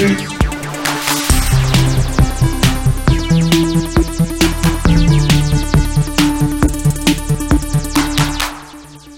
Hey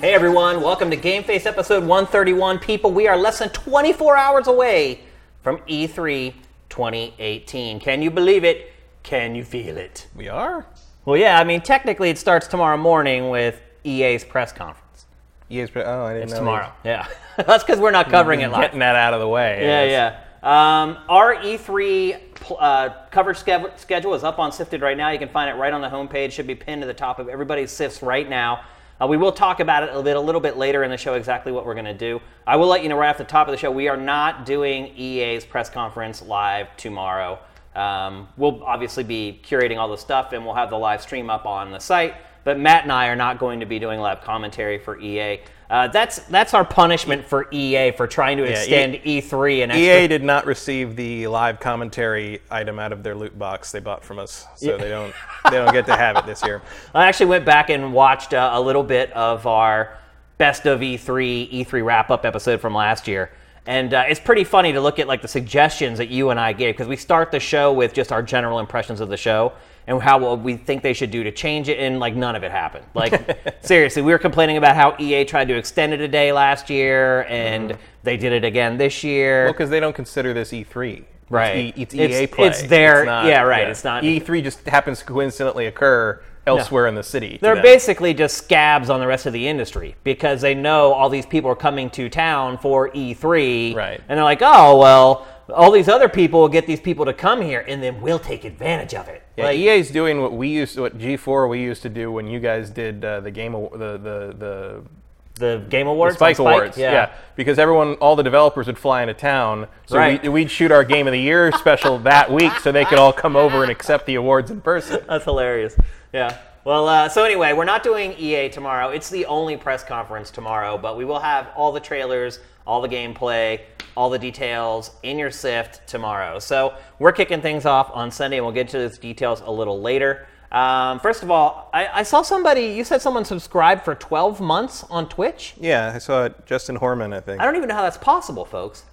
everyone, welcome to GameFace episode 131. People, we are less than 24 hours away from E E3 2018. Can you believe it? Can you feel it? We are? Well, yeah, I mean, technically it starts tomorrow morning with EA's press conference. EA's, pre- oh, I didn't It's know. tomorrow. Yeah. That's because we're not covering it live. Getting that out of the way. Yeah, yes. yeah. Um, our E3 pl- uh, ske- schedule is up on Sifted right now. You can find it right on the homepage. Should be pinned to the top of everybody's Sifts right now. Uh, we will talk about it a little bit, a little bit later in the show exactly what we're going to do. I will let you know right off the top of the show we are not doing EA's press conference live tomorrow. Um, we'll obviously be curating all the stuff and we'll have the live stream up on the site. But Matt and I are not going to be doing live commentary for EA. Uh, that's that's our punishment for EA for trying to Yeah, E- extend E3 and EA extra did not receive the live commentary item out of their loot box they bought from us, so they don't they don't get to have it this year. I actually went back and watched uh, a little bit of our best of E E3 E3 wrap up episode from last year. And uh, it's pretty funny to look at like the suggestions that you and I gave because we start the show with just our general impressions of the show and how we think they should do to change it, and like none of it happened. Like seriously, we were complaining about how EA tried to extend it a day last year, and mm-hmm. they did it again this year. Well, because they don't consider this E3. Right. It's, e, it's It's- EA play. it's their- yeah, right, it's not- E3 just happens to coincidentally occur elsewhere in the city. They're them. basically just scabs on the rest of the industry because they know all these people are coming to town for E3. Right. And they're like, oh, well, all these other people will get these people to come here and then we'll take advantage of it. Yeah, Like, EA's doing what we used, what G4 we used to do when you guys did uh, the game, the the the the Game Awards? the Spike on Awards. Yeah. because everyone, all the developers would fly into town, so Right. we, we'd shoot our Game of the Year special that week, so they could all come over and accept the awards in person. That's hilarious. Yeah. Well, uh, so anyway, we're not doing EA tomorrow. It's the only press conference tomorrow, but we will have all the trailers, all the gameplay, all the details in your SIFT tomorrow. So we're kicking things off on Sunday, and we'll get to those details a little later. Um, first of all, I, I saw somebody, you said someone subscribed for 12 months on Twitch? Yeah, I saw it. Justin Horman, I think. I don't even know how that's possible, folks.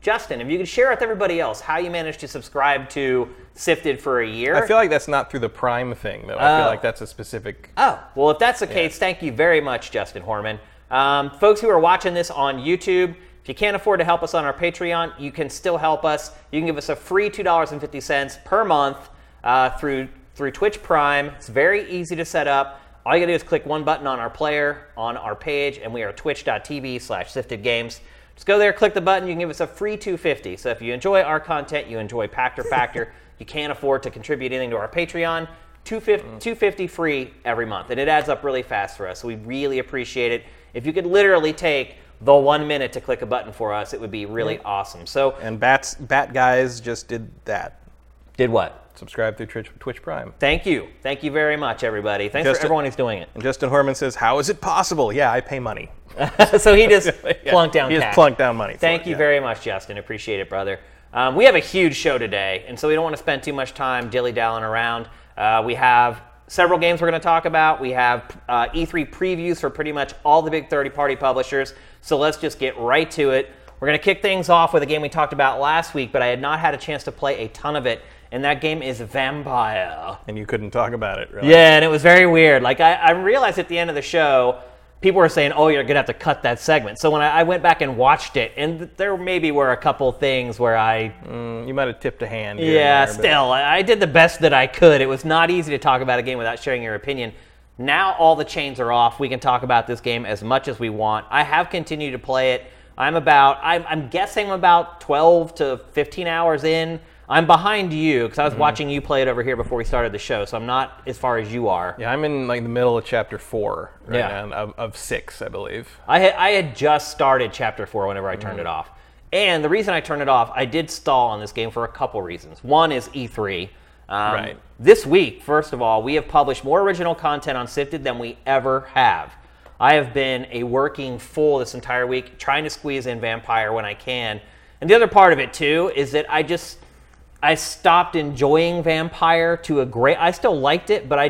Justin, if you could share with everybody else how you managed to subscribe to Sifted for a year. I feel like that's not through the Prime thing, though. I Oh. feel like that's a specific. Oh, well, if that's the case, thank you very much, Justin Horman. Um, folks who are watching this on YouTube, if you can't afford to help us on our Patreon, you can still help us. You can give us a free $2.50 per month uh, through, through Twitch Prime. It's very easy to set up. All you gotta do is click one button on our player, on our page, and we are twitch.tv slash sifted games. Just go there, click the button, you can give us a free 250. So if you enjoy our content, you enjoy Pactor Factor, you can't afford to contribute anything to our Patreon, 250, 250 free every month. And it adds up really fast for us. So we really appreciate it. If you could literally take the one minute to click a button for us, it would be really awesome. So, And Bats Bat Guys just did that. did what? Subscribe through Twitch, Twitch Prime. Thank you. Thank you very much, everybody. Thanks Just for everyone who's doing And Justin Horman says, "How is it possible?" Yeah, I pay money. so he just Yeah, plunked down He cash. just plunked down money. for Thank it, you yeah. very much, Justin. Appreciate it, brother. Um, we have a huge show today, and so we don't want to spend too much time dilly dallying around. Uh, we have several games we're going to talk about. We have uh, E3 previews for pretty much all the big 30 party publishers. So let's just get right to it. We're going to kick things off with a game we talked about last week, but I had not had a chance to play a ton of it, and that game is Vampyr. And you couldn't talk about it, really. Yeah, and it was very weird. Like I, I realized at the end of the show, people were saying, "Oh, you're gonna have to cut that segment." So when I, I went back and watched it, and there maybe were a couple things where I, Mm, You might have tipped a hand. here yeah, there, still, I, I did the best that I could. It was not easy to talk about a game without sharing your opinion. Now all the chains are off. We can talk about this game as much as we want. I have continued to play it. I'm about, I'm, I'm guessing I'm about 12 to 15 hours in. I'm behind you because I Mm-hmm. was watching you play it over here before we started the show, so I'm not as far as you are. Yeah, I'm in like the middle of chapter four right Yeah. now, of, of six, I believe. I had, I had just started chapter four whenever I turned it off. And the reason I turned it off, I did stall on this game for a couple reasons. One is E3. Um, Right. This week, first of all, we have published more original content on Sifted than we ever have. I have been a working fool this entire week, trying to squeeze in Vampyr when I can. And the other part of it too is that I just I stopped enjoying Vampyr to a great. I still liked it, but I,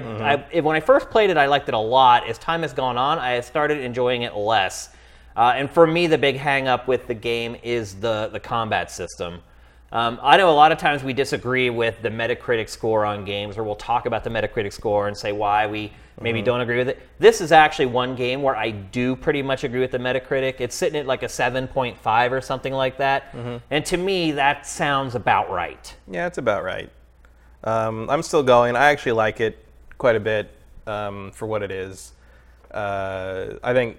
I when I first played it, I liked it a lot. As time has gone on, I started enjoying it less. Uh, and for me, the big hang up with the game is the the combat system. Um, I know a lot of times we disagree with the Metacritic score on games, or we'll talk about the Metacritic score and say why we maybe don't agree with it. This is actually one game where I do pretty much agree with the Metacritic. It's sitting at like a 7.5 or something like that. And to me, that sounds about right. Yeah, it's about right. Um, I'm still going. I actually like it quite a bit um, for what it is. Uh, I think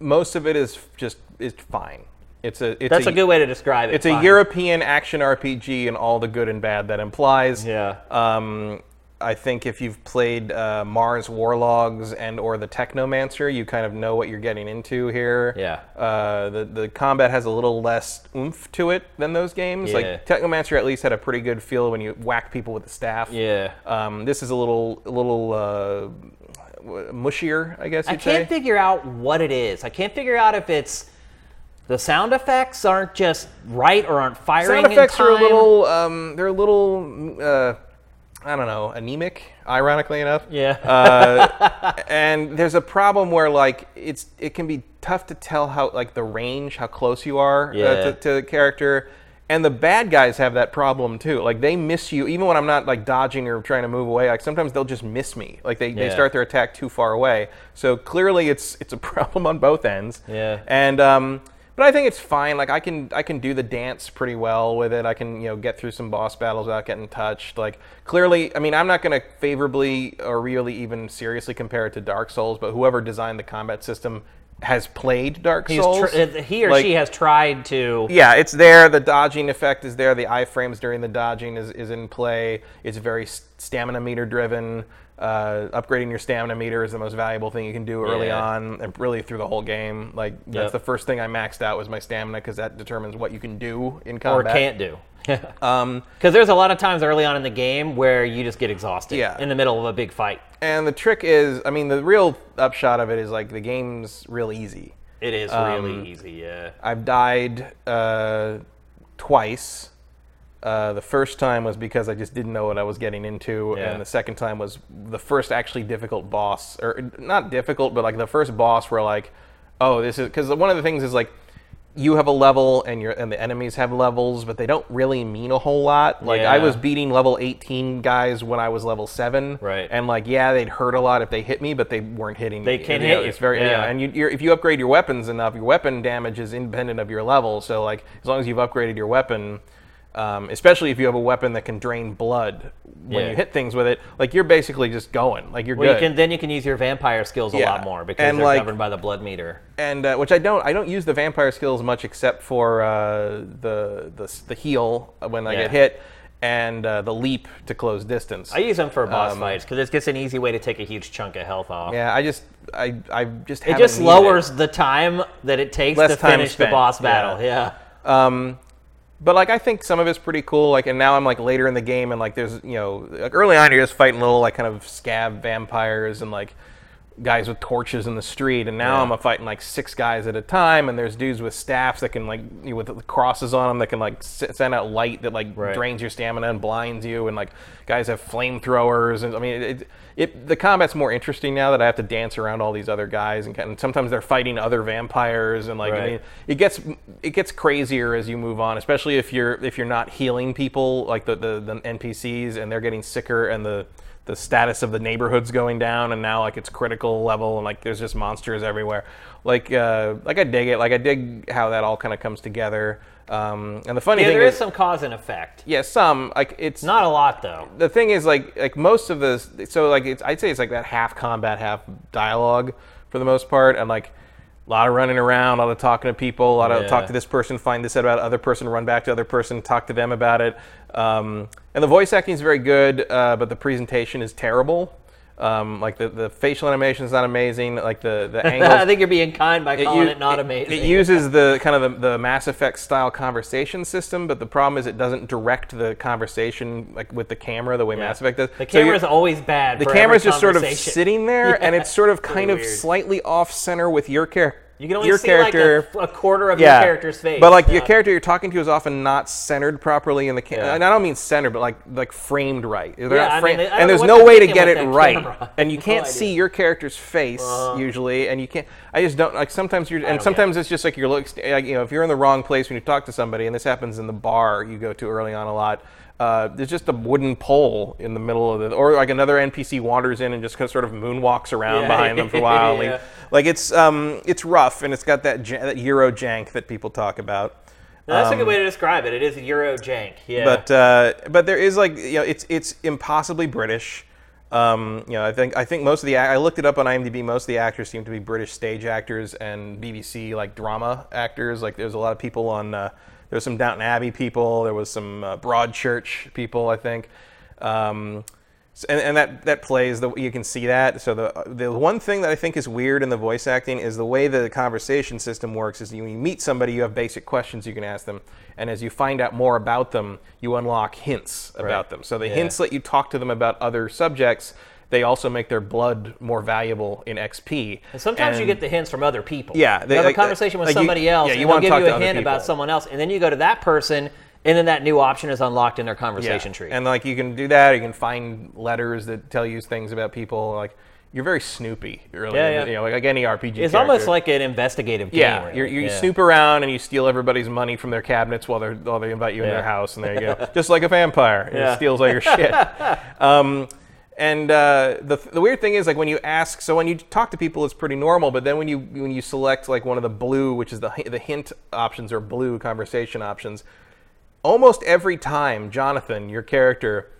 most of it is just is fine. It's a it's That's a, good way to describe it. It's a European action RPG and all the good and bad that implies. Yeah. Um, I think if you've played uh, Mars: War Logs and or the Technomancer, you kind of know what you're getting into here. Yeah. Uh, the the combat has a little less oomph to it than those games. Yeah. Like Technomancer at least had a pretty good feel when you whack people with the staff. Yeah. Um, this is a little a little uh, mushier, I guess I can't say. figure out what it is. I can't figure out if it's the sound effects aren't just right or aren't firing Sound effects in time. are a little um, they're a little uh, I don't know anemic. Ironically enough. Yeah. uh, and there's a problem where like it's it can be tough to tell how like the range, how close you are Yeah. uh, to, to the character. And the bad guys have that problem too. Like they miss you, even when I'm not like dodging or trying to move away. Like sometimes they'll just miss me. Like they, they start their attack too far away. So clearly it's it's a problem on both ends. Yeah. And um, but I think it's fine. Like I can I can do the dance pretty well with it. I can you know get through some boss battles without getting touched. Like clearly, I mean I'm not going to favorably or really even seriously compare it to Dark Souls. But whoever designed the combat system has played Dark He's Souls. tr- uh, he or Like, she has tried to. yeah, it's there. The dodging effect is there. The iframes during the dodging is, is in play. It's very stamina meter driven. Uh, upgrading your stamina meter is the most valuable thing you can do early Yeah. on and really through the whole game. Like that's Yep. the first thing I maxed out was my stamina because that determines what you can do in combat or can't do. Um, Because there's a lot of times early on in the game where you just get exhausted Yeah. in the middle of a big fight. and the trick is, I mean, the real upshot of it is like the game's real easy. It is Um, really easy, yeah. I've died uh, twice. Uh, the first time was because I just didn't know what I was getting into, Yeah. and the second time was the first actually difficult boss, or not difficult, but like the first boss where like, oh, this is because one of the things is like, you have a level and your and the enemies have levels, but they don't really mean a whole lot. Like I was beating level 18 guys when I was level seven, Right. And like, yeah, they'd hurt a lot if they hit me, but they weren't hitting me. They me. can't hit know. It's very Yeah. yeah, and you, you're, if you upgrade your weapons enough, your weapon damage is independent of your level. So like as long as you've upgraded your weapon, um, especially if you have a weapon that can drain blood when Yeah. you hit things with it, like you're basically just going, like you're Well, you can then you can use your vampire skills a Yeah. lot more because And, they're like- governed by the blood meter. and uh, which I don't, I don't use the vampire skills much except for uh, the, the the heal when I Yeah. get hit and uh, the leap to close distance. I use them for boss Um, fights because it's just an easy way to take a huge chunk of health off. yeah, I just I I just It just lowers the time that it takes Less to finish the spent, boss yeah. battle. Yeah. Um, but like I think some of it's pretty cool. Like, and now I'm like later in the game, and like there's you know like early on you're just fighting little like kind of scab vampires and like guys with torches in the street, and now Yeah. I'm a fighting like six guys at a time, and there's dudes with staffs that can like you know, with crosses on them that can like send out light that like Right. drains your stamina and blinds you, and like guys have flamethrowers, and I mean it, it the combat's more interesting now that I have to dance around all these other guys, and, of, sometimes they're fighting other vampires, and like I mean it gets it gets crazier as you move on, especially if you're if you're not healing people like the, the, the NPCs and they're getting sicker and the the status of the neighborhood's going down and now like it's critical level and like there's just monsters everywhere. Like uh, like I dig it. Like I dig how that all kind of comes together. Um, and the funny thing Yeah, thing there is, is some cause and effect. yeah, some like it's Not a lot though. the thing is like like most of this so like it's I'd say it's like that half combat half dialogue for the most part and like a lot of running around, a lot of talking to people, a lot of Yeah. talk to this person, find this out about other person, run back to other person, talk to them about it. Um, and the voice acting is very good, uh, but the presentation is terrible. Um, like the, the facial animation is not amazing. Like the the angles. I think you're being kind by calling u- it not amazing. It uses the kind of the, the Mass Effect style conversation system, but the problem is it doesn't direct the conversation like with the camera the way Mass Effect does. the So you're- always bad. the camera's every just sort of sitting there, and it's sort of kind really of weird. slightly off center with your char- You can only your see character, like a, a quarter of yeah, your character's face. But like your character you're talking to is often not centered properly in the camera. Yeah. And I don't mean centered, but like like framed right. They're Yeah, I mean, they- and there's no way to get it right. camera. And you can't idea. see your character's face uh-huh. usually, and you can't. I just don't like. Sometimes you're, and sometimes it's just like you're look. Like, you know, if you're in the wrong place when you talk to somebody, and this happens in the bar you go to early on a lot. Uh, there's just a wooden pole in the middle of the, or like another NPC wanders in and just kind of sort of moonwalks around Yeah. behind them for a while. Yeah. Like it's um, it's rough, and it's got that ja- that Euro jank that people talk about. No, that's a good way to describe it. It is Euro jank. Yeah. But uh, but there is like you know it's it's impossibly British. Um, you know I think I think most of the I looked it up on IMDb. Most of the actors seem to be British stage actors and BBC like drama actors. Like there's a lot of people on. Uh, there was some Downton Abbey people. There was some uh, Broadchurch people. I think. Um, and, and that that plays the you can see that. So the the one thing that I think is weird in the voice acting is the way the conversation system works. Is when you meet somebody, you have basic questions you can ask them, and as you find out more about them, you unlock hints about Right. them. So the Yeah. hints let you talk to them about other subjects. They also make their blood more valuable in XP. And sometimes you get the hints from other people. Yeah, you they- have like, a conversation with like you- somebody else, yeah, you and wanna they'll give you a hint about someone else, and then you go to that person, and then that new option is unlocked in their Yeah. conversation tree. And like you can do that. You can find letters that tell you things about people. Like you're very Snoopy, really. Yeah, yeah. You know, like, like any RPG. it's character. almost like an investigative game. Yeah, really. you're, you Yeah. snoop around and you steal everybody's money from their cabinets while they're, while they invite you in their house, and there you go, just like a vampire, Yeah. it steals all your shit. Um, and uh, the the weird thing is, like when you ask, so when you talk to people, it's pretty normal, but then when you when you select like one of the blue, which is the the hint options or blue conversation options, almost every time, Jonathan, your character.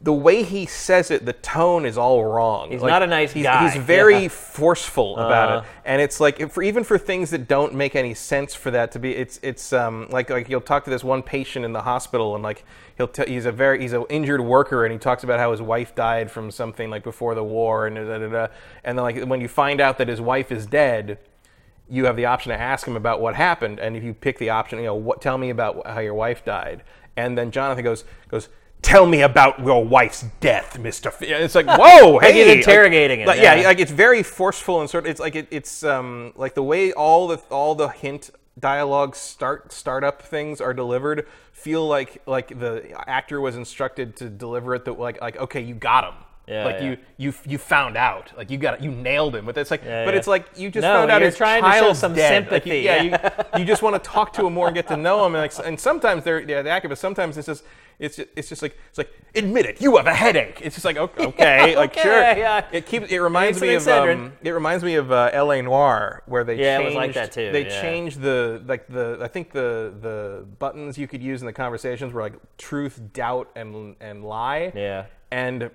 The way he says it, the tone is all wrong. He's not a nice he's, guy. He's very Yeah. forceful about Uh-huh. it, and it's like if, for even for things that don't make any sense for that to be, it's it's um, like like you'll talk to this one patient in the hospital, and like he'll t- he's a very he's an injured worker, and he talks about how his wife died from something like before the war, and da, da, da, and then like when you find out that his wife is dead, you have the option to ask him about what happened, and if you pick the option, you know, what tell me about how your wife died, and then Jonathan goes goes. Tell me about your wife's death, Mister. F-" It's like, whoa, Like he's hey, interrogating like- yeah, yeah. like it's very forceful and sort of. It's like it, it's um like the way all the all the hint dialogue start startup things are delivered feel like like the actor was instructed to deliver it that like like okay you got him. Yeah, like yeah. you, you, you found out. Like you got. You nailed him. But it's like, Yeah, but it's like you just No, found out you're his trying to show some dead. Like, you- yeah, you, you just want to talk to him more and get to know him. And, like, and sometimes they're yeah, the but sometimes it's just it's just, it's just like it's like admit it, you have a headache. It's just like okay, okay like okay, sure. yeah. It keeps it reminds me of um, it reminds me of uh, L.A. Noire where they Yeah, it changed, was like that too, They yeah. changed the like the I think the the buttons you could use in the conversations were like truth, doubt, and and lie. Yeah. And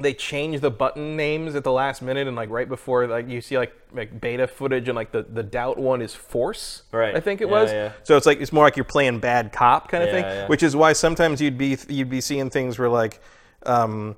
they changed the button names at the last minute and like right before like you see like like beta footage and like the the doubt one is force Right. i think it Yeah, was yeah. so it's like it's more like you're playing bad cop kind of Yeah, thing which is why sometimes you'd be you'd be seeing things where like um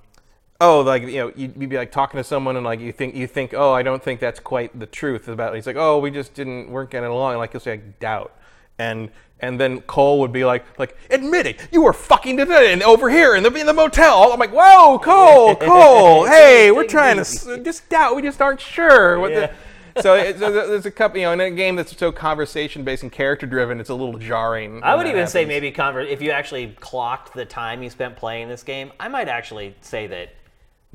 oh like you know you'd be like talking to someone and like you think you think oh i don't think that's quite the truth about it. he's like oh we just didn't weren't getting along and like you'll say like, doubt and and then Cole would be like, like, admit it, you were fucking to and over here in the in the motel. I'm like, whoa, Cole, Cole, hey, we're trying to just doubt. We just aren't sure what Yeah. the. So, it, so there's a couple, you know, in a game that's so conversation based and character driven, it's a little jarring. I would even say maybe conver- if you actually clocked the time you spent playing this game, I might actually say that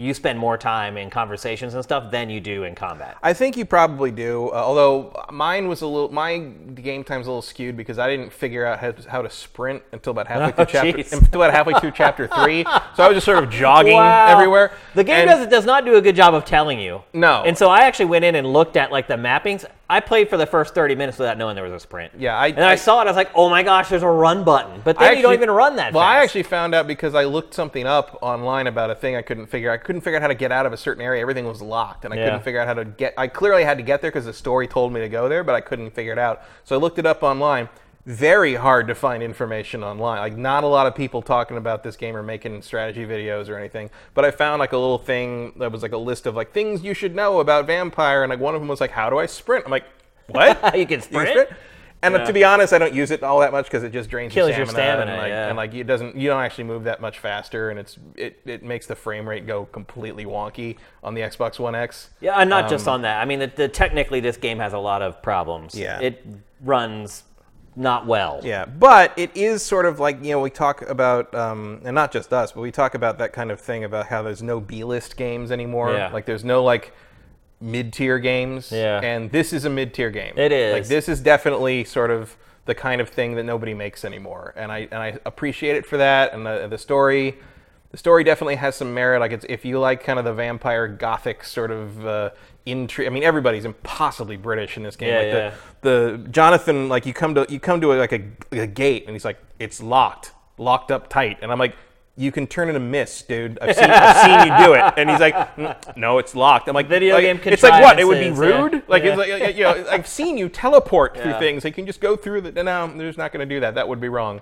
you spend more time in conversations and stuff than you do in combat. I think you probably do. Uh, although mine was a little, my game time's a little skewed because I didn't figure out how, how to sprint until about halfway through Oh, chapter, until about halfway through chapter three. So I was just sort of jogging Wow. everywhere. The game And- does does not do a good job of telling you. No. And so I actually went in and looked at like the mappings. I played for the first 30 minutes without knowing there was a sprint. Yeah, I- and I, I- saw it. I was like, oh my gosh, there's a run button. But then I you don't even run that Well, fast. I actually found out because I looked something up online about a thing I couldn't figure. I couldn't figure out how to get out of a certain area. Everything was locked, and I Yeah. couldn't figure out how to get. I clearly had to get there because the story told me to go there, but I couldn't figure it out. So I looked it up online. Very hard to find information online. Like not a lot of people talking about this game or making strategy videos or anything. But I found like a little thing that was like a list of like things you should know about Vampyr, and like one of them was like, "How do I sprint?" I'm like, "What?" You can sprint? And Yeah. to be honest, I don't use it all that much because it just drains Kills your your stamina, stamina, and, like, yeah. and like it doesn't, you don't actually move that much faster, and it's it, it makes the frame rate go completely wonky on the Xbox One X. Yeah, and not just um, on that. I mean, the, the, technically, this game has a lot of problems. Yeah. It runs not well. Yeah, but it is sort of like you know we talk about, um, and not just us, but we talk about that kind of thing about how there's no B-list games anymore. Yeah. Like there's no like mid-tier games. Yeah. And this is a mid-tier game. It is. Like this is definitely sort of the kind of thing that nobody makes anymore, and I and I appreciate it for that. And the the story. The story definitely has some merit. Like it's if you like kind of the vampire gothic sort of uh, intrigue. I mean, everybody's impossibly British in this game. Yeah, like yeah. The, the Jonathan, like you come to you come to a, like a, a gate, and he's like, it's locked, locked up tight, and I'm like. You can turn it a miss, dude. I've seen, I've seen you do it. And he's like, "Mm, no, it's locked. I'm like, Video like, game It's like what? It would be contrivances, yeah. rude. Like Yeah. it's like you know, I've seen you teleport through things. Like you can just go through the. No, there's not going to do that. That would be wrong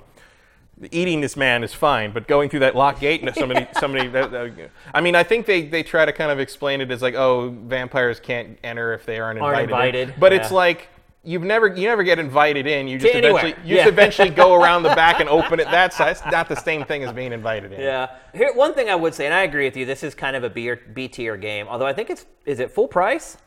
eating this man is fine, but going through that locked gate and somebody, somebody, that, that- I mean, I think they, they try to kind of explain it as like, oh, vampires can't enter if they aren't Aren't invited. in. invited, But it's like you've never, you never get invited in. You just anywhere, eventually, you yeah. just eventually go around the back and open it. That's that's not the same thing as being invited in. Yeah. Here, one thing I would say, and I agree with you, this is kind of a B, or, B tier game. Although I think it's is it full price?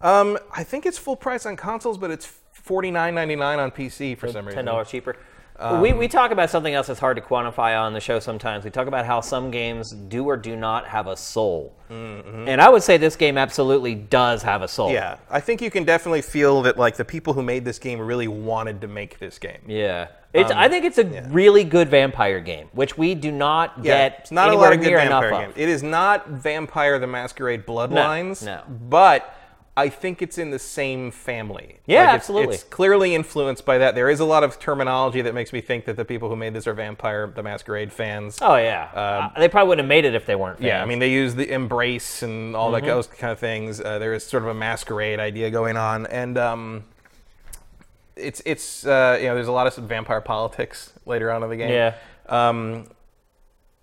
Um, I think it's full price on consoles, but it's forty nine ninety nine on PC for some reason. Ten dollars cheaper. Um, we, we talk about something else that's hard to quantify on the show sometimes. We talk about how some games do or do not have a soul. And I would say this game absolutely does have a soul. Mm-hmm. Yeah, I think you can definitely feel that like the people who made this game really wanted to make this game. Yeah. It's, Um, I think it's a really good vampire game, which we do not Yeah, get it's not a lot of good vampire games. It is not Vampire the Masquerade Bloodlines. no. But I think it's in the same family. Yeah, it's- absolutely. It's clearly influenced by that. There is a lot of terminology that makes me think that the people who made this are Vampire the Masquerade fans. Oh, yeah. Uh, they probably wouldn't have made it if they weren't fans. Um, Yeah, I mean they use the embrace and all Mm-hmm. that kind of things. Uh, there is sort of a masquerade idea going on, and um, it's it's uh, you know there's a lot of vampire politics later on in the game. Yeah. Um,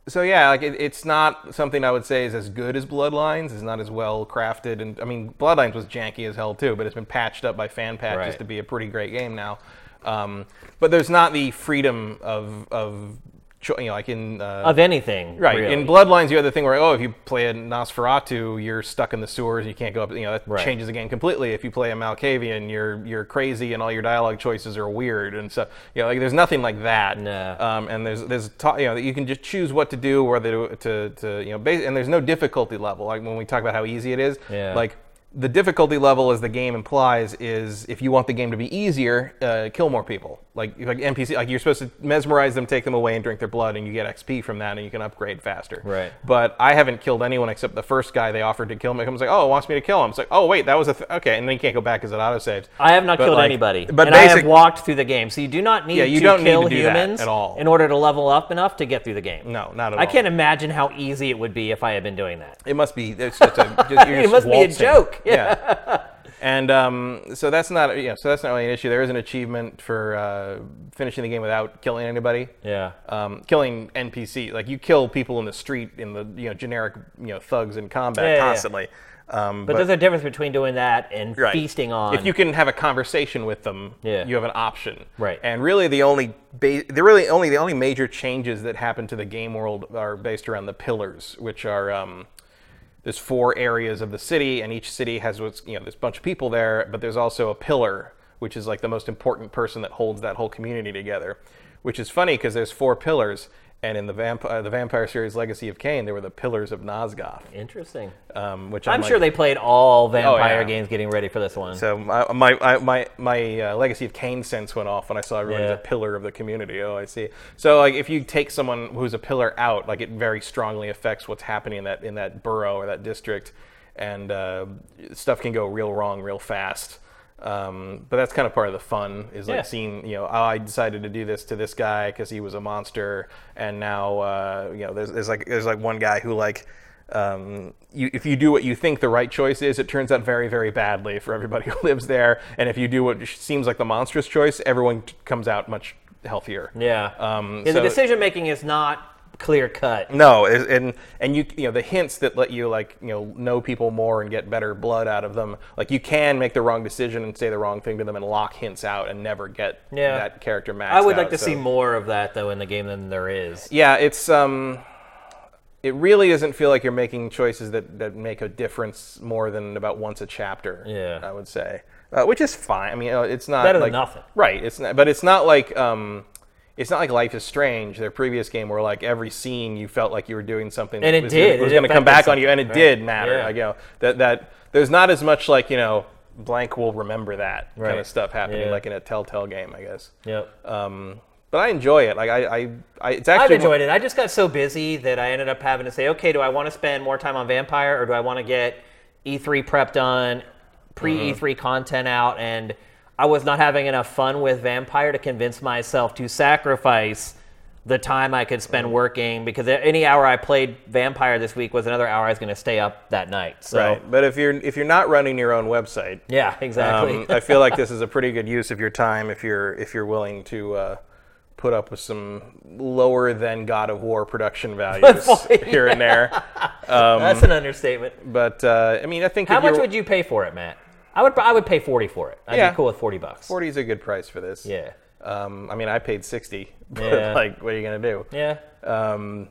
so yeah, like it, it's not something I would say is as good as Bloodlines. It's not as well crafted, and I mean Bloodlines was janky as hell too, but it's been patched up by fan patches Right. to be a pretty great game now. Um, but there's not the freedom of of cho- you know like in uh, Of anything. Right. really. In Bloodlines, you have the thing where, oh, if you play a Nosferatu, you're stuck in the sewers. and You can't go up. You know, that Right. changes the game completely. If you play a Malkavian, you're you're crazy, and all your dialogue choices are weird, and so you know, like there's nothing like that. No. Um, and there's there's ta- you know you can just choose what to do, whether to to, to you know, bas- and there's no difficulty level. Like when we talk about how easy it is, Yeah. like. The difficulty level, as the game implies, is if you want the game to be easier, uh, kill more people. Like like NPC, like you're supposed to mesmerize them, take them away, and drink their blood, and you get XP from that, and you can upgrade faster. Right. But I haven't killed anyone except the first guy they offered to kill me. It comes like, oh, it wants me to kill him. It's like, oh wait, that was a th- okay, and then you can't go back because it autosaves. I have not But, killed like- anybody. But and I have walked through the game. So you do not need Yeah, you to don't need kill to do humans at all. in order to level up enough to get through the game. no, not at all. I can't imagine how easy it would be if I had been doing that. It must be. It's, it's a, just, It just must be a joke. Yeah. and um, so that's not. Yeah. So that's not really an issue. There is an achievement for uh, finishing the game without killing anybody. Yeah. Um, killing NPC, like you kill people in the street in the you know generic you know thugs in combat Yeah, yeah, yeah. constantly. Um, But, there's a difference between doing that and Right. feasting on. If you can have a conversation with them, Yeah. you have an option. Right. And really, the only ba- the really only the only major changes that happen to the game world are based around the pillars, which are um, there's four areas of the city, and each city has what's you know a bunch of people there, but there's also a pillar, which is like the most important person that holds that whole community together. Which is funny because there's four pillars, and in the vampire the vampire series Legacy of Kain, they were the pillars of Nosgoth. Interesting. Um, which I'm like- sure they played all vampire Oh, yeah. games getting ready for this one. So my my I- my, my uh, Legacy of Kain sense went off when I saw everyone Yeah. a pillar of the community. Oh, I see. So like if you take someone who's a pillar out, like it very strongly affects what's happening in that in that borough or that district, and uh, stuff can go real wrong real fast. Um, but that's kind of part of the fun is like Yeah. seeing you know oh, I decided to do this to this guy because he was a monster, and now uh, you know there's, there's like there's like one guy who like um, you, if you do what you think the right choice is, it turns out very, very badly for everybody who lives there. And if you do what seems like the monstrous choice, everyone t- comes out much healthier. yeah. Um, yeah the decision making is not clear cut. No, and and you you know the hints that let you like you know know people more and get better blood out of them. Like you can make the wrong decision and say the wrong thing to them and lock hints out and never get Yeah. that character maxed I would out, like to so- see more of that though in the game than there is. Yeah, it's um, it really doesn't feel like you're making choices that that make a difference more than about once a chapter. Yeah. I would say, uh, which is fine. I mean, uh, it's not Better than like, nothing. right? It's not, but it's not like um. It's not like Life is Strange, their previous game, where like every scene you felt like you were doing something And that it was did. gonna, was going to come back on you, and it something, did matter. Yeah. Like, you know that that there's not as much like you know blank will remember that kind of stuff happening Yeah. like in a Telltale game, I guess. Yep. Um, but I enjoy it. Like I, I, I it's actually I've enjoyed it. I just got so busy that I ended up having to say, okay, do I want to spend more time on Vampyr or do I want to get E3 prep done, pre E3 content out? And I was not having enough fun with Vampyr to convince myself to sacrifice the time I could spend working because any hour I played Vampyr this week was another hour I was going to stay up that night. So, Right, but if you're if you're not running your own website, yeah, exactly. um, I feel like this is a pretty good use of your time if you're if you're willing to uh, put up with some lower than God of War production values here and there. That's an understatement. But uh, I mean, I think How much would you pay for it, Matt? I would I would pay 40 for it. I'd Yeah. be cool with 40 bucks. 40 is a good price for this. Yeah. Um, I mean, I paid 60. But Yeah. like, what are you gonna do? Yeah. Um,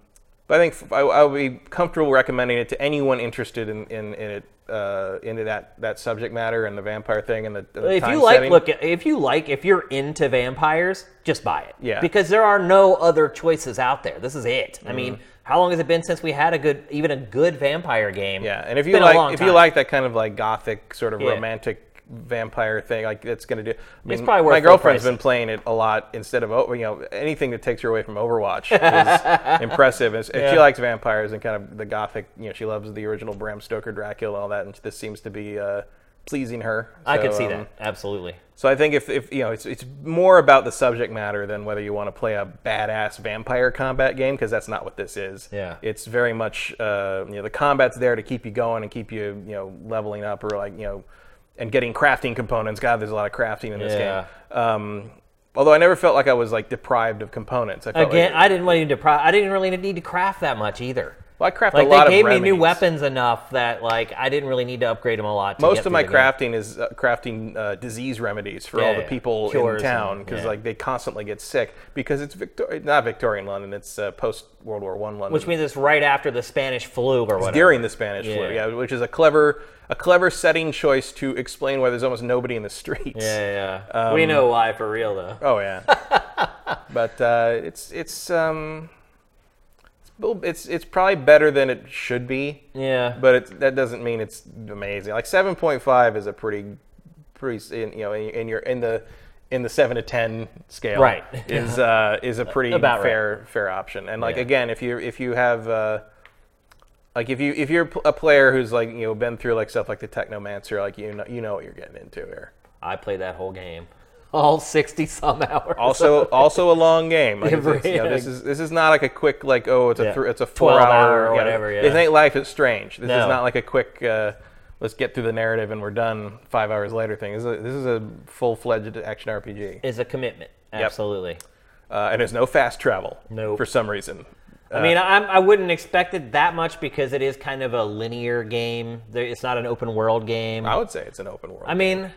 but I think i would be comfortable recommending it to anyone interested in, in, in it, uh, into that, that subject matter and the vampire thing and the, and the if you like setting. look if you like if you're into vampires just buy it Yeah. because there are no other choices out there this is it Mm-hmm. i mean how long has it been since we had a good even a good vampire game Yeah, and if It's you been a like if you like that kind of like gothic sort of Yeah. romantic vampire thing, like it's gonna do. I mean, probably worth my girlfriend's been playing it a lot instead of you know anything that takes her away from Overwatch is impressive. And if Yeah. she likes vampires and kind of the gothic, you know, she loves the original Bram Stoker Dracula and all that, and this seems to be uh, pleasing her. i So, could see um, that absolutely So I think if, if you know, it's it's more about the subject matter than whether you want to play a badass vampire combat game because that's not what this is. Yeah. It's very much uh, you know the combat's there to keep you going and keep you you know leveling up or like you know and getting crafting components. God, there's a lot of crafting in this Yeah. game. Um, although I never felt like I was like deprived of components. I felt again like, i didn't want really deprive i didn't really need to craft that much either well, I craft like a lot they of gave me new weapons enough that like i didn't really need to upgrade them a lot to Most of my the game. crafting is uh, crafting uh, disease remedies for Yeah, all the people in town because yeah. like they constantly get sick because it's Victor- not Victorian London, it's uh, post World War One London. which means it's right after the spanish flu or whatever during the Spanish flu, Yeah. which is a clever a clever setting choice to explain why there's almost nobody in the streets. yeah yeah we know why for real though Oh yeah, but uh, it's it's um it's it's it's probably better than it should be. yeah but it's, that doesn't mean it's amazing. Like seven point five is a pretty, pretty in, you know in, in your in the in the seven to ten scale, Right. Is uh, is a pretty About right. fair fair option. And like Yeah. again, if you if you have uh, like if you if you're a player who's like you know been through like stuff like the Technomancer, like you know you know what you're getting into here. i played that whole game all 60 some hours Also, also a long game. Like, Yeah, it's- it's, you know, this is this is not like a quick like oh it's a Yeah. thr it's a four hour, hour or you whatever, yeah. This ain't Life is Strange. This No. is not like a quick uh, let's get through the narrative and we're done five hours later thing. This is a, this is a full fledged action RPG, It's a commitment. Absolutely. uh, and there's no fast travel Nope. for some reason. I mean, I'm, I wouldn't expect it that much because it is kind of a linear game. There, it's not an open world game. I would say it's an open world. I mean,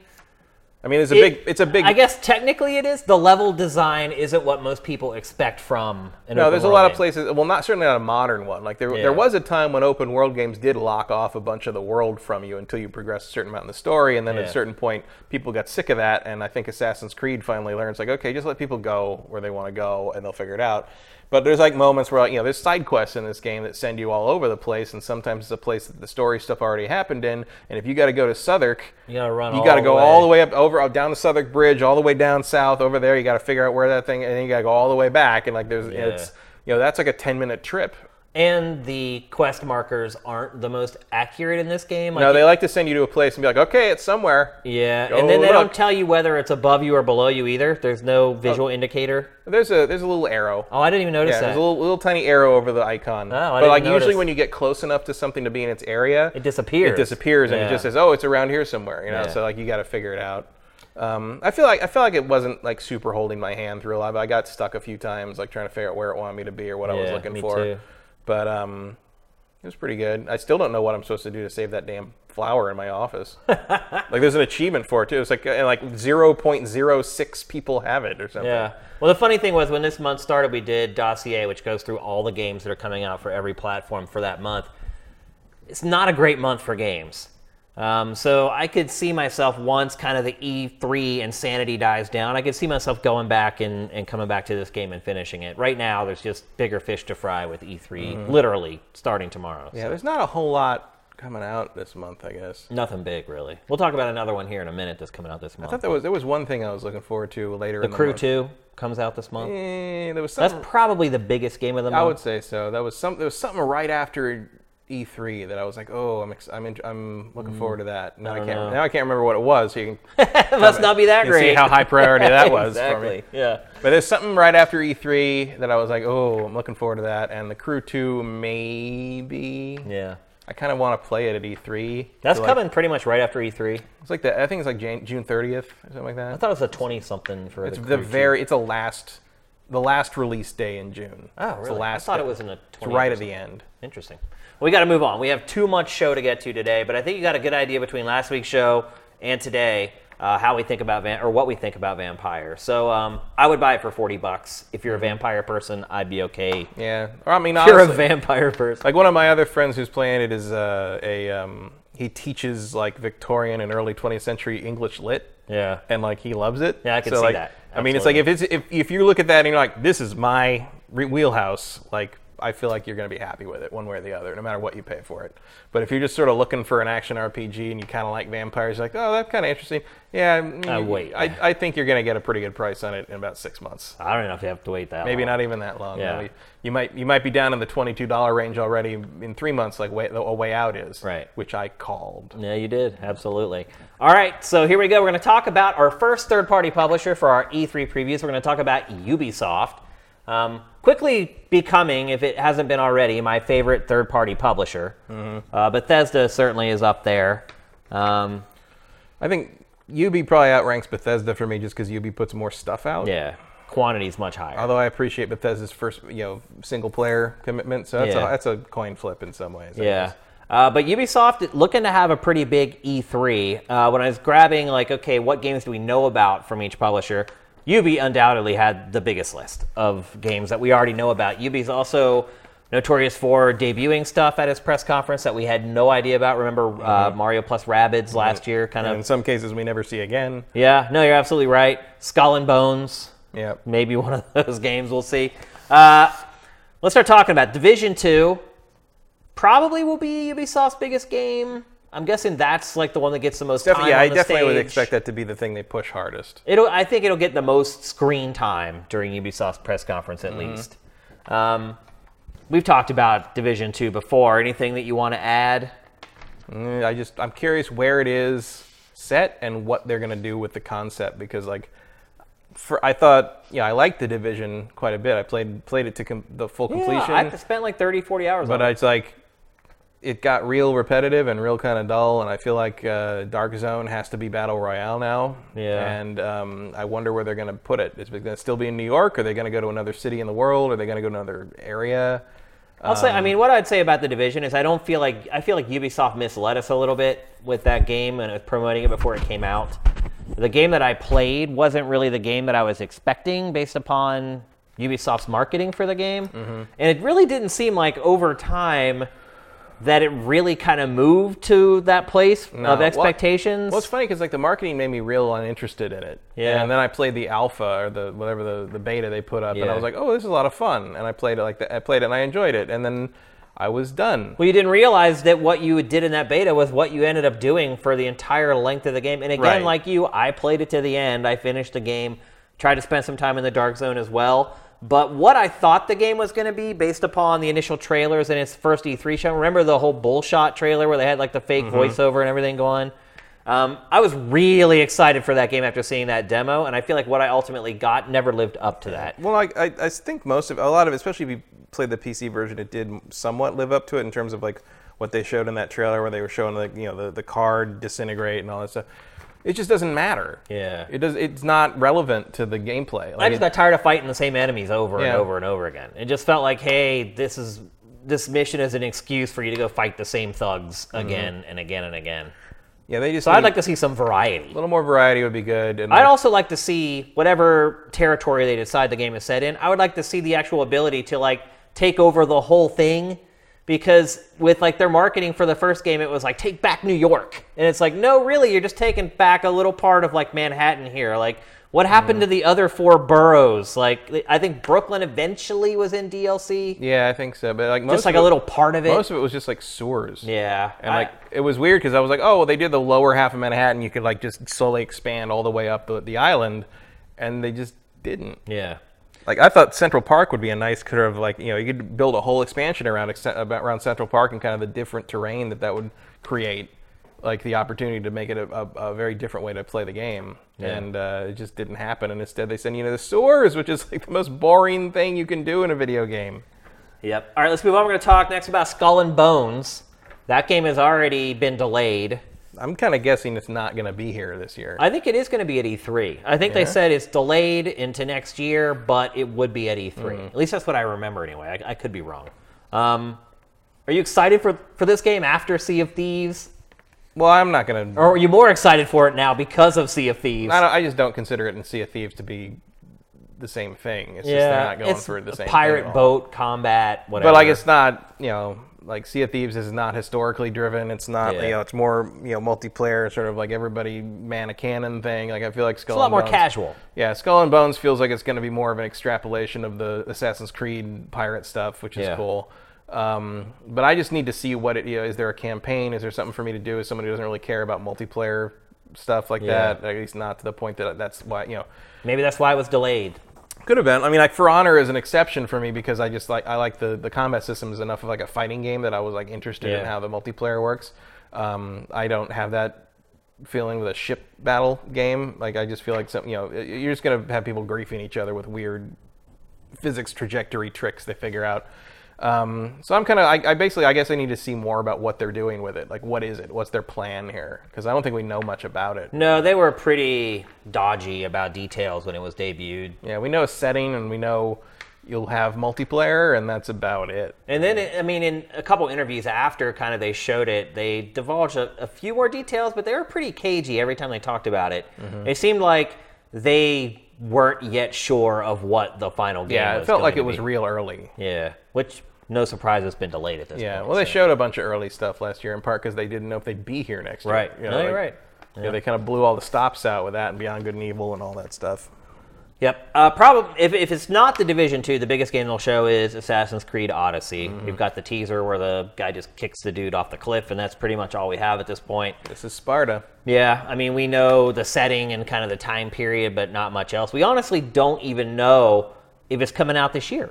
I mean, it's a it- big it's a big. I guess technically it is. The level design isn't what most people expect from an No, there's a lot of places. Well, not certainly not a modern one. Like there, Yeah. there was a time when open world games did lock off a bunch of the world from you until you progress a certain amount in the story, and then at a certain point, people got sick of that. And I think Assassin's Creed finally learns like, okay, just let people go where they want to go, and they'll figure it out. But there's like moments where you know there's side quests in this game that send you all over the place, and sometimes it's a place that the story stuff already happened in. And if you got to go to Southwark, You gotta run You got to go all the way up over down the Southwark Bridge, all the way down south over there. You got to figure out where that thing, and then you got to go all the way back. And like there's Yeah. it's you know that's like a 10 minute trip. And the quest markers aren't the most accurate in this game. Like No, they like to send you to a place and be like, okay, it's somewhere. yeah, Go and then they look. don't tell you whether it's above you or below you either. There's no visual Oh. indicator. There's a there's a little arrow. Oh, I didn't even notice Yeah, that. there's a little, little tiny arrow over the icon. Oh, I but didn't like usually when you get close enough to something to be in its area, It disappears. It disappears and it just says, oh, it's around here somewhere. You know, Yeah. so like you got to figure it out. Um, I feel like I feel like it wasn't like super holding my hand through a lot. But I got stuck a few times, like trying to figure out where it wanted me to be or what I was Yeah, looking me for. too. But um, it was pretty good. I still don't know what I'm supposed to do to save that damn flower in my office. like there's an achievement for it too. It's like uh, like 0.06 people have it or something. Yeah. Well, the funny thing was when this month started, we did dossier, which goes through all the games that are coming out for every platform for that month. It's not a great month for games. Um, so I could see myself once kind of the E3 insanity dies down. I could see myself going back and, and coming back to this game and finishing it. Right now, there's just bigger fish to fry with E3, literally starting tomorrow. Yeah, there's not a whole lot coming out this month, I guess. Nothing big, really. We'll talk about another one here in a minute that's coming out this month. I thought there was there was one thing I was looking forward to later. the in Crew month. 2 comes out this month. Eh, there was That's probably the biggest game of the month. I would say so. That was some. There was something right after E3 that I was like, oh, I'm ex- I'm in, I'm looking mm. forward to that. Now I, can't know. now I can't remember what it was. So you can, it must not be that you can great. see how high priority that was exactly. for me. Yeah. But there's something right after E3 that I was like, oh, I'm looking forward to that. And the Crew 2 maybe. Yeah. I kind of want to play it at E3. That's So, like, coming pretty much right after E3. It's like the I think it's like Jan- June 30th or something like that. I thought it was a 20 something for It's the, the Crew two. very. It's a last. The last release day in June. Oh, It's really? the last I thought day. it was in the It's 20 right at the end. Interesting. We got to move on. We have too much show to get to today, but I think you got a good idea between last week's show and today uh, how we think about van- or what we think about Vampyr. So um, I would buy it for 40 bucks. If you're a vampire person, I'd be okay. Yeah. Or I mean, If you're a vampire person. like one of my other friends who's playing it is uh, a um, he teaches like Victorian and early 20th century English lit. Yeah. and like he loves it. Yeah, I can so, see like, that. I mean, it's like if it's if, if you look at that and you're like, this is my re- wheelhouse, like I feel like you're going to be happy with it one way or the other, no matter what you pay for it. But if you're just sort of looking for an action RPG and you kind of like vampires, you're like, oh, that's kind of interesting. Yeah, Uh, wait. I, I think you're going to get a pretty good price on it in about six months. I don't know if you have to wait that Maybe long. not even that long. Yeah. Maybe You might you might be down in the twenty two dollar range already in three months, like way, a way out is. Right. Which I called. Yeah, you did. Absolutely. All right, so here we go. We're going to talk about our first third party publisher for our E3 previews. We're going to talk about Ubisoft. Um, quickly becoming, if it hasn't been already, my favorite third party publisher. Uh, Bethesda certainly is up there. Um, I think UB probably outranks Bethesda for me just because UB puts more stuff out. yeah, quantity is much higher. Although I appreciate Bethesda's first, you know, single player commitment, so that's Yeah. a that's a coin flip in some ways. I Yeah. guess. Uh, but Ubisoft looking to have a pretty big E3. Uh, when I was grabbing, like, okay, what games do we know about from each publisher? Ubi undoubtedly had the biggest list of games that we already know about. Ubi's also notorious for debuting stuff at his press conference that we had no idea about. Remember uh, Mario plus Rabbids last year? Kind And in some cases we never see again. Yeah, no, you're absolutely right. Skull and Bones Yeah. maybe one of those games. We'll see. Uh, let's start talking about Division Two. Probably will be Ubisoft's biggest game. I'm guessing that's like the one that gets the most Definitely, yeah, I definitely would expect that to be the thing they push hardest. It'll. I think it'll get the most screen time during Ubisoft's press conference, at Mm-hmm. least. Um, we've talked about Division Two before. Anything that you want to add? Mm, I just I'm curious where it is set and what they're gonna do with the concept because like for I thought yeah I liked the division quite a bit. I played played it to com- the full completion, Yeah, I've spent like 30, 40 hours but on it. it's like it got real repetitive and real kind of dull. And I feel like uh, Dark Zone has to be battle royale now. Yeah. And um, I wonder where they're gonna put it. Is it gonna still be in New York? Are they gonna go to another city in the world? Are they gonna go to another area? I'll say, I Um, mean, what I'd say about the division is I don't feel like I feel like Ubisoft misled us a little bit with that game and with promoting it before it came out. The game that I played wasn't really the game that I was expecting based upon Ubisoft's marketing for the game, Mm-hmm. and it really didn't seem like over time that it really kind of moved to that place No. of expectations. Well, it's funny because like the marketing made me real uninterested in it. Yeah. And then I played the alpha or the whatever the, the beta they put up, and I was like, oh, this is a lot of fun. And I played it like that. I played it and I enjoyed it. And then I was done. Well, you didn't realize that what you did in that beta was what you ended up doing for the entire length of the game. And again, Right. like you, I played it to the end. I finished the game, tried to spend some time in the dark zone as well. But what I thought the game was going to be, based upon the initial trailers and its first E3 show, remember the whole bullshot trailer where they had like the fake Mm-hmm. voiceover and everything going? Um, I was really excited for that game after seeing that demo, and I feel like what I ultimately got never lived up to that. Well, I, I, I think most of a lot of it, especially if you played the PC version, it did somewhat live up to it in terms of like what they showed in that trailer where they were showing like you know the, the card disintegrate and all that stuff. It just doesn't matter. Yeah. It does. It's not relevant to the gameplay. I just got tired of fighting the same enemies over and over and over again. It just felt like, hey, this is this mission is an excuse for you to go fight the same thugs Mm-hmm. again and again and again. yeah, they just. So I'd like to see some variety. a little more variety would be good. And I'd like- also like to see whatever territory they decide the game is set in. I would like to see the actual ability to like take over the whole thing because with like their marketing for the first game it was like take back New York. And it's like no really you're just taking back a little part of like Manhattan here. Like what happened to the other four boroughs? Like I think Brooklyn eventually was in DLC. yeah, I think so. But like most Just like a it- little part of it. Most of it was just like sewers. yeah. And I- like it was weird because I was like, oh, well, they did the lower half of Manhattan. You could like just slowly expand all the way up the, the island, and they just didn't. yeah. Like I thought Central Park would be a nice kind of like you know you could build a whole expansion around around Central Park and kind of the different terrain that that would create, like the opportunity to make it a, a, a very different way to play the game. Yeah. And uh, it just didn't happen. And instead they send you to the sewers, which is like the most boring thing you can do in a video game. Yep. All right, let's move on. We're going to talk next about Skull and Bones. That game has already been delayed. I'm kind of guessing it's not going to be here this year. I think it is going to be at E3. I think they said it's delayed into next year, but it would be at E3. At least that's what I remember anyway. I, I could be wrong. Um, are you excited for, for this game after Sea of Thieves? well, I'm not going to. Or are you more excited for it now because of Sea of Thieves? I, don't, I just don't consider it in Sea of Thieves to be the same thing. It's just they're not going it's for the same thing pirate at all. boat combat, whatever. But like it's not, you know, like Sea of Thieves is not historically driven. It's not, Yeah. you know, it's more, you know, multiplayer, sort of like everybody man a cannon thing. Like I feel like Skull and Bones. it's a lot more Bones- casual. Yeah, Skull and Bones feels like it's going to be more of an extrapolation of the Assassin's Creed pirate stuff, which is Yeah. cool. Um, but I just need to see what it. You know, is there a campaign? Is there something for me to do as somebody who doesn't really care about multiplayer stuff like Yeah. that? At least not to the point that that's why you know Maybe that's why it was delayed. Could have been. I mean, like For Honor is an exception for me because I just like I like the the combat systems enough of like a fighting game that I was like interested in how the multiplayer works. Um, I don't have that feeling with a ship battle game. Like I just feel like some you know you're just gonna have people griefing each other with weird physics trajectory tricks they figure out. Um, so I'm kind of, I, I basically, I guess I need to see more about what they're doing with it. Like, what is it? What's their plan here? Because I don't think we know much about it. No, they were pretty dodgy about details when it was debuted. Yeah, we know a setting and we know you'll have multiplayer, and that's about it. And then, it- I mean, in a couple interviews after kind of they showed it, they divulged a, a few more details, but they were pretty cagey every time they talked about it. Mm-hmm. It seemed like they weren't yet sure of what the final game Yeah, it felt like it was be. real early. Yeah, which no surprise it's been delayed at this Yeah, point. well, they so- showed a bunch of early stuff last year, in part because they didn't know if they'd be here next year. Right. You know, no, you're like- right. Yeah, they kind of blew all the stops out with that and Beyond Good and Evil and all that stuff. Yep. Uh, probably if, if it's not the Division Two, the biggest game they'll show is Assassin's Creed Odyssey. Mm-hmm. We've got the teaser where the guy just kicks the dude off the cliff, and that's pretty much all we have at this point. This is Sparta. Yeah, I mean we know the setting and kind of the time period, but not much else. We honestly don't even know if it's coming out this year.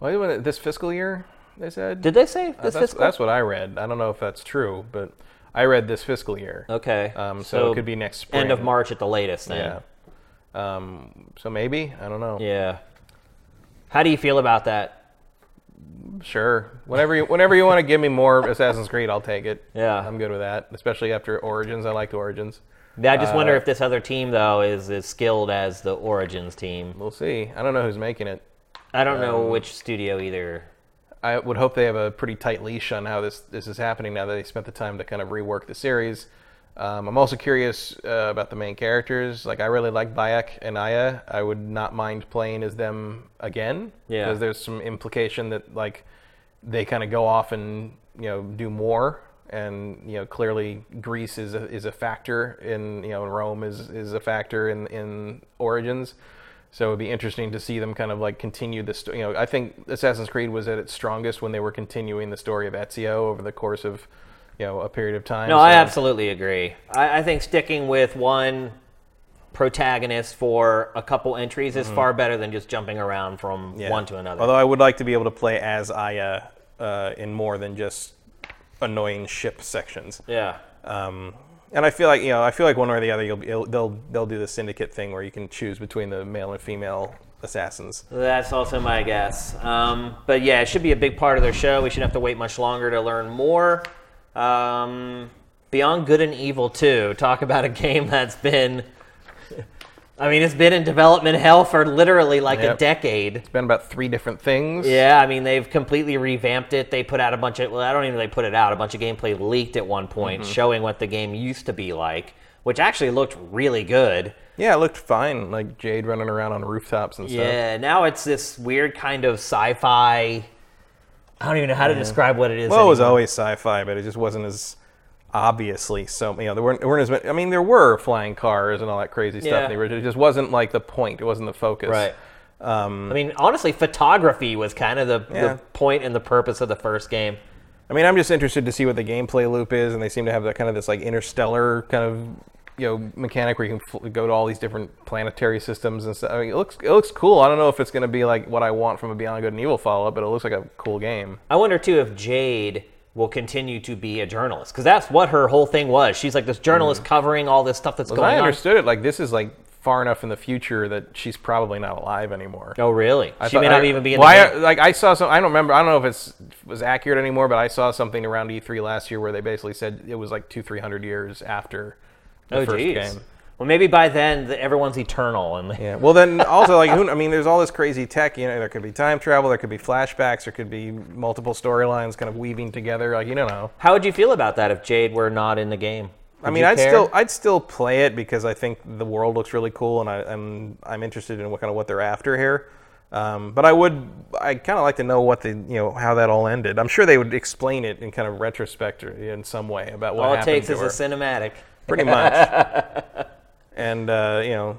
Well, this fiscal year, they said. Did they say Uh, this that's, fiscal? that's what I read. I don't know if that's true, but I read this fiscal year. okay. Um, so, it could be next spring. end of March at the latest. Then. Yeah. Um, so maybe I don't know. Yeah. How do you feel about that? Sure. Whenever you whenever you want to give me more Assassin's Creed, I'll take it. Yeah. I'm good with that. Especially after Origins. I liked Origins. Yeah, I just wonder Uh, if this other team though is as skilled as the Origins team. We'll see. I don't know who's making it. I don't know Um, which studio either. I would hope they have a pretty tight leash on how this this is happening now that they spent the time to kind of rework the series. Um, I'm also curious uh, about the main characters. Like I really like Bayek and Aya. I would not mind playing as them again. Yeah. Because there's some implication that like they kind of go off and you know do more. And you know clearly Greece is a, is a factor in you know Rome is is a factor in in Origins. So it'd be interesting to see them kind of like continue the story. You know, I think Assassin's Creed was at its strongest when they were continuing the story of Ezio over the course of, you know, a period of time. No, I absolutely agree. I, I think sticking with one protagonist for a couple entries is far better than just jumping around from Mm-hmm. Yeah. one to another. Although I would like to be able to play as Aya uh, in more than just annoying ship sections. yeah. Um, and I feel like you know, I feel like one way or the other, you'll be, they'll they'll do the syndicate thing where you can choose between the male and female assassins. That's also my guess. Um, but yeah, it should be a big part of their show. We shouldn't have to wait much longer to learn more. Um, Beyond Good and Evil 2. Talk about a game that's been. I mean, it's been in development hell for literally like a decade. It's been about three different things. Yeah, I mean they've completely revamped it. They put out a bunch of well, I don't even know they put it out. A bunch of gameplay leaked at one point, Mm-hmm. showing what the game used to be like, which actually looked really good. Yeah, it looked fine. Like Jade running around on rooftops and stuff. Yeah, now it's this weird kind of sci-fi. I don't even know how to describe what it is. Well, it was always sci-fi, but it just wasn't as obviously so. You know, there weren't, there weren't as many. I mean, there were flying cars and all that crazy stuff. Yeah. in the original. It just wasn't like the point. It wasn't the focus. right. Um, I mean, honestly, photography was kind of the, Yeah. the point and the purpose of the first game. I mean, I'm just interested to see what the gameplay loop is, and they seem to have that kind of this like interstellar kind of you know mechanic where you can fl- go to all these different planetary systems and stuff. I mean, it looks it looks cool. I don't know if it's going to be like what I want from a Beyond Good and Evil follow-up, but it looks like a cool game. I wonder too if Jade will continue to be a journalist because that's what her whole thing was. She's like this journalist mm-hmm. covering all this stuff that's As going on. I on. understood it, like this is like far enough in the future that she's probably not alive anymore. Oh, really? I she thought- may not I- even be in well, the I- like I saw some. I don't remember. I don't know if it's was accurate anymore, but I saw something around E3 last year where they basically said it was like two, three hundred years after the oh, first geez. game. Well, maybe by then the, everyone's eternal, and Yeah. Well, then also like who, I mean, there's all this crazy tech. You know, there could be time travel, there could be flashbacks, there could be multiple storylines kind of weaving together. Like you don't know. how would you feel about that if Jade were not in the game? I mean, I'd care? still I'd still play it because I think the world looks really cool, and I, I'm I'm interested in what kind of what they're after here. Um, but I would I kind of like to know what the you know how that all ended. I'm sure they would explain it in kind of retrospect or in some way about what all it takes is her. a cinematic. pretty much. and uh, you know,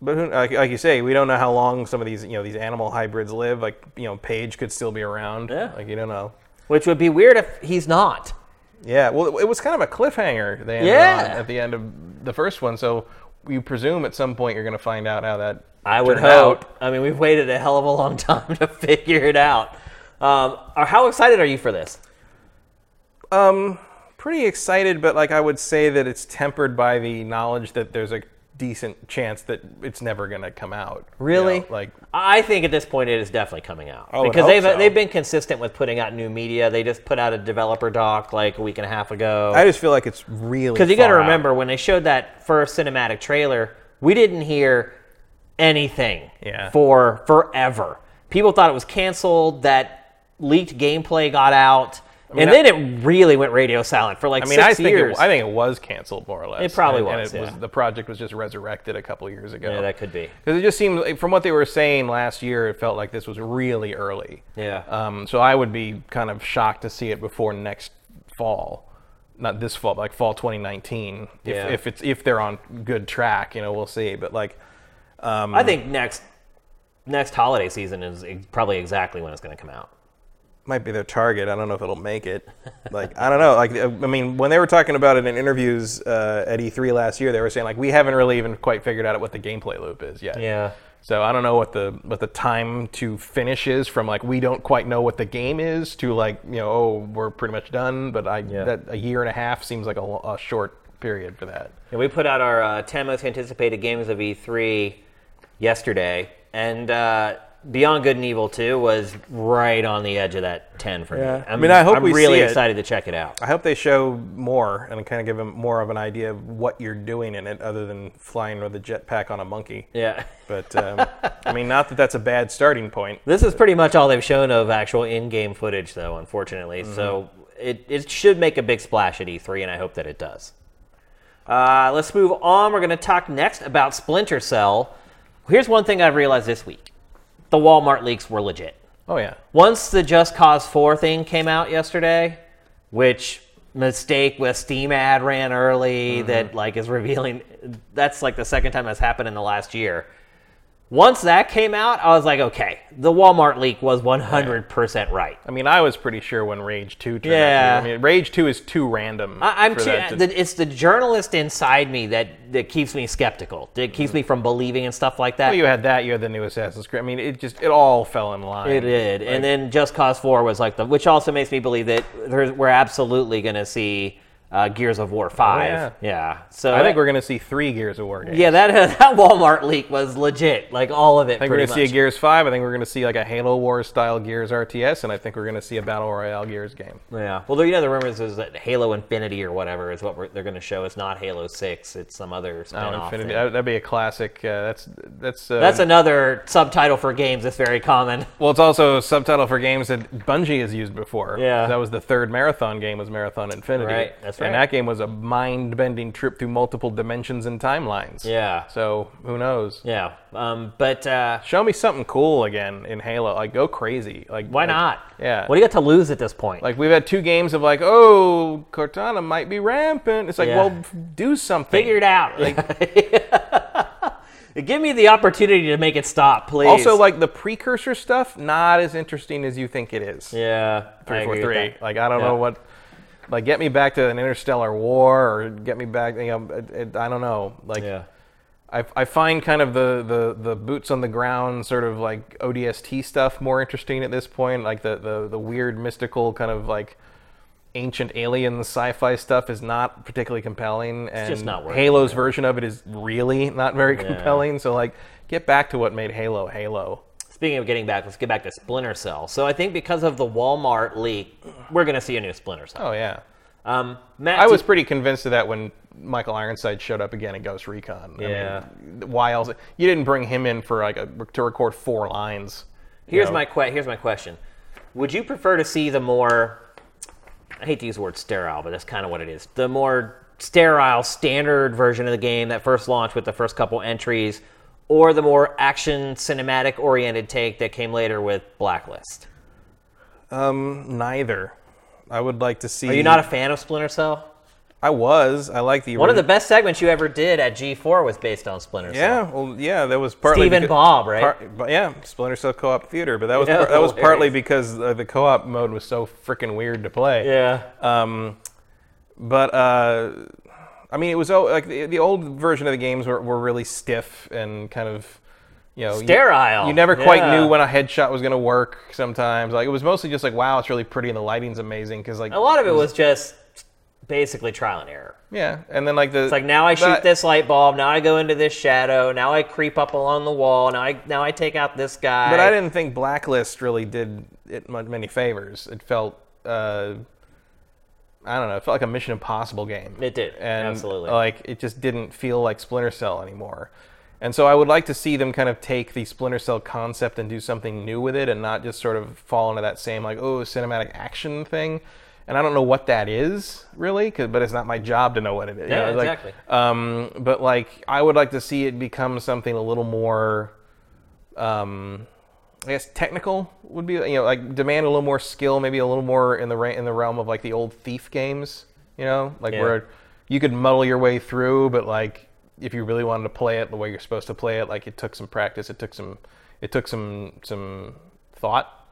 but who, like, like you say, we don't know how long some of these you know these animal hybrids live. Like you know, Pey'j could still be around. Yeah. Like you don't know. Which would be weird if he's not. Yeah. Well, it, it was kind of a cliffhanger. They ended Yeah. on at the end of the first one, so you presume at some point you're going to find out how that. I would hope. out. I mean, we've waited a hell of a long time to figure it out. Um, or how excited are you for this? Um, pretty excited, but like I would say that it's tempered by the knowledge that there's a decent chance that it's never going to come out. you Really? know, Like I think at this point it is definitely coming out I because they've so. they've been consistent with putting out new media. They just put out a developer doc like a week and a half ago. I just feel like it's really Because you got to far out. remember when they showed that first cinematic trailer, we didn't hear anything Yeah. for forever. People thought it was canceled. That leaked gameplay got out, mean, and then it really went radio silent for like I mean, six I think years. it, I think it was canceled more or less. It probably and, was, And it yeah. was the project was just resurrected a couple years ago. yeah, that could be. Because it just seemed, like, from what they were saying last year, it felt like this was really early. Yeah. Um, so I would be kind of shocked to see it before next fall, not this fall, but like fall 2019. If, Yeah. if it's if they're on good track, you know, we'll see. But like, um, I think next next holiday season is probably exactly when it's going to come out. Might be their target. I don't know if it'll make it. Like I don't know. Like I mean, when they were talking about it in interviews uh, at E3 last year, they were saying like we haven't really even quite figured out what the gameplay loop is yet. Yeah. So I don't know what the what the time to finish is from like we don't quite know what the game is to like you know oh we're pretty much done. But I Yeah. that a year and a half seems like a, a short period for that. Yeah, we put out our uh, 10 most anticipated games of E3 yesterday, and uh, Beyond Good and Evil 2 was right on the edge of that 10 for Yeah. me. I mean, I hope I'm we really see it. excited to check it out. I hope they show more and kind of give them more of an idea of what you're doing in it, other than flying with a jetpack on a monkey. Yeah. But um, I mean, not that that's a bad starting point. This is pretty much all they've shown of actual in-game footage, though, unfortunately. Mm-hmm. So it, it should make a big splash at E3, and I hope that it does. Uh, let's move on. We're going to talk next about Splinter Cell. Here's one thing I've realized this week: the Walmart leaks were legit. Oh yeah. Once the Just Cause 4 thing came out yesterday, which mistake with Steam ad ran early mm-hmm. that like is revealing that's like the second time that's happened in the last year. Once that came out, I was like, okay, the Walmart leak was 100% right. I mean, I was pretty sure when Rage 2 turned Yeah. out. to- I mean, Rage 2 is too random. I, I'm for too, that to- the, it's the journalist inside me that, that keeps me skeptical. That keeps mm-hmm. me from believing in stuff like that. Well, you had that. You had the new Assassin's Creed. I mean, it just it all fell in line. It did, and then Just Cause Four was like the, which also makes me believe that there's, we're absolutely going to see uh, Gears of War Five. Oh, yeah. yeah. So I think we're going to see three Gears of War games. yeah that that Walmart leak was legit, like all of it. I think we're going to see a. Gears 5. I think we're going to see like a Halo Wars style Gears RTS, and I think we're going to see a Battle Royale Gears game. Yeah. Well, you know, the rumors is that Halo Infinity or whatever is what we're, they're going to show. It's not Halo Six. It's some other Oh, spin-off Infinity. that'd be a classic. Uh, that's that's. Uh, That's another subtitle for games that's very common. Well, it's also a subtitle for games that Bungie has used before. Yeah. That was the third Marathon game was Marathon Infinity. Right, that's right. And that game was a mind-bending trip through multiple dimensions and timelines. Yeah. So who knows? Yeah. Um, but uh, Show me something cool again in Halo. Like go crazy. Like why like- not? Yeah. What do you got to lose at this point? Like we've had two games of like, oh, Cortana might be rampant. It's like, Yeah. well, f- do something. Figure it out. Like. Give me the opportunity to make it stop, please. Also, like the precursor stuff, not as interesting as you think it is. yeah, three four three. Like I don't Yeah. know what. Like get me back to an interstellar war, or get me back. You know, it, it, I don't know. Like Yeah. I, I find kind of the, the, the boots on the ground sort of like ODST stuff more interesting at this point. Like the, the, the weird mystical kind of like ancient alien sci-fi stuff is not particularly compelling, and just not working, Halo's version of it is really not very compelling. So like, get back to what made Halo Halo. Speaking of getting back, let's get back to Splinter Cell. So I think because of the Walmart leak, we're going to see a new Splinter Cell. Oh yeah, Um, Matt, I was pretty convinced of that when Michael Ironside showed up again in Ghost Recon. I Yeah. mean, why else? You didn't bring him in for like a, to record four lines. Here's know? my que- here's my question: Would you prefer to see the more I hate to use the word sterile, but that's kind of what it is. The more sterile standard version of the game that first launched with the first couple entries, or the more action cinematic oriented take that came later with Blacklist. Um, neither. I would like to see. Are you not a fan of Splinter Cell? I was. I like the One of the best segments you ever did at G4 was based on Splinter Cell. Yeah, well, yeah, that was partly Steve and Bob, right? part- but yeah, Splinter Cell co-op theater, but that was par- that was partly because uh, the co-op mode was so freaking weird to play. Yeah. Um, but uh, I mean, it was oh, like the, the old version of the games were, were really stiff and kind of, you know, Sterile. You, never quite Yeah. knew when a headshot was going to work. Sometimes, like it was mostly just like, wow, it's really pretty and the lighting's amazing because like A lot of it was just basically trial and error. yeah, and then like the It's like now I shoot that- this light bulb, now I go into this shadow, now I creep up along the wall, now I now I take out this guy. But I didn't think Blacklist really did it many favors. It felt, uh, I don't know, it felt like a Mission Impossible game. It did, and absolutely. Like it just didn't feel like Splinter Cell anymore. And so I would like to see them kind of take the Splinter Cell concept and do something new with it, and not just sort of fall into that same like oh cinematic action thing. And I don't know what that is really, 'cause- but it's not my job to know what it is. you Yeah, know, like, exactly. um, but like I would like to see it become something a little more um, I guess technical would be you know like demand a little more skill, maybe a little more in the ra- in the realm of like the old thief games, you know, like Yeah. where you could muddle your way through, but like if you really wanted to play it the way you're supposed to play it, like it took some practice, it took some it took some some thought.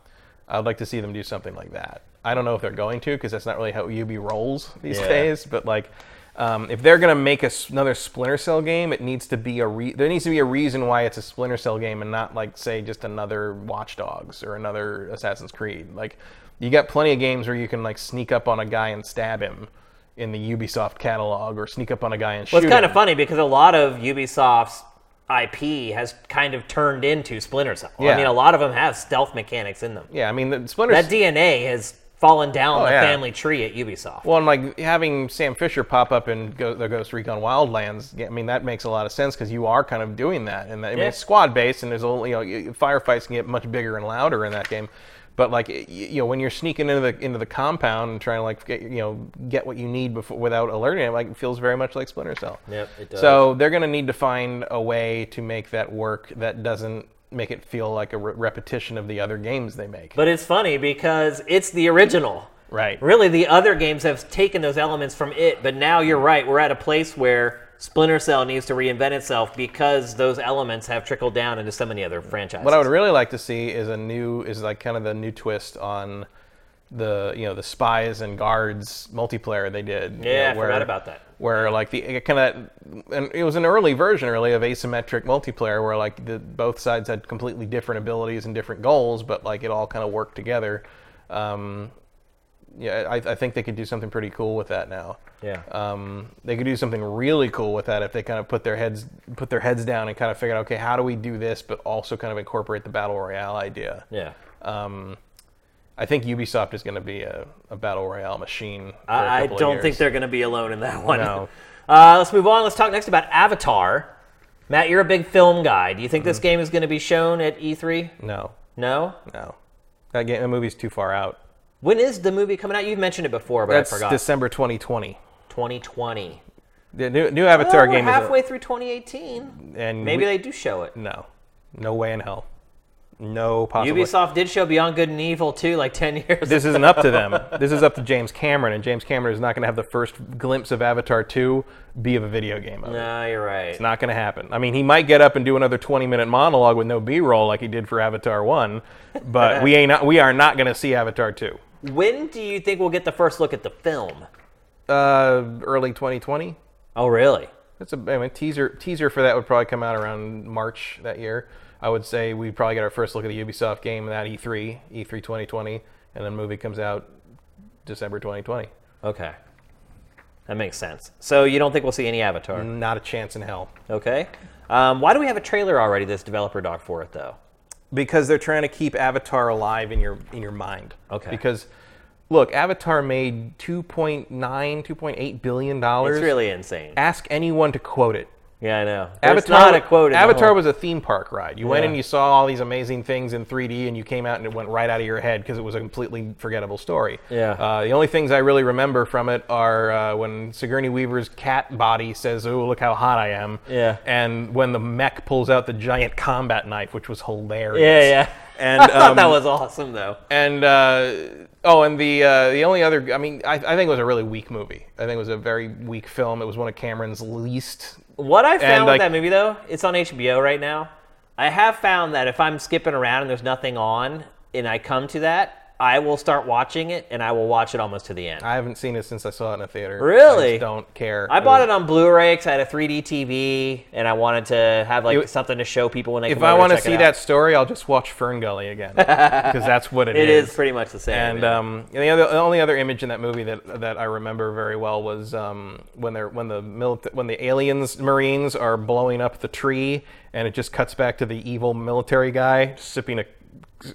I'd like to see them do something like that. I don't know if they're going to because that's not really how Ubi rolls these Yeah. days, but like. Um, if they're gonna make a another Splinter Cell game, it needs to be a re- there needs to be a reason why it's a Splinter Cell game and not like say just another Watch Dogs or another Assassin's Creed. Like you got plenty of games where you can like sneak up on a guy and stab him in the Ubisoft catalog, or sneak up on a guy and Well, shoot it's kind him. of funny because a lot of Ubisoft's IP has kind of turned into Splinter Cell. Yeah. I mean, a lot of them have stealth mechanics in them. Yeah, I mean the Splinter. That DNA has fallen down Oh, the yeah. family tree at Ubisoft. Well, and like having Sam Fisher pop up in Go- the Ghost Recon Wildlands, I mean that makes a lot of sense because you are kind of doing that, and that, I mean Yeah. it's squad based, and there's a you know firefights can get much bigger and louder in that game, but like you know when you're sneaking into the into the compound and trying to like get you know get what you need before without alerting it, like it feels very much like Splinter Cell. Yep, it does. So they're going to need to find a way to make that work that doesn't make it feel like a re- repetition of the other games they make. But it's funny because it's the original. right. Really, the other games have taken those elements from it, but now you're mm. right. We're at a place where Splinter Cell needs to reinvent itself because those elements have trickled down into so many other franchises. What I would really like to see is a new is like kind of the new twist on the you know the spies and guards multiplayer they did. you yeah, know, I forgot about that. Where like the kind of and it was an early version really of asymmetric multiplayer where like the both sides had completely different abilities and different goals, but like it all kind of worked together. Um, yeah, I, I think they could do something pretty cool with that now. Yeah. Um, they could do something really cool with that if they kind of put their heads put their heads down and kind of figure out, okay, how do we do this, but also kind of incorporate the battle royale idea. yeah. Um, I think Ubisoft is going to be a, a battle royale machine. I, I don't think they're going to be alone in that one. No. Uh, let's move on. Let's talk next about Avatar. Matt, you're a big film guy. Do you think this Mm-hmm. game is going to be shown at E3? No, No. no, that game, that movie's too far out. When is the movie coming out? You've mentioned it before, but That's I forgot. December 2020. 2020. The new, new Avatar Well, we're game is halfway through 2018. and Maybe we- they do show it. no, no way in hell, no possible. Ubisoft did show Beyond Good and Evil too, like 10 years. This isn't up to them. This is up to James Cameron, and James Cameron is not going to have the first glimpse of Avatar 2 be of a video game of it. you're right. It's not going to happen. I mean, he might get up and do another 20 minute monologue with no B-roll like he did for Avatar 1, but we ain't not, we are not going to see Avatar 2. When do you think we'll get the first look at the film? Uh, early 2020. Oh, really? That's a I mean, teaser teaser for that would probably come out around March that year. I would say we probably get our first look at the Ubisoft game at E E3, E3 2020, and then movie comes out December 2020. Okay. That makes sense. So you don't think we'll see any Avatar? Not a chance in hell. Okay. Um, why do we have a trailer already, this developer doc for it, though? because they're trying to keep Avatar alive in your in your mind. Okay. Because look, Avatar made 2.9, 2.8 billion dollars. It's really insane. Ask anyone to quote it. Yeah, I know. There's Avatar, not a quote. Avatar was a theme park ride. You went Yeah. and you saw all these amazing things in 3D, and you came out and it went right out of your head because it was a completely forgettable story. Yeah. Uh, the only things I really remember from it are uh, when Sigourney Weaver's cat body says, "Oh, look how hot I am." Yeah. And when the mech pulls out the giant combat knife, which was hilarious. Yeah, yeah. And I thought that um, was awesome, though. and uh, oh, and the uh, the only other, I mean, I, I think it was a really weak movie. I think it was a very weak film. It was one of Cameron's least. What I found like- with that movie, though, it's on HBO right now. I have found that if I'm skipping around and there's nothing on, and I come to that, I will start watching it, and I will watch it almost to the end. I haven't seen it since I saw it in a theater. Really? I just don't care. I bought it on Blu-ray because I had a 3D TV, and I wanted to have like It- something to show people when they If I want to see that story, I'll just watch FernGully again because that's what It it is pretty much the same. And yeah. um, and the, other, the only other image in that movie that that I remember very well was um, when they're when the when the aliens Marines are blowing up the tree, and it just cuts back to the evil military guy sipping a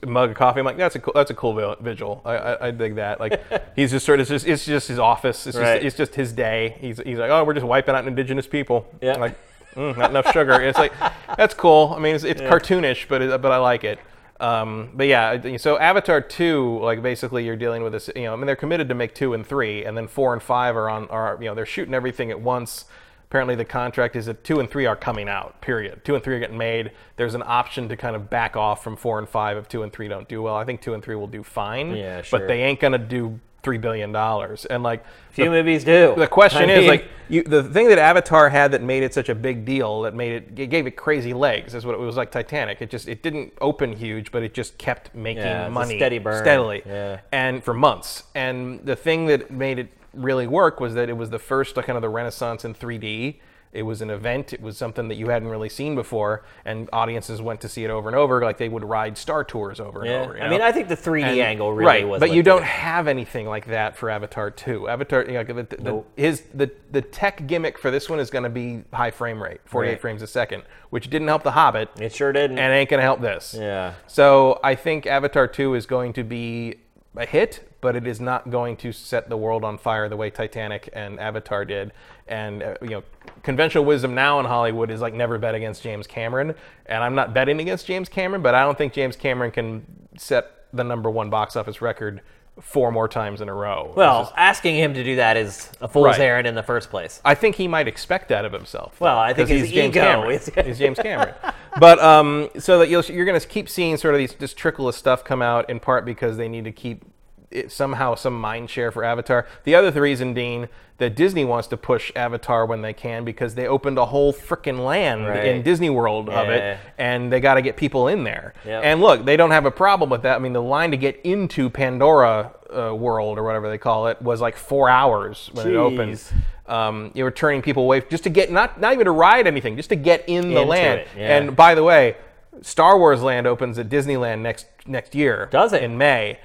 mug of coffee. I'm like, that's a cool, that's a cool vi- visual. I, I, I dig that. Like he's just sort of just it's just his office. It's just, it's just his day. He's he's like, oh, we're just wiping out indigenous people. Yeah. I'm like. Mm, not enough sugar. It's like that's cool. I mean, it's, it's cartoonish, but it, but I like it. Um, but yeah, so Avatar two, like basically you're dealing with this. You know, I mean, they're committed to make two and three, and then four and five are on. Are you know they're shooting everything at once. Apparently, the contract is that two and three are coming out. Period. Two and three are getting made. There's an option to kind of back off from four and five if two and three don't do well. I think two and three will do fine. Yeah, sure. But they ain't gonna do three billion dollars. And like few the- movies do. the question I is like you, the thing that Avatar had that made it such a big deal that made it, it gave it crazy legs is what it was like Titanic. It just it didn't open huge, but it just kept making Yeah, money steady burn. steadily Yeah. and for months. And the thing that made it really work was that it was the first kind of the renaissance in 3D. It was an event. It was something that you hadn't really seen before, and audiences went to see it over and over, like they would ride Star Tours over and over. you I mean, I think the 3D And- angle really right, was. but you don't it. have anything like that for Avatar 2. Avatar, you know, the, the, Nope. his the the tech gimmick for this one is going to be high frame rate, 48 Right. frames a second, which didn't help The Hobbit, It sure didn't. and ain't going to help this. yeah. So I think Avatar 2 is going to be a hit, but it is not going to set the world on fire the way Titanic and Avatar did. And uh, you know, conventional wisdom now in Hollywood is like never bet against James Cameron. And I'm not betting against James Cameron, but I don't think James Cameron can set the number one box office record four more times in a row. Well, just- asking him to do that is a fool's Right. errand in the first place. I think he might expect that of himself. Well, I think his he's James ego Cameron. is- he's James Cameron. But um, so that you'll, you're going to keep seeing sort of these this trickle of stuff come out in part because they need to keep it, somehow some mind share for Avatar. The other th- reason, Dean, that Disney wants to push Avatar when they can because they opened a whole freaking land Right. in Disney World of it, and they got to get people in there. Yep. And look, they don't have a problem with that. I mean, the line to get into Pandora uh, World or whatever they call it was like four hours when it opened Jeez. um, you were turning people away just to get not not even to ride anything, just to get in the Into land. it, yeah. And by the way, Star Wars Land opens at Disneyland next next year. Does it? in May?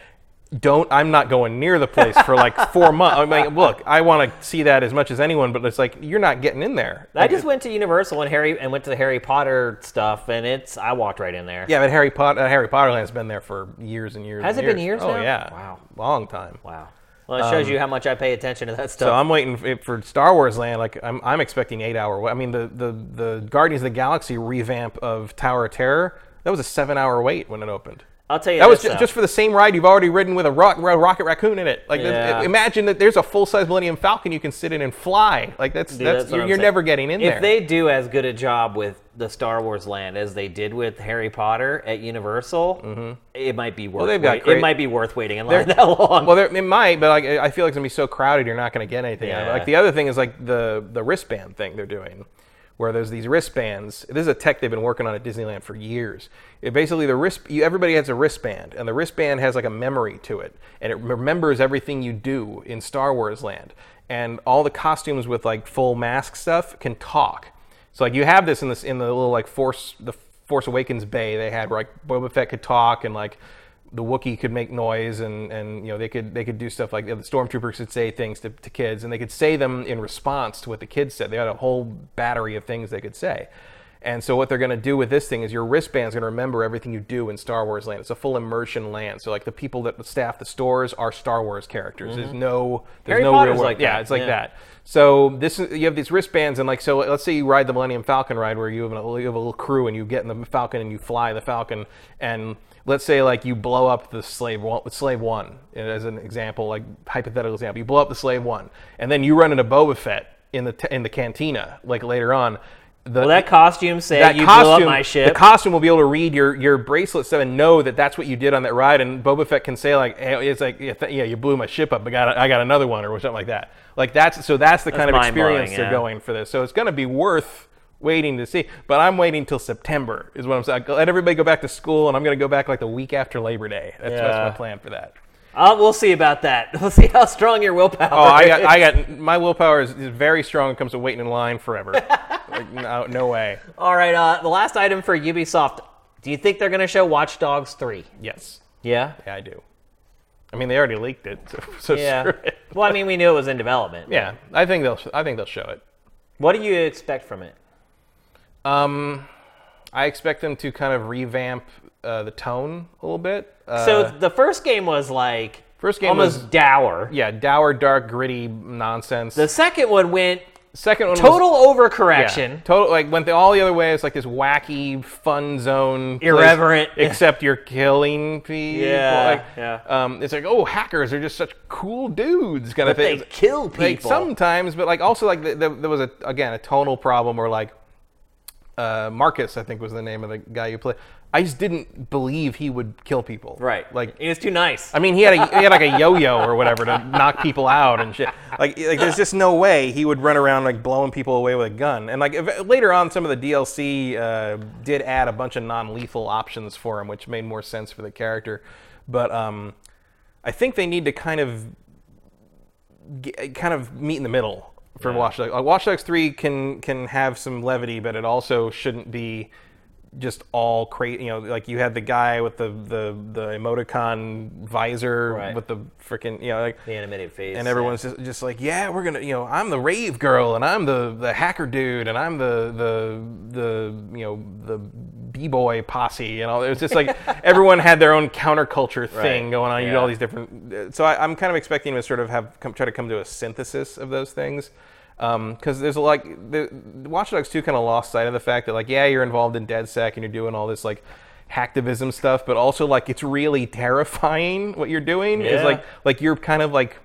Don't I'm not going near the place for like four months. I mean, look, I want to see that as much as anyone, but it's like you're not getting in there. I just went to Universal and Harry and went to the Harry Potter stuff, and it's I walked right in there. Yeah, but Harry Potter, uh, Harry Potter Land's been there for years and years. Has and it been years Oh now? yeah, Wow. long time. Wow. Well, it shows you how much I pay attention to that stuff. Um, So I'm waiting f- for Star Wars Land. Like I'm, I'm expecting eight hour. I mean, the, the the Guardians of the Galaxy revamp of Tower of Terror. That was a seven hour wait when it opened. I'll tell you That was this, ju- though. just for the same ride you've already ridden with a rock, rocket raccoon in it. Like, th- Yeah. imagine that there's a full size Millennium Falcon you can sit in and fly. Like that's Dude, that's, what you're, you're never getting in if there. If they do as good a job with the Star Wars land as they did with Harry Potter at Universal, it might be worth. Mm-hmm. they've got wait- great- it might be worth waiting in line that long. well, it might, but like I feel like it's gonna be so crowded, you're not gonna get anything. out of it. Yeah. Like the other thing is like the the wristband thing they're doing, where there's these wristbands. This is a tech they've been working on at Disneyland for years. It basically the wrist. You, everybody has a wristband, and the wristband has like a memory to it, and it remembers everything you do in Star Wars Land. And all the costumes with like full mask stuff can talk. So like you have this in this in the little like Force the Force Awakens bay they had where like Boba Fett could talk and like the Wookiee could make noise and, and you know they could they could do stuff like the stormtroopers could say things to, to kids and they could say them in response to what the kids said. They had a whole battery of things they could say. And so what they're going to do with this thing is your wristband's going to remember everything you do in Star Wars land. It's a full immersion land. So like the people that staff the stores are Star Wars characters. There's mm-hmm. no there's Harry no Potter's real world. like yeah, that, it's like yeah. that. So this you have these wristbands and like so let's say you ride the Millennium Falcon ride where you have, a, you have a little crew and you get in the Falcon and you fly the Falcon and let's say like you blow up the slave one, slave one as an example like hypothetical example you blow up the slave one and then you run into Boba Fett in the t- in the cantina like later on. The, Will that costume say that you costume, blew up my ship? the costume will be able to read your, your bracelet stuff and know that that's what you did on that ride. And Boba Fett can say like, hey, it's like, yeah, th- yeah, you blew my ship up. I got, I got another one or something like that. Like that's so that's the kind of experience they're yeah. going for this. So it's going to be worth waiting to see. But I'm waiting till September is what I'm saying. Let everybody go back to school, and I'm going to go back like the week after Labor Day. That's, that's my plan for that. Uh, we'll see about that. We'll see how strong your willpower. Oh, I got, is. I got my willpower is, is very strong when it comes to waiting in line forever. like, no, no way. All right. Uh, the last item for Ubisoft. Do you think they're going to show Watch Dogs three? Yes. Yeah. Yeah, I do. I mean, they already leaked it, so, so Yeah. screw it. well, I mean, we knew it was in development. Yeah, I think they'll. I think they'll show it. What do you expect from it? Um, I expect them to kind of revamp uh, the tone a little bit. Uh, So the first game was like First game almost was- dour. yeah, dour, dark, gritty nonsense. The second one went second one was total yeah, overcorrection. total like went the, all the other way. It's like this wacky, fun zone, place, Irreverent. except you're killing people. Yeah, like, yeah. Um, it's like oh, hackers are just such cool dudes, kind of But thing. they kill Like people. sometimes, but like also like the, the, there was a again a tonal problem where like uh, Marcus, I think was the name of the guy you play. I just didn't believe he would kill people. Right. Like he was too nice. I mean, he had a, he had like a yo-yo or whatever to knock people out and shit. Like, like there's just no way he would run around like blowing people away with a gun. And like if, later on, some of the DLC uh, did add a bunch of non-lethal options for him, which made more sense for the character. But um, I think they need to kind of get, kind of meet in the middle for Watch Dogs. Like, Watch Dogs Three can can have some levity, but it also shouldn't be just all crazy. You know, like you had the guy with the the the emoticon visor Right. with the freaking you know like. the animated face. And yeah. everyone's just, just like, yeah, we're gonna, you know, I'm the rave girl, and I'm the, the hacker dude, and I'm the the the you know the b boy posse, you know. It was just like everyone had their own counterculture thing Right, going on. You yeah. all these different. Uh, so I, I'm kind of expecting to sort of have come, try to come to a synthesis of those things, because there's a like the Watch Dogs 2 kind of lost sight of the fact that like yeah, you're involved in DedSec and you're doing all this like hacktivism stuff, but also like it's really terrifying what you're doing. Is like like you're kind of like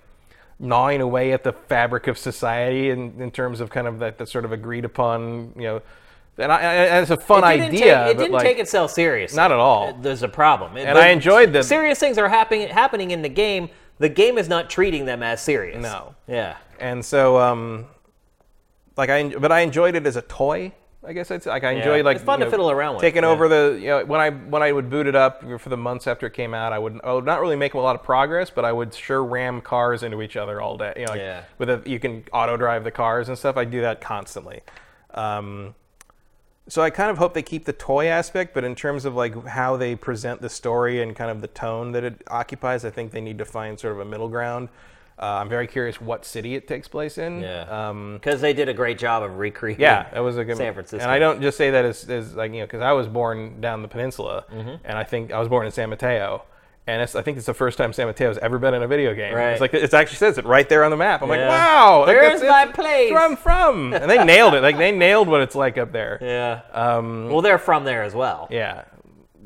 gnawing away at the fabric of society in, in terms of kind of that, that sort of agreed upon, you know, and, I, and it's a fun it idea. Take, it didn't like, take itself seriously. Not at all. There's a problem. And I enjoyed the- serious things are happening happening in the game. The game is not treating them as serious. No. Yeah. And so, um, like I, but I enjoyed it as a toy. I guess it's like I enjoyed like It's fun you to know, fiddle around with, Taking yeah. over the you know when I when I would boot it up for the months after it came out, I would I would not really make a lot of progress, but I would sure ram cars into each other all day. You know, like Yeah. with a you can auto drive the cars and stuff. I do that constantly. Um, So I kind of hope they keep the toy aspect, but in terms of like how they present the story and kind of the tone that it occupies, I think they need to find sort of a middle ground. Uh, I'm very curious what city it takes place in. Yeah. Um, Because they did a great job of recreating. yeah, that was a good San Francisco. And I don't just say that as, as like you know because I was born down the peninsula, Mm-hmm. and I think I was born in San Mateo, and it's, I think it's the first time San Mateo's ever been in a video game. Right. It's like it actually says it right there on the map. I'm Yeah. like, wow, like, There's that's- my place. Where I'm from, and they nailed it. Like they nailed what it's like up there. Yeah. Um, well, they're from there as well. yeah.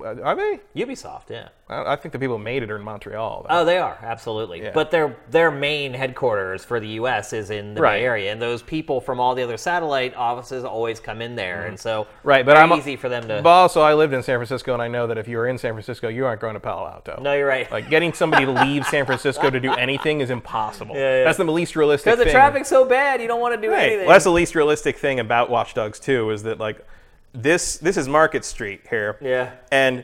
Uh, Are they? Ubisoft, yeah. I I think the people who made it are in Montreal. though. Oh, they are absolutely. Yeah. But their their main headquarters for the U.S. is in the Right. Bay Area, and those people from all the other satellite offices always come in there, and so Mm-hmm. Right, but I'm easy for them to. But also, I lived in San Francisco, and I know that if you are in San Francisco, you aren't going to Palo Alto. no, you're right. Like getting somebody to leave San Francisco to do anything is impossible. Yeah, yeah. That's the least realistic because the thing. traffic's so bad, you don't want to do Right. anything. Well, that's the least realistic thing about Watch Dogs 2 is that like this this is Market Street here. Yeah. And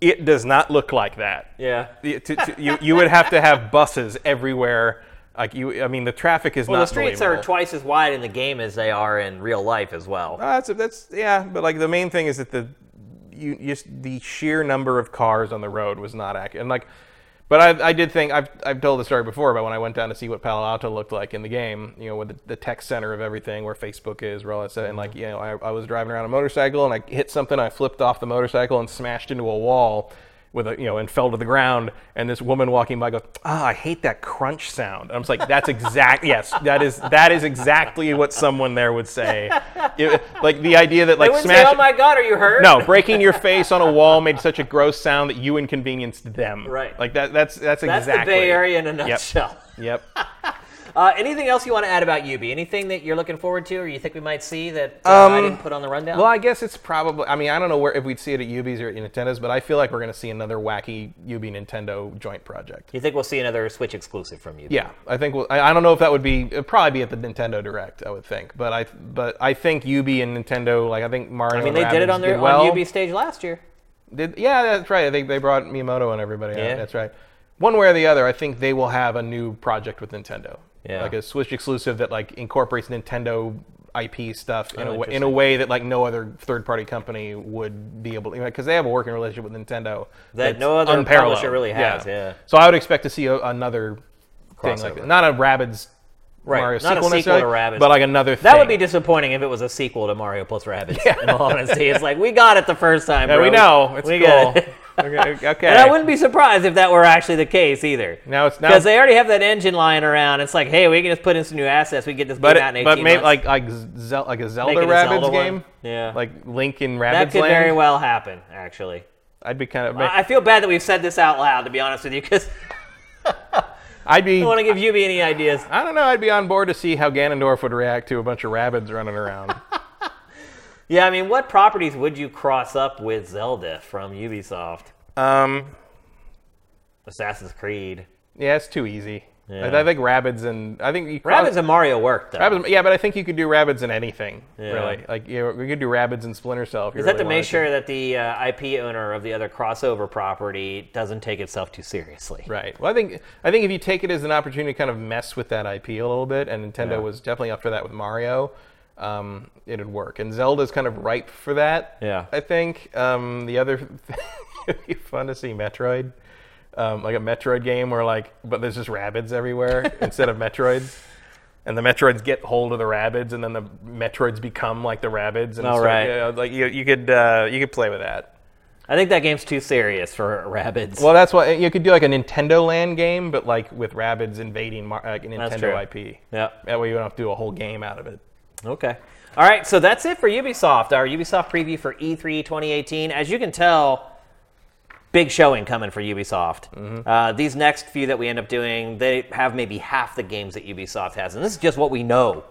it does not look like that. yeah. You- to- to- you, you would have to have buses everywhere. Like you, I mean, the traffic is Well, not the streets are twice as wide in the game as they are in real life as well. Uh, that's that's yeah, but like the main thing is that the you just the sheer number of cars on the road was not accurate. And like, but I, I did think I've I've told the story before about when I went down to see what Palo Alto looked like in the game. You know, with the, the tech center of everything, where Facebook is, where all that stuff. And like, mm-hmm. you know, I, I was driving around a motorcycle and I hit something. I flipped off the motorcycle and smashed into a wall. With a, you know, and fell to the ground, and this woman walking by goes, "Ah, I hate that crunch sound." I'm just like, "That's exact. yes, that is that is exactly what someone there would say." It- like the idea that like smash. say, "Oh my God, are you hurt?" no, breaking your face on a wall made such a gross sound that you inconvenienced them. Right. Like that. That's that's, exactly. that's exactly. the Bay Area in a nutshell. Yep. Uh, anything else you want to add about Ubi? Anything that you're looking forward to, or you think we might see that uh, I Um, didn't put on the rundown? Well, I guess it's probably. I mean, I don't know where if we'd see it at Ubi's or at Nintendo's, but I feel like we're going to see another wacky Ubi Nintendo joint project. you think we'll see another Switch exclusive from Ubi? Yeah, I think. We'll, I, I don't know if that would be. It'd probably be at the Nintendo Direct. I would think, but I. But I think Ubi and Nintendo. Like I think Mario. I mean, they did it on their well. on Ubi stage last year. Did, yeah, that's right. I think they brought Miyamoto and everybody. out. Yeah. That's right. One way or the other, I think they will have a new project with Nintendo. Yeah. Like a Switch exclusive that like incorporates Nintendo IP stuff in Oh, a way, in a way that like no other third party company would be able to because they have a working relationship with Nintendo That no other unparalleled. publisher really has, yeah. So I would expect to see a, another thing like that. Not a Rabbids Right, Mario not a sequel, sequel to Rabbids. but like another. That would be disappointing if it was a sequel to Mario plus Rabbids. In all honesty, it's like we got it the first time. Yeah, we know. It's we cool. Okay. okay. And I wouldn't be surprised if that were actually the case either. Now it's now Because they already have that engine lying around. It's like, hey, we can just put in some new assets. We can get this But game out in 18 but maybe months. like like Zel- like a Zelda Rabbids Zelda one. game, Yeah. like Link in Rabbids that could Land. very well happen, actually. I'd be kind of. I feel bad that we've said this out loud, to be honest with you, because I'd be. I don't want to give Ubi any ideas. I don't know. I'd be on board to see how Ganondorf would react to a bunch of rabbits running around. Yeah, I mean, what properties would you cross up with Zelda from Ubisoft? um, Assassin's Creed. yeah, it's too easy. Yeah. I, I think rabbits and I think you cross- Rabbids and Mario worked, though. Rabbids- yeah, but I think you could do rabbits in anything. Yeah. Really, like you know, could do rabbits in Splinter Cell. If you Is that really to make sure that the uh, IP owner of the other crossover property doesn't take itself too seriously? Right. Well, I think I think if you take it as an opportunity to kind of mess with that IP a little bit, and Nintendo was definitely up for that with Mario, um, it'd work. And Zelda's kind of ripe for that. Yeah. I think um, the other it'd be fun to see Metroid, um, like a Metroid game where like, but there's just rabbits everywhere instead of Metroids. And the Metroids get hold of the rabbits, and then the Metroids become like the rabbits. And All start- right. you know, like you, you could uh, you could play with that. I think that game's too serious for Rabbids. Well, that's why you could do like a Nintendo Land game, but like with rabbits invading Mar- like a Nintendo. IP. yeah. That way you don't have to do a whole game out of it. Okay. All right, so that's it for Ubisoft. Our Ubisoft preview for E E3 2018. As you can tell, big showing coming for Ubisoft. Uh, these next few that we end up doing, they have maybe half the games that Ubisoft has, and this is just what we know.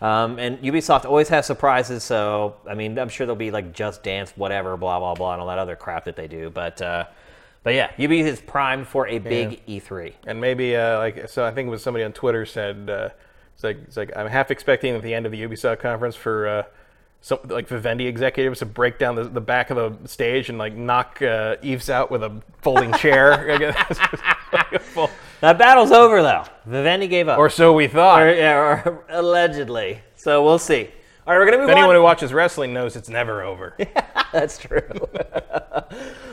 Um, and Ubisoft always has surprises, so I mean, I'm sure there'll be like Just Dance, whatever, blah blah blah, and all that other crap that they do. But uh, but yeah, Ubi is primed for a big E E3. And maybe uh, like so, I think it was somebody on Twitter said uh, it's like it's like I'm half expecting at the end of the Ubisoft conference for uh, some like Vivendi executives to break down the, the back of the stage and like knock uh, Yves out with a folding chair. I guess. Like full- That battle's over though. Vivendi gave up. or so we thought. or, yeah, or allegedly. So we'll see. All right, we're gonna move If anyone on. who watches wrestling knows it's never over. That's true. All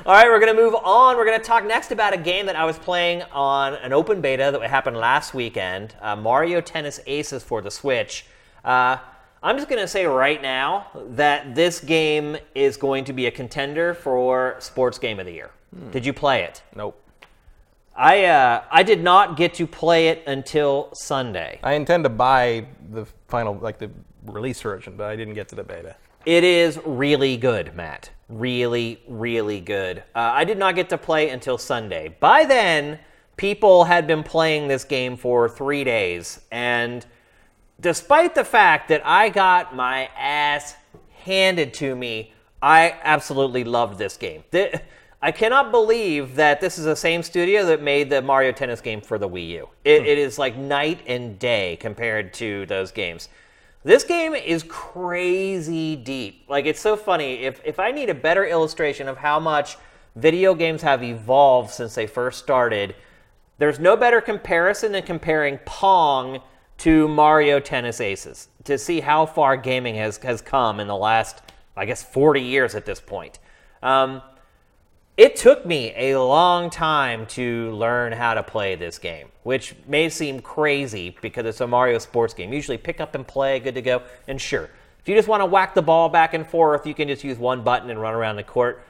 right, we're going to move on. We're going to talk next about a game that I was playing on an open beta that happened last weekend uh, Mario Tennis Aces for the Switch. Uh, I'm just going to say right now that this game is going to be a contender for Sports Game of the Year. Did you play it? nope. I, uh, I did not get to play it until Sunday. I intend to buy the final, like the release version, but I didn't get to the beta. It is really good, Matt. Really, really good. Uh, I did not get to play until Sunday. By then, people had been playing this game for three days, and despite the fact that I got my ass handed to me, I absolutely loved this game. I cannot believe that this is the same studio that made the Mario Tennis game for the Wii U. It, it is like night and day compared to those games. This game is crazy deep. Like it's so funny. If if I need a better illustration of how much video games have evolved since they first started, there's no better comparison than comparing Pong to Mario Tennis Aces to see how far gaming has has come in the last, I guess, 40 years at this point. Um, it took me a long time to learn how to play this game, which may seem crazy because it's a Mario sports game. Usually pick up and play, good to go. And sure, if you just want to whack the ball back and forth, you can just use one button and run around the court.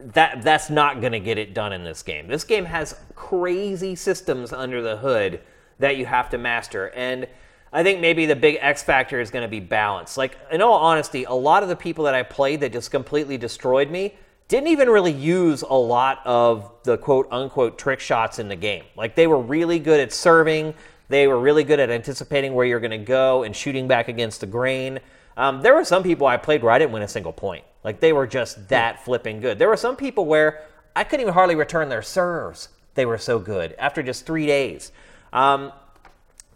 That that's not going to get it done in this game. This game has crazy systems under the hood that you have to master. And I think maybe the big X factor is going to be balance. Like in all honesty, a lot of the people that I played that just completely destroyed me didn't even really use a lot of the quote unquote trick shots in the game. Like they were really good at serving, they were really good at anticipating where you're going to go and shooting back against the grain. Um, there were some people I played where I didn't win a single point. Like they were just that flipping good. There were some people where I couldn't even hardly return their serves. They were so good after just three days. Um,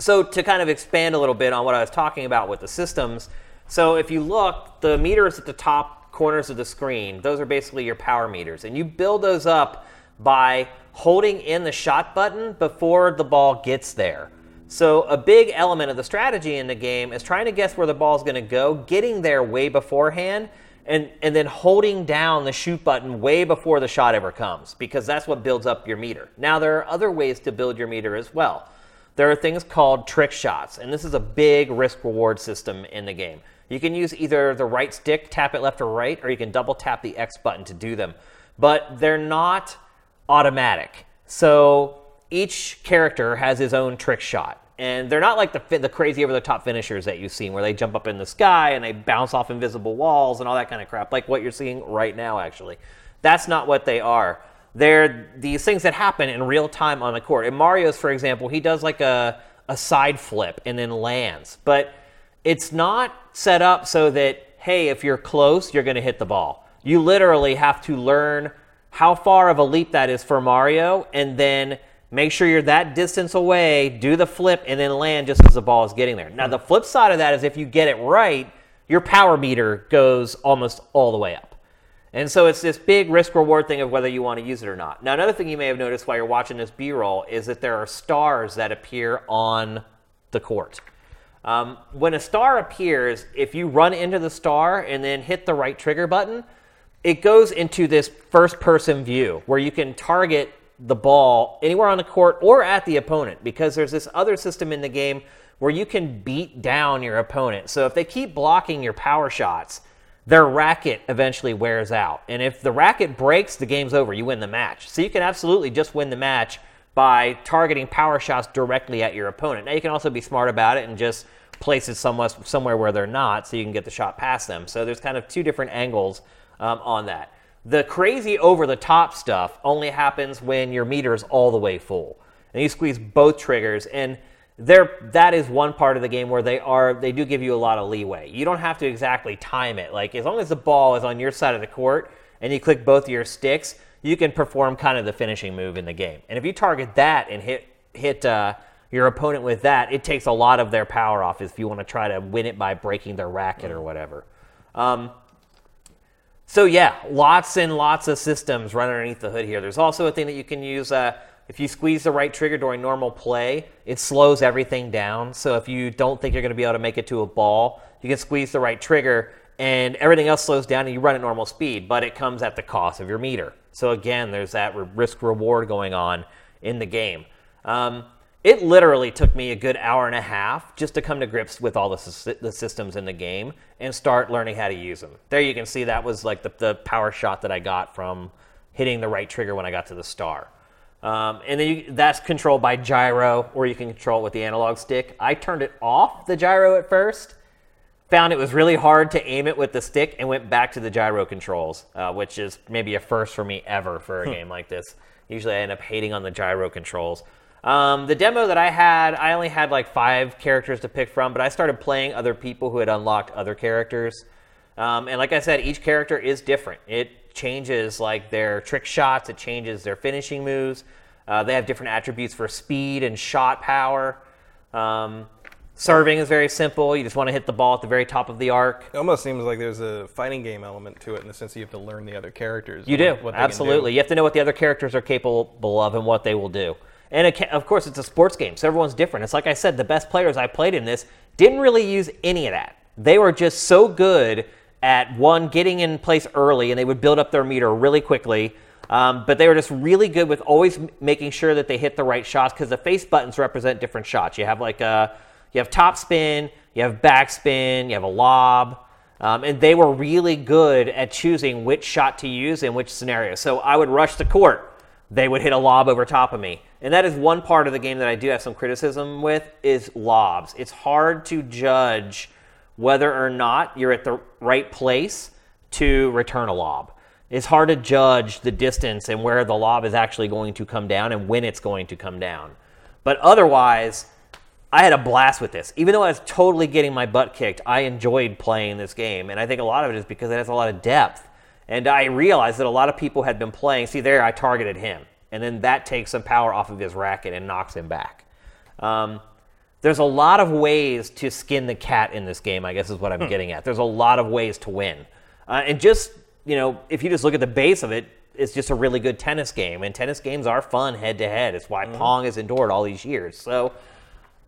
so to kind of expand a little bit on what I was talking about with the systems, so if you look, the meters at the top corners of the screen, those are basically your power meters, and you build those up by holding in the shot button before the ball gets there. So a big element of the strategy in the game is trying to guess where the ball is going to go, getting there way beforehand, and and then holding down the shoot button way before the shot ever comes, because that's what builds up your meter. Now there are other ways to build your meter as well. There are things called trick shots, and this is a big risk reward system in the game. You can use either the right stick, tap it left or right, or you can double tap the X button to do them. But they're not automatic. So each character has his own trick shot. And they're not like the, the crazy over the top finishers that you've seen where they jump up in the sky and they bounce off invisible walls and all that kind of crap, like what you're seeing right now, actually. That's not what they are. They're these things that happen in real time on the court. In Mario's, for example, he does like a, a side flip and then lands. But it's not set up so that, hey, if you're close, you're going to hit the ball. You literally have to learn how far of a leap that is for Mario and then make sure you're that distance away, do the flip, and then land just as the ball is getting there. Now, the flip side of that is if you get it right, your power meter goes almost all the way up. And so it's this big risk reward thing of whether you want to use it or not. Now, another thing you may have noticed while you're watching this B roll is that there are stars that appear on the court. Um, when a star appears, if you run into the star and then hit the right trigger button, it goes into this first person view where you can target the ball anywhere on the court or at the opponent because there's this other system in the game where you can beat down your opponent. So if they keep blocking your power shots, their racket eventually wears out. And if the racket breaks, the game's over. You win the match. So you can absolutely just win the match by targeting power shots directly at your opponent. Now you can also be smart about it and just place it somewhere, somewhere where they're not so you can get the shot past them. So there's kind of two different angles um, on that. The crazy over the top stuff only happens when your meter is all the way full. And you squeeze both triggers and there that is one part of the game where they are they do give you a lot of leeway. You don't have to exactly time it. Like as long as the ball is on your side of the court and you click both of your sticks, you can perform kind of the finishing move in the game. And if you target that and hit hit uh, your opponent with that, it takes a lot of their power off if you want to try to win it by breaking their racket or whatever. Um, so yeah, lots and lots of systems run underneath the hood here. There's also a thing that you can use. Uh, if you squeeze the right trigger during normal play, it slows everything down. So if you don't think you're going to be able to make it to a ball, you can squeeze the right trigger, and everything else slows down and you run at normal speed, but it comes at the cost of your meter. So again, there's that risk reward going on in the game. Um, it literally took me a good hour and a half just to come to grips with all the, the systems in the game and start learning how to use them. There you can see that was like the, the power shot that I got from hitting the right trigger when I got to the star. Um, and then you, that's controlled by gyro, or you can control it with the analog stick. I turned it off the gyro at first, found it was really hard to aim it with the stick, and went back to the gyro controls, uh, which is maybe a first for me ever for a game like this. Usually I end up hating on the gyro controls. Um, the demo that I had, I only had like five characters to pick from, but I started playing other people who had unlocked other characters. Um, and like I said, each character is different. It changes like their trick shots, it changes their finishing moves. Uh, they have different attributes for speed and shot power. Um, serving is very simple. You just want to hit the ball at the very top of the arc. It almost seems like there's a fighting game element to it in the sense that you have to learn the other characters. You do, absolutely. Do. You have to know what the other characters are capable of and what they will do. And of course, it's a sports game, so everyone's different. It's like I said, the best players I played in this didn't really use any of that. They were just so good at one getting in place early, and they would build up their meter really quickly. Um, but they were just really good with always making sure that they hit the right shots because the face buttons represent different shots. You have like a, you have top spin, you have backspin, you have a lob, um, and they were really good at choosing which shot to use in which scenario. So I would rush the court, they would hit a lob over top of me, and that is one part of the game that I do have some criticism with is lobs. It's hard to judge whether or not you're at the right place to return a lob it's hard to judge the distance and where the lob is actually going to come down and when it's going to come down. But otherwise, I had a blast with this. Even though I was totally getting my butt kicked, I enjoyed playing this game. And I think a lot of it is because it has a lot of depth. And I realized that a lot of people had been playing. See, there I targeted him. And then that takes some power off of his racket and knocks him back. Um, there's a lot of ways to skin the cat in this game, I guess is what I'm hmm. getting at. There's a lot of ways to win. Uh, and just you know, if you just look at the base of it, it's just a really good tennis game. And tennis games are fun head to head. It's why mm-hmm. Pong has endured all these years. So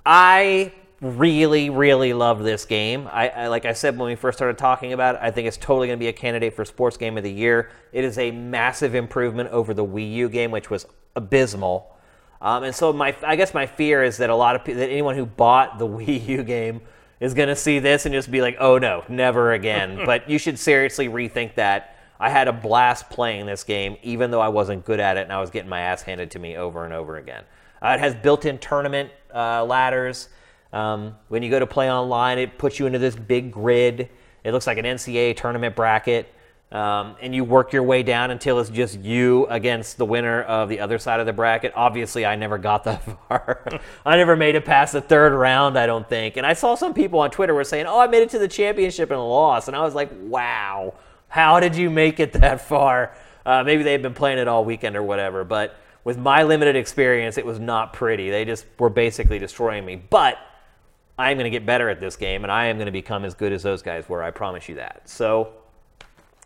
I really, really love this game. I, I, like I said when we first started talking about it, I think it's totally going to be a candidate for sports game of the year. It is a massive improvement over the Wii U game, which was abysmal. Um, and so my, I guess my fear is that a lot of people, that anyone who bought the Wii U game is going to see this and just be like, oh no, never again. but you should seriously rethink that. I had a blast playing this game, even though I wasn't good at it and I was getting my ass handed to me over and over again. Uh, it has built in tournament uh, ladders. Um, when you go to play online, it puts you into this big grid. It looks like an NCAA tournament bracket. Um, and you work your way down until it's just you against the winner of the other side of the bracket. Obviously, I never got that far. I never made it past the third round, I don't think. And I saw some people on Twitter were saying, "Oh, I made it to the championship and lost," and I was like, "Wow, how did you make it that far?" Uh, maybe they've been playing it all weekend or whatever, but with my limited experience, it was not pretty. They just were basically destroying me. But I am going to get better at this game, and I am going to become as good as those guys were. I promise you that. So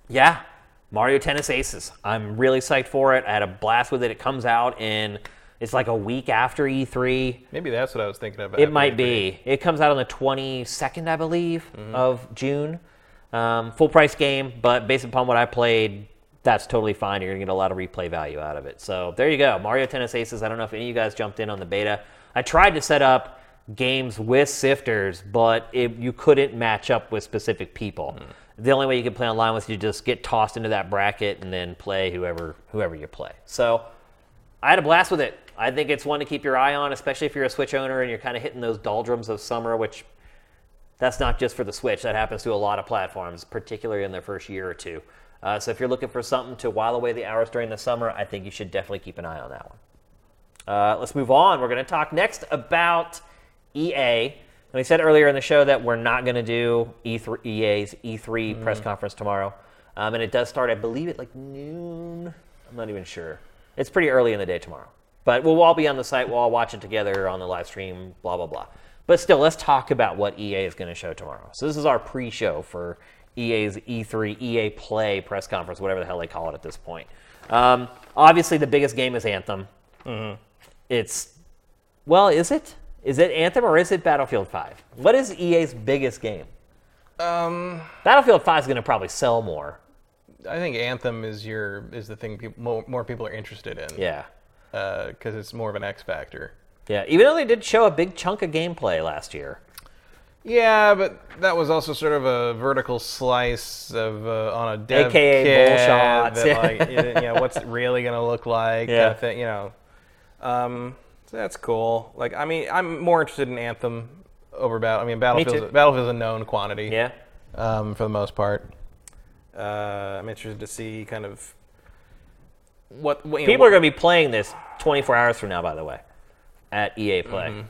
yeah, Mario Tennis Aces. I'm really psyched for it. I had a blast with it. It comes out in it's like a week after E3. Maybe that's what I was thinking about. It might E3. be. It comes out on the 22nd, I believe, mm-hmm. of June. Um, full price game, but based upon what I played, that's totally fine. You're gonna get a lot of replay value out of it. So there you go, Mario Tennis Aces. I don't know if any of you guys jumped in on the beta. I tried to set up games with sifters, but it, you couldn't match up with specific people. Mm the only way you could play online was you just get tossed into that bracket and then play whoever whoever you play. So I had a blast with it. I think it's one to keep your eye on, especially if you're a Switch owner and you're kind of hitting those doldrums of summer, which that's not just for the Switch. That happens to a lot of platforms, particularly in their first year or two. Uh, so if you're looking for something to while away the hours during the summer, I think you should definitely keep an eye on that one. Uh, let's move on. We're going to talk next about EA. And we said earlier in the show that we're not going to do E3, EA's E3 mm. press conference tomorrow. Um, and it does start, I believe, at like noon. I'm not even sure. It's pretty early in the day tomorrow. But we'll all be on the site. We'll all watch it together on the live stream, blah, blah, blah. But still, let's talk about what EA is going to show tomorrow. So this is our pre show for EA's E3, EA Play press conference, whatever the hell they call it at this point. Um, obviously, the biggest game is Anthem. Mm-hmm. It's, well, is it? Is it Anthem or is it Battlefield 5? What is EA's biggest game? Um, Battlefield 5 is going to probably sell more. I think Anthem is your is the thing people more, more people are interested in. Yeah. because it's more of an X factor. Yeah, even though they did show a big chunk of gameplay last year. Yeah, but that was also sort of a vertical slice of uh, on a dev AKA kit bull shots. That, like, know, what's it really gonna look like? Yeah. Kind of thing, you know. Um, so that's cool. Like, I mean, I'm more interested in Anthem over Battle. I mean, Battlefield's too. Battlefield's a known quantity. Yeah. Um, for the most part. Uh, I'm interested to see kind of what, what you know, People are going to be playing this 24 hours from now, by the way, at EA Play. Mm-hmm.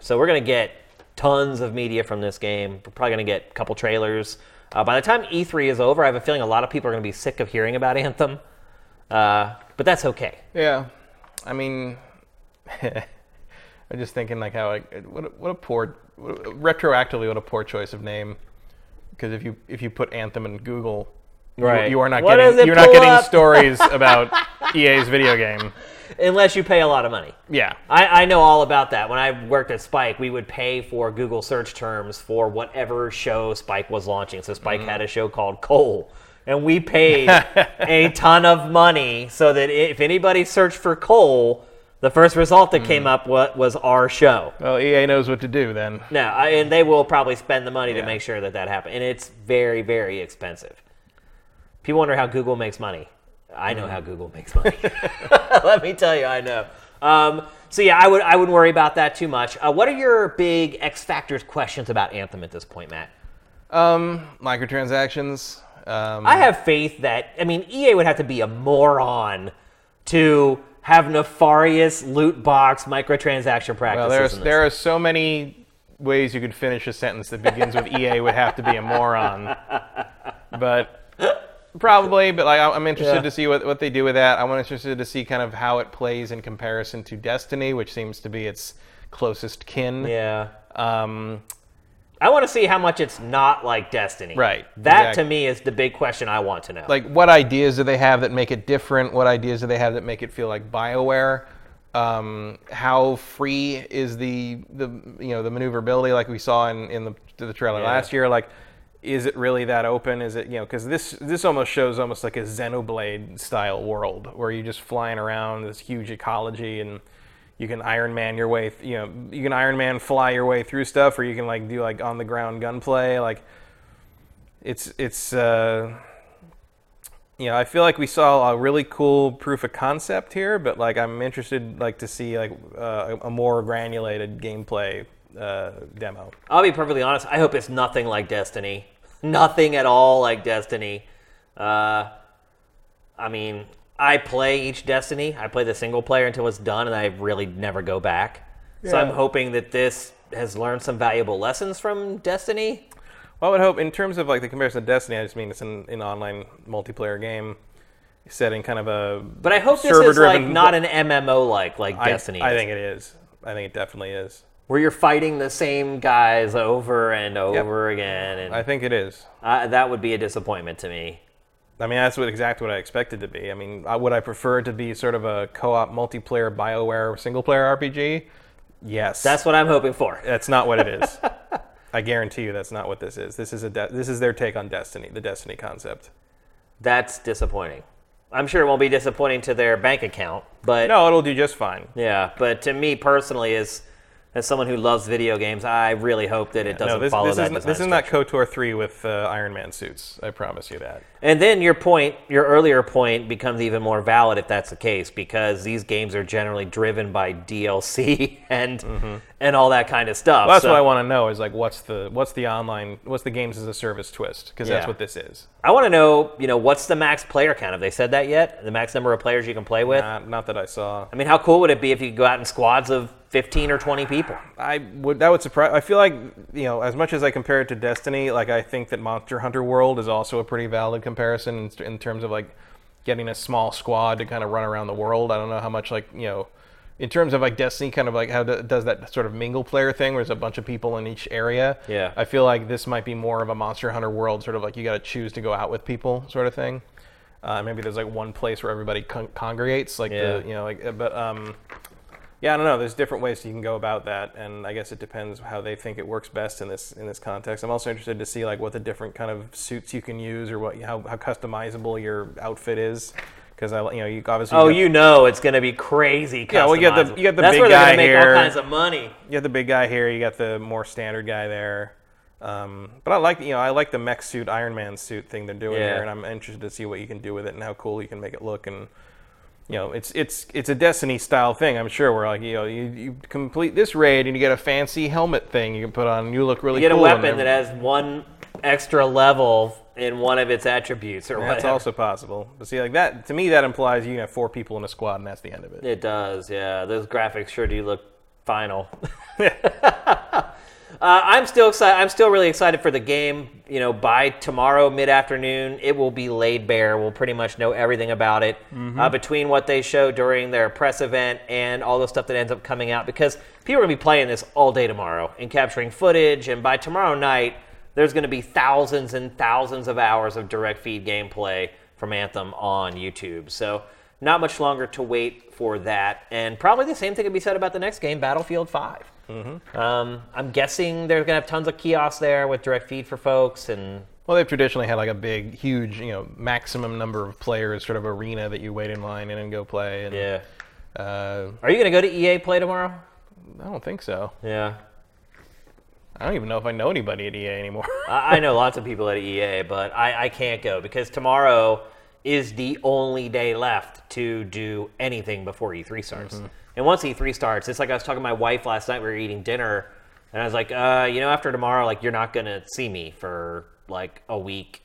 So we're going to get tons of media from this game. We're probably going to get a couple trailers. Uh, by the time E3 is over, I have a feeling a lot of people are going to be sick of hearing about Anthem. Uh, but that's okay. Yeah, I mean, I'm just thinking like how like what a, what a poor what a, retroactively what a poor choice of name. Because if you if you put Anthem in Google, you- Right. you, are not What getting you're not getting up? stories about EA's video game. Unless you pay a lot of money. Yeah, I, I know all about that. When I worked at Spike, we would pay for Google search terms for whatever show Spike was launching. So Spike mm-hmm. had a show called Coal, and we paid a ton of money so that if anybody searched for Coal, the first result that came up wa- was our show. well, EA knows what to do then. No, I, and they will probably spend the money to Yeah. make sure that that happens, and it's very, very expensive. People wonder how Google makes money. I know how Google makes money. Let me tell you, I know. Um, so yeah, I would I wouldn't worry about that too much. Uh, what are your big X factors questions about Anthem at this point, Matt? Um, microtransactions. Um, I have faith that I mean EA would have to be a moron to have nefarious loot box microtransaction practices. well, there's there are so many ways you could finish a sentence that begins with EA would have to be a moron, but. Probably, but like I'm interested Yeah. to see what, what they do with that. I'm interested to see kind of how it plays in comparison to Destiny, which seems to be its closest kin. yeah. Um, I want to see how much it's not like Destiny. Right, That exactly. to me is the big question I want to know. like, what ideas do they have that make it different? What ideas do they have that make it feel like Bioware? Um, how free is the the you know the maneuverability like we saw in in the the trailer Yeah. last year? Like, is it really that open? Is it you know because this this almost shows almost like a Xenoblade style world where you're just flying around this huge ecology and you can Iron Man your way. You know you can Iron Man fly your way through stuff, or you can like do like on the ground gunplay. Like, it's it's. Uh, you know, I feel like we saw a really cool proof of concept here, but like I'm interested like to see like uh, a more granulated gameplay uh, demo. I'll be perfectly honest. I hope it's nothing like Destiny. Nothing at all like Destiny. Uh, I mean, I play each Destiny. I play the single player until it's done, and I really never go back. So I'm hoping that this has learned some valuable lessons from Destiny. Well, I would hope in terms of like the comparison to Destiny, I just mean it's an, an online multiplayer game setting, kind of a. But I hope this is like not an MMO like like I, Destiny. I think it is. I think it definitely is. where you're fighting the same guys over and over again, and I think it is. uh, that would be a disappointment to me. I mean, that's what exactly what I expected to be. I mean, I- would I prefer it to be sort of a co-op multiplayer Bioware single-player RPG? Yes. That's what I'm hoping for. That's not what it is. I guarantee you, that's not what this is. This is a de- this is their take on Destiny, the Destiny concept. That's disappointing. I'm sure it won't be disappointing to their bank account, but No, it'll do just fine. yeah. But to me personally, as as someone who loves video games, I really hope that it doesn't No, this, follow this that. isn't this is not. KOTOR three with uh, Iron Man suits. I promise you that. And then your point, your earlier point, becomes even more valid if that's the case, because these games are generally driven by DLC and and all that kind of stuff. Mm-hmm. Well, that's So what I want to know is like what's the what's the online what's the games as a service twist because that's what this is. I want to know, you know, what's the max player count? Have they said that yet? The max number of players you can play with? Not, not that I saw. I mean, how cool would it be if you could go out in squads of 15 or 20 people? I would that would surprise. I feel like you know as much as I compare it to Destiny, like I think that Monster Hunter World is also a pretty valid comparison in, in terms of like getting a small squad to kind of run around the world. I don't know how much like you know. In terms of like Destiny, kind of like how do, does that sort of mingle player thing, where there's a bunch of people in each area. Yeah. I feel like this might be more of a Monster Hunter World, sort of like you got to choose to go out with people, sort of thing. Uh, maybe there's like one place where everybody con- congregates, like Yeah. the you know like. uh, But um, Yeah, I don't know. There's different ways you can go about that, and I guess it depends how they think it works best in this in this context. I'm also interested to see like what the different kind of suits you can use, or what how, how customizable your outfit is, because I you know you obviously Oh, got- you know it's going to be crazy. Yeah, well, you got the- you got the That's big where they're guy make here. all kinds of money. you got the big guy here, you got the more standard guy there. Um, but I like you know I like the mech suit Iron Man suit thing they're doing Yeah. here, and I'm interested to see what you can do with it and how cool you can make it look and. You know, it's it's it's a Destiny style thing. I'm sure. Where like you know, you, you complete this raid and you get a fancy helmet thing you can put on, and you look really cool. You get a cool. and weapon that has one extra level in one of its attributes or That's whatever. also possible. But see, like that to me, that implies you have four people in a squad, and that's the end of it. It does, yeah. Those graphics sure do look final. Uh, I'm still excited. I'm still really excited for the game. You know, by tomorrow mid afternoon, it will be laid bare. We'll pretty much know everything about it uh, between what they show during their press event and all the stuff that ends up coming out. Because people are gonna be playing this all day tomorrow and capturing footage. And by tomorrow night, there's gonna be thousands and thousands of hours of direct feed gameplay from Anthem on YouTube. So not much longer to wait for that. And probably the same thing could be said about the next game, Battlefield 5. Um, I'm guessing they're going to have tons of kiosks there with direct feed for folks. And Well, they've traditionally had like a big, huge, you know, maximum number of players sort of arena that you wait in line in and go play. And, yeah. Uh, Are you going to go to EA Play tomorrow? I don't think so. Yeah. I don't even know if I know anybody at EA anymore. I, I know lots of people at EA, but I, I can't go because tomorrow is the only day left to do anything before E3 starts. And once E3 starts, it's like I was talking to my wife last night. We were eating dinner, and I was like, uh, you know, after tomorrow, like you're not gonna see me for like a week,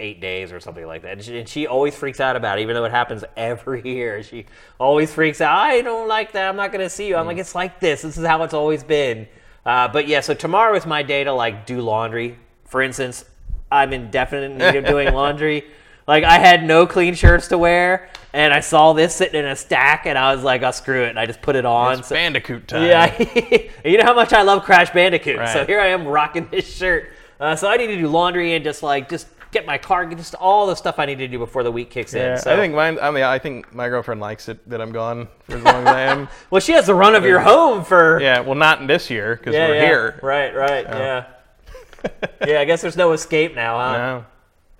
eight days, or something like that. And she, and she always freaks out about it, even though it happens every year. She always freaks out. I don't like that. I'm not gonna see you. I'm like, it's like this. This is how it's always been. Uh, but yeah, so tomorrow is my day to like do laundry. For instance, I'm in definite need of doing laundry. Like I had no clean shirts to wear, and I saw this sitting in a stack, and I was like, "I'll screw it," and I just put it on. it's So- Bandicoot time. yeah, you know how much I love Crash Bandicoot, so here I am rocking this shirt. Uh, so I need to do laundry and just like just get my car, just all the stuff I need to do before the week kicks Yeah, in. So I think mine. I mean, I think my girlfriend likes it that I'm gone for as long as I am. well, she has the run of your home for Yeah, well, not this year because yeah, we're yeah. here. Right, right, yeah. yeah, I guess there's no escape now, huh? No,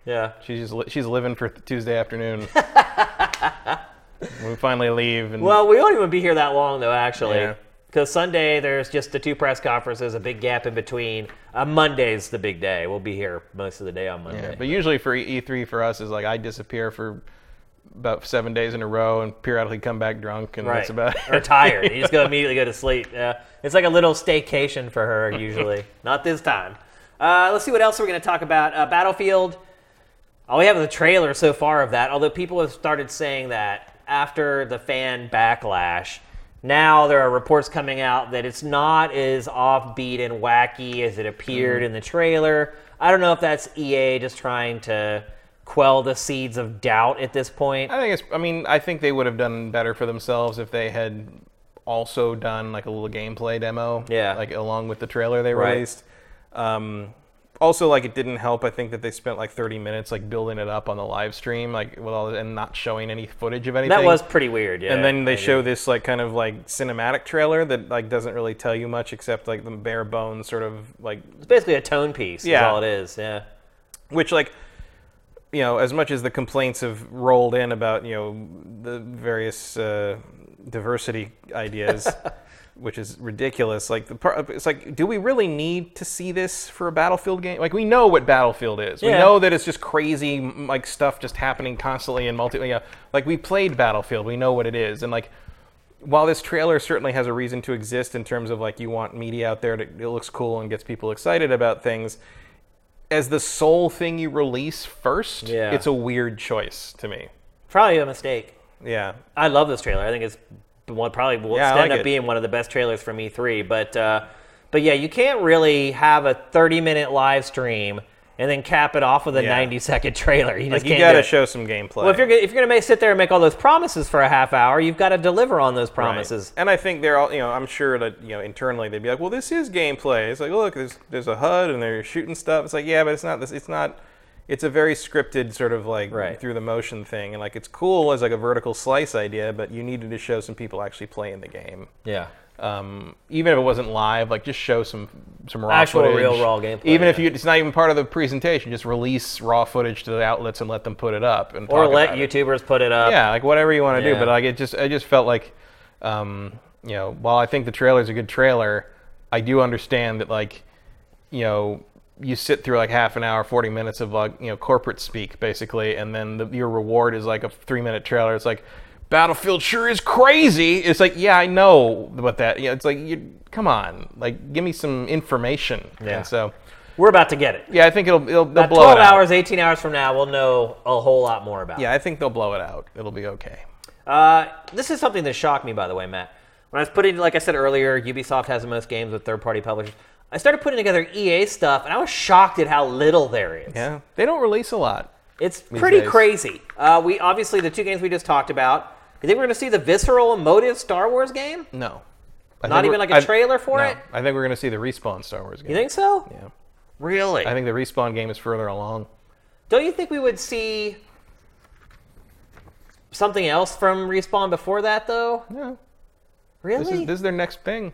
Yeah. she's she's living for Tuesday afternoon. we finally leave, and Well, we won't even be here that long, though, actually. Yeah. Because Sunday, there's just the two press conferences, a big gap in between. Uh, Monday's the big day. We'll be here most of the day on Monday. Yeah, but usually for E- E3 for us is like I disappear for about seven days in a row and periodically come back drunk, and right. that's about or tired. You just go immediately go to sleep. Yeah. It's like a little staycation for her, usually. Not this time. Uh, let's see what else we're going to talk about. Uh, Battlefield. All we have is a trailer so far of that, although people have started saying that after the fan backlash, now there are reports coming out that it's not as offbeat and wacky as it appeared in the trailer. I don't know if that's EA just trying to quell the seeds of doubt at this point. I think it's. I mean, I think they would have done better for themselves if they had also done like a little gameplay demo. Yeah. Like along with the trailer they Right. released. Um, also, like it didn't help. I think that they spent like 30 minutes like building it up on the live stream, like with all and not showing any footage of anything. That was pretty weird, yeah. and then they show this like kind of like cinematic trailer that like doesn't really tell you much except like the bare bones sort of like It's basically a tone piece. Is Yeah. all it is. Yeah. which like you know as much as the complaints have rolled in about you know the various uh, diversity ideas which is ridiculous. Like the part it's like do we really need to see this for a battlefield game? Like we know what battlefield is. We know that it's just crazy like stuff just happening constantly in multi yeah like we played battlefield. We know what it is. And like while this trailer certainly has a reason to exist in terms of like you want media out there that it looks cool and gets people excited about things as the sole thing you release first Yeah. it's a weird choice to me. Probably a mistake. yeah. I love this trailer. I think it's one probably will Yeah, end like up it. being one of the best trailers from E3. But uh, but yeah, you can't really have a 30 minute live stream and then cap it off with a Yeah. 90 second trailer. You like just you can't gotta show some gameplay Well, if you're gonna- if you're gonna make, sit there and make all those promises for a half hour, you've got to deliver on those Right. promises. and i think they're all you know i'm sure that you know internally they'd be like well this is gameplay it's like look there's there's a hud and they're shooting stuff it's like yeah but it's not this it's not it's a very scripted sort of like Right. through the motion thing, and like it's cool as like a vertical slice idea, but you needed to show some people actually playing the game. Yeah. Um, even if it wasn't live, like just show some some raw Actual footage. real raw gameplay, Even if you, it's not even part of the presentation, just release raw footage to the outlets and let them put it up and Or let about it. YouTubers put it up. Yeah, like whatever you want to Yeah. do. But like it just, I just felt like, um, you know, while I think the trailer is a good trailer, I do understand that like, you know, you sit through like half an hour, forty minutes of like you know corporate speak basically, and then the, your reward is like a three minute trailer. It's like. Battlefield sure is crazy. It's like, yeah, I know about that. You know, it's like, you, come on, like, give me some information. Yeah. And so, We're about to get it. yeah, I think it'll, it'll they'll About blow 12 it out. hours, 18 hours from now, we'll know a whole lot more about it. Yeah, I think they'll blow it out. It'll be okay. Uh, this is something that shocked me, by the way, Matt. When I was putting, like I said earlier, Ubisoft has the most games with third-party publishers. I started putting together EA stuff, and I was shocked at how little there is. Yeah, they don't release a lot. It's pretty days. crazy. Uh, we obviously the two games we just talked about. You think we're going to see the visceral, emotive Star Wars game? No. I Not even like a I- trailer for no. it? I think we're going to see the respawn Star Wars game. You think so? Yeah. Really? I think the respawn game is further along. Don't you think we would see something else from Respawn before that, though? Yeah. This Really? is this is their next thing.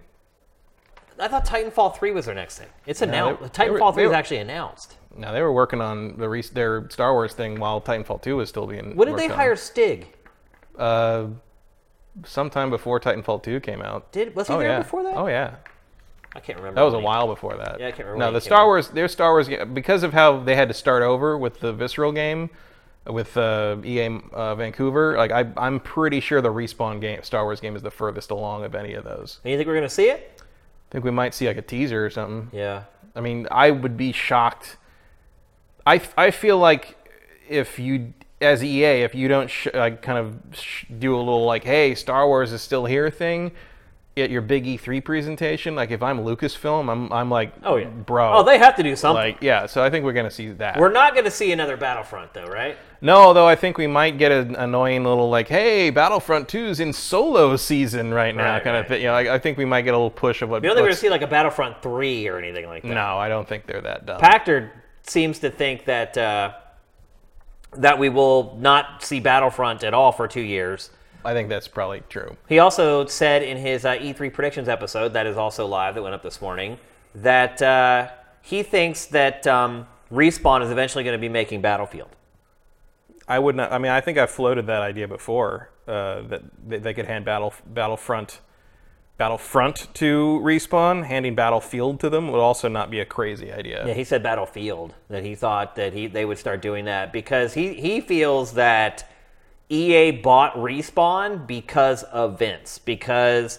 I thought Titanfall 3 was their next thing. It's announced. they- they were- Titanfall 3 they is actually announced. Now they were working on the res- their Star Wars thing while Titanfall 2 was still being. When did they on. hire Stig? Uh, sometime before Titanfall 2 came out. Did was he oh there yeah. before that? Oh yeah. I can't remember. That was a while before that. Yeah, I can't remember No, the came Star. Wars, their Star Wars, because of how they had to start over with the Visceral game, with uh, EA uh, Vancouver. Like I, I'm pretty sure the respawn game, Star Wars game, is the furthest along of any of those. And you think we're going to see it? I think we might see like a teaser or something. Yeah. I mean, I would be shocked. I, I feel like if you, as EA, if you don't sh- like kind of sh- do a little like, hey, Star Wars is still here thing at your big E3 presentation, like if I'm Lucasfilm, I'm, I'm like, Oh yeah, bro. Oh, they have to do something. like, yeah, so I think we're going to see that. we're not going to see another Battlefront, though, right? no, though I think we might get an annoying little like, hey, Battlefront 2's in solo season right now Right, kind right. of thing. You know, I, I think we might get a little push of what. You don't think we're gonna see like a Battlefront 3 or anything like that? no, I don't think they're that dumb. Packard seems to think that uh, that we will not see Battlefront at all for two years. I think that's probably true. He also said in his uh, E3 predictions episode that is also live that went up this morning that uh, he thinks that um, Respawn is eventually going to be making Battlefield. I would not. I mean, I think I've floated that idea before uh, that they, they could hand Battle Battlefront Battlefront to respawn. Handing Battlefield to them would also not be a crazy idea. Yeah, he said Battlefield that he thought that he they would start doing that because he he feels that EA bought Respawn because of Vince because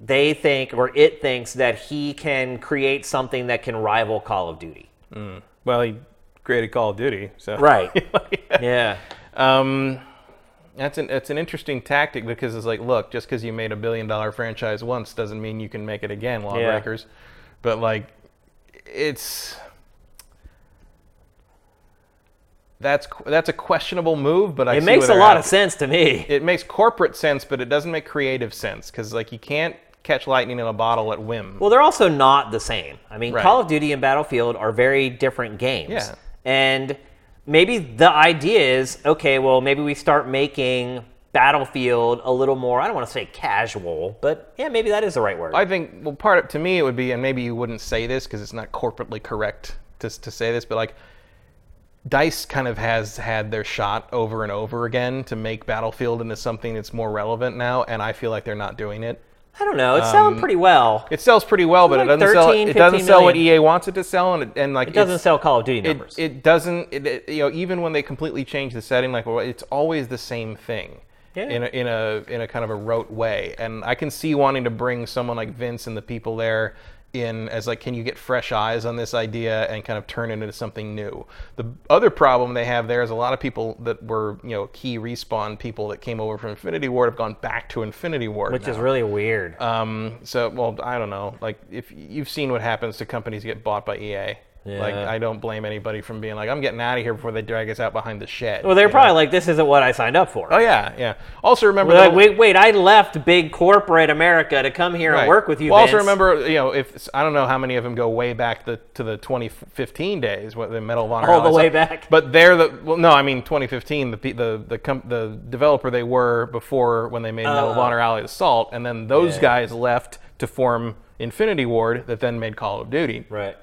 they think or it thinks that he can create something that can rival Call of Duty. Well, he created Call of Duty, so Right. yeah. Um, that's an it's an interesting tactic because it's like, look, just because you made a billion dollar franchise once doesn't mean you can make it again, Lawbreakers. But like, it's that's that's a questionable move, but I It makes a lot at. of sense to me. It makes corporate sense, but it doesn't make creative sense because like you can't catch lightning in a bottle at whim. Well, they're also not the same. I mean, Right. Call of Duty and Battlefield are very different games. Yeah. And maybe the idea is okay, well, maybe we start making Battlefield a little more, I don't want to say casual, but yeah, maybe that is the right word. I think well, part of, to me it would be, and maybe you wouldn't say this because it's not corporately correct to to say this, but like Dice kind of has had their shot over and over again to make Battlefield into something that's more relevant now, and I feel like they're not doing it. I don't know. It's selling um, pretty well. It sells pretty well, but like it doesn't sell. 13, It doesn't 15 sell what million. EA wants it to sell, and it- and like It doesn't it's- sell Call of Duty it, numbers. it doesn't it, it- you know even when they completely change the setting like well, it's always the same thing Yeah. in, a, in a in a kind of a rote way and i can see wanting to bring someone like vince and the people there in as like can you get fresh eyes on this idea and kind of turn it into something new? The other problem they have there is a lot of people that were you know key respawn people that came over from infinity ward have gone back to infinity ward which is really weird. um so well i don't know. Like if you've seen what happens to companies get bought by ea Like I don't blame anybody from being like, I'm getting out of here before they drag us out behind the shed. Well, they're you know? probably like, this isn't what I signed up for. Oh yeah, yeah. Also remember the like, wait, wait, I left big corporate America to come here Right. and work with you. Well, also remember, you know, if I don't know how many of them go way back the, to the 2015 days, what the Medal of Honor. All the way back. But they're the well, no, I mean 2015. The the the com- the developer they were before when they made Medal of Oh. Honor Allied Assault, and then those Yeah. guys left to form Infinity Ward, that then made Call of Duty. Right.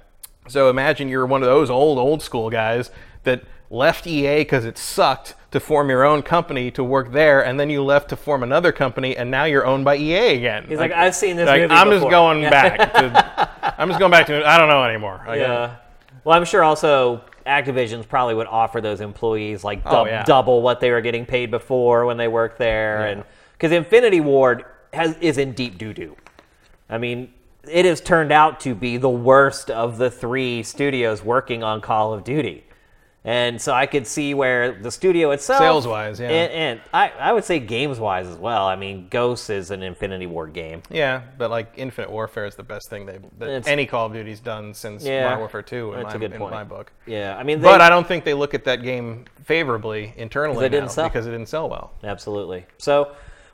So imagine you're one of those old old school guys that left EA because it sucked to form your own company to work there, and then you left to form another company, and now you're owned by EA again. He's like, I've seen this like, movie I'm just before." going back. To, I'm just going back to. I don't know anymore. Like, Yeah. Well, I'm sure also Activision's probably would offer those employees like Oh, yeah. double what they were getting paid before when they worked there, and because Infinity Ward has is in deep doo doo. I mean, it has turned out to be the worst of the three studios working on Call of Duty. And so I could see where the studio itself, Sales-wise, yeah. and, and I, I would say games-wise as well. I mean, Ghosts is an Infinity Ward game. Yeah, but like Infinite Warfare is the best thing they that any Call of Duty's done since Yeah. Modern Warfare 2 in, my, in my book. Yeah, I mean, they, But I don't think they look at that game favorably internally it didn't sell. because it didn't sell well. Absolutely. So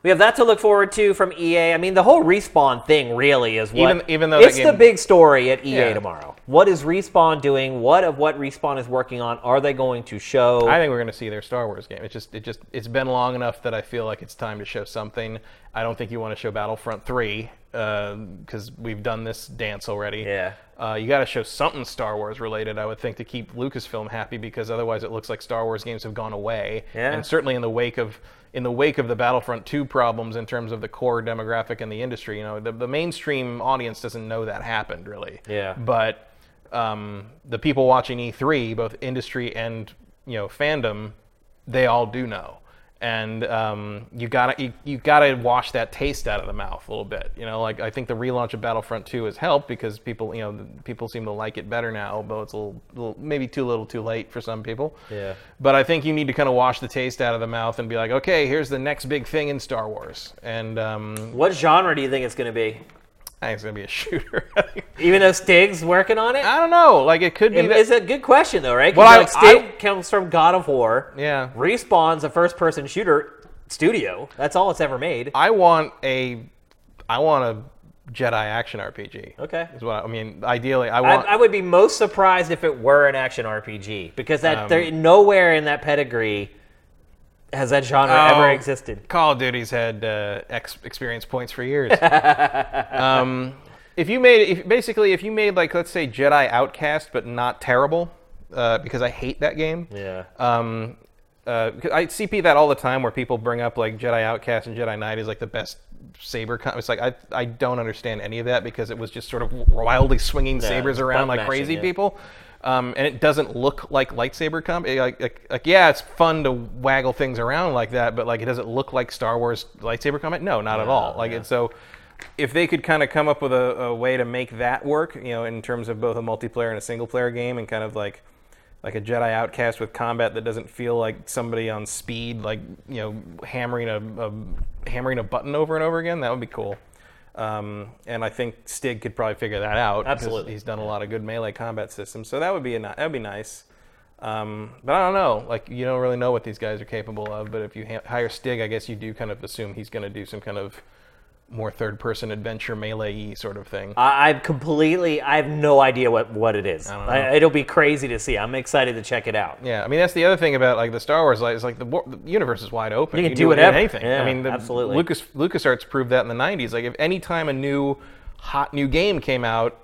we have that to look forward to from EA. I mean, the whole respawn thing really is what Even- even though it's the big story at EA Yeah. tomorrow. What is respawn doing? What of what respawn is working on? Are they going to show? I think we're going to see their Star Wars game. It just, it just, it's been long enough that I feel like it's time to show something. I don't think you want to show Battlefront three because we've done this dance already. Yeah. Uh, you got to show something Star Wars related, I would think, to keep Lucasfilm happy because otherwise it looks like Star Wars games have gone away. Yeah. And certainly in the wake of in the wake of the Battlefront 2 problems in terms of the core demographic in the industry, you know, the, the mainstream audience doesn't know that happened really. Yeah. But um, the people watching E3, both industry and you know fandom, they all do know. And um, you gotta you, you gotta wash that taste out of the mouth a little bit. You know, like I think the relaunch of Battlefront 2 has helped because people you know people seem to like it better now, though it's a little, little maybe too little too late for some people. Yeah. But I think you need to kind of wash the taste out of the mouth and be like, okay, here's the next big thing in Star Wars, and um, what genre do you think it's going to be? I think it's gonna be a shooter. Even though Stig's working on it, I don't know. Like it could be. that- it's a good question though, right? 'Cause, Well, I- like, Stig I- comes from God of War. Yeah. Respawn's a first-person shooter studio. That's all it's ever made. I want a, I want a Jedi action RPG. Okay. Is what I, I mean. Ideally, I I, want. I would be most surprised if it were an action RPG because that Um, there nowhere in that pedigree has that genre Oh, ever existed. Call of Duty's had uh, X experience points for years. um, if you made, if, basically, if you made like let's say Jedi Outcast, but not terrible, uh, because I hate that game. Yeah. Um, uh, I CP that all the time where people bring up like Jedi Outcast and Jedi Knight is like the best saber. Con- it's like I I don't understand any of that because it was just sort of wildly swinging sabers around like mashing, crazy yeah. people. Um, and it doesn't look like lightsaber combat. Like, like, like, yeah, it's fun to waggle things around like that, but like, it doesn't look like Star Wars lightsaber combat. No, not at all. Like, it's so. If they could kind of come up with a, a way to make that work, you know, in terms of both a multiplayer and a single player game, and kind of like like a Jedi Outcast with combat that doesn't feel like somebody on speed, like you know, hammering a, a hammering a button over and over again. That would be cool. Um, and I think Stig could probably figure that out. Absolutely. he's done a lot of good melee combat systems, so that would be a that would be nice. Um, but I don't know, like you don't really know what these guys are capable of. But if you ha- hire Stig, I guess you do kind of assume he's going to do some kind of more third-person adventure melee sort of thing. I, I'm completely. I have no idea what what it is. I, it'll be crazy to see. I'm excited to check it out. Yeah, I mean that's the other thing about like the Star Wars, like it's like the, the universe is wide open. You can do do whatever. anything. Yeah, I mean, the, absolutely. Lucas LucasArts proved that in the '90s. Like if any time a new hot new game came out,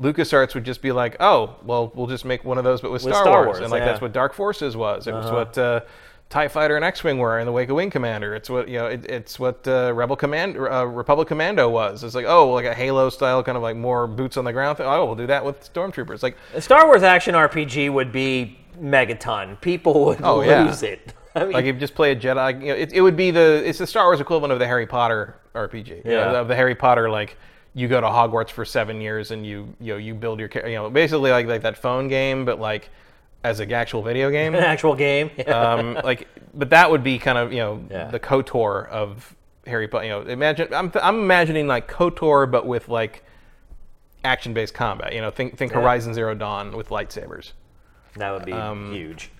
LucasArts would just be like, "Oh, well, we'll just make one of those, but with, With Star, Star Wars. Wars, And like yeah. Uh-huh. that's what Dark Forces was. It was what uh, Tie Fighter and X-wing were in the Wake of Wing Commander. It's what you know. It, it's what uh, Rebel Command, uh, Republic Commando was. It's like oh, like a Halo style kind of like more boots on the ground. Thing. Oh, we'll do that with Stormtroopers. Like A Star Wars action RPG would be megaton. People would Oh, yeah. lose it. I mean, Like if you just play a Jedi, you know, it, it would be the it's the Star Wars equivalent of the Harry Potter RPG. you know, Yeah. of the Harry Potter like you go to Hogwarts for seven years and you you know you build your you know basically like like that phone game but like as an actual video game. an actual game. um, like but that would be kind of you know Yeah. the Kotor of Harry Potter. You know, imagine I'm I'm imagining like Kotor but with like action-based combat. You know, think think Horizon Zero Dawn with lightsabers. That would be Um, huge.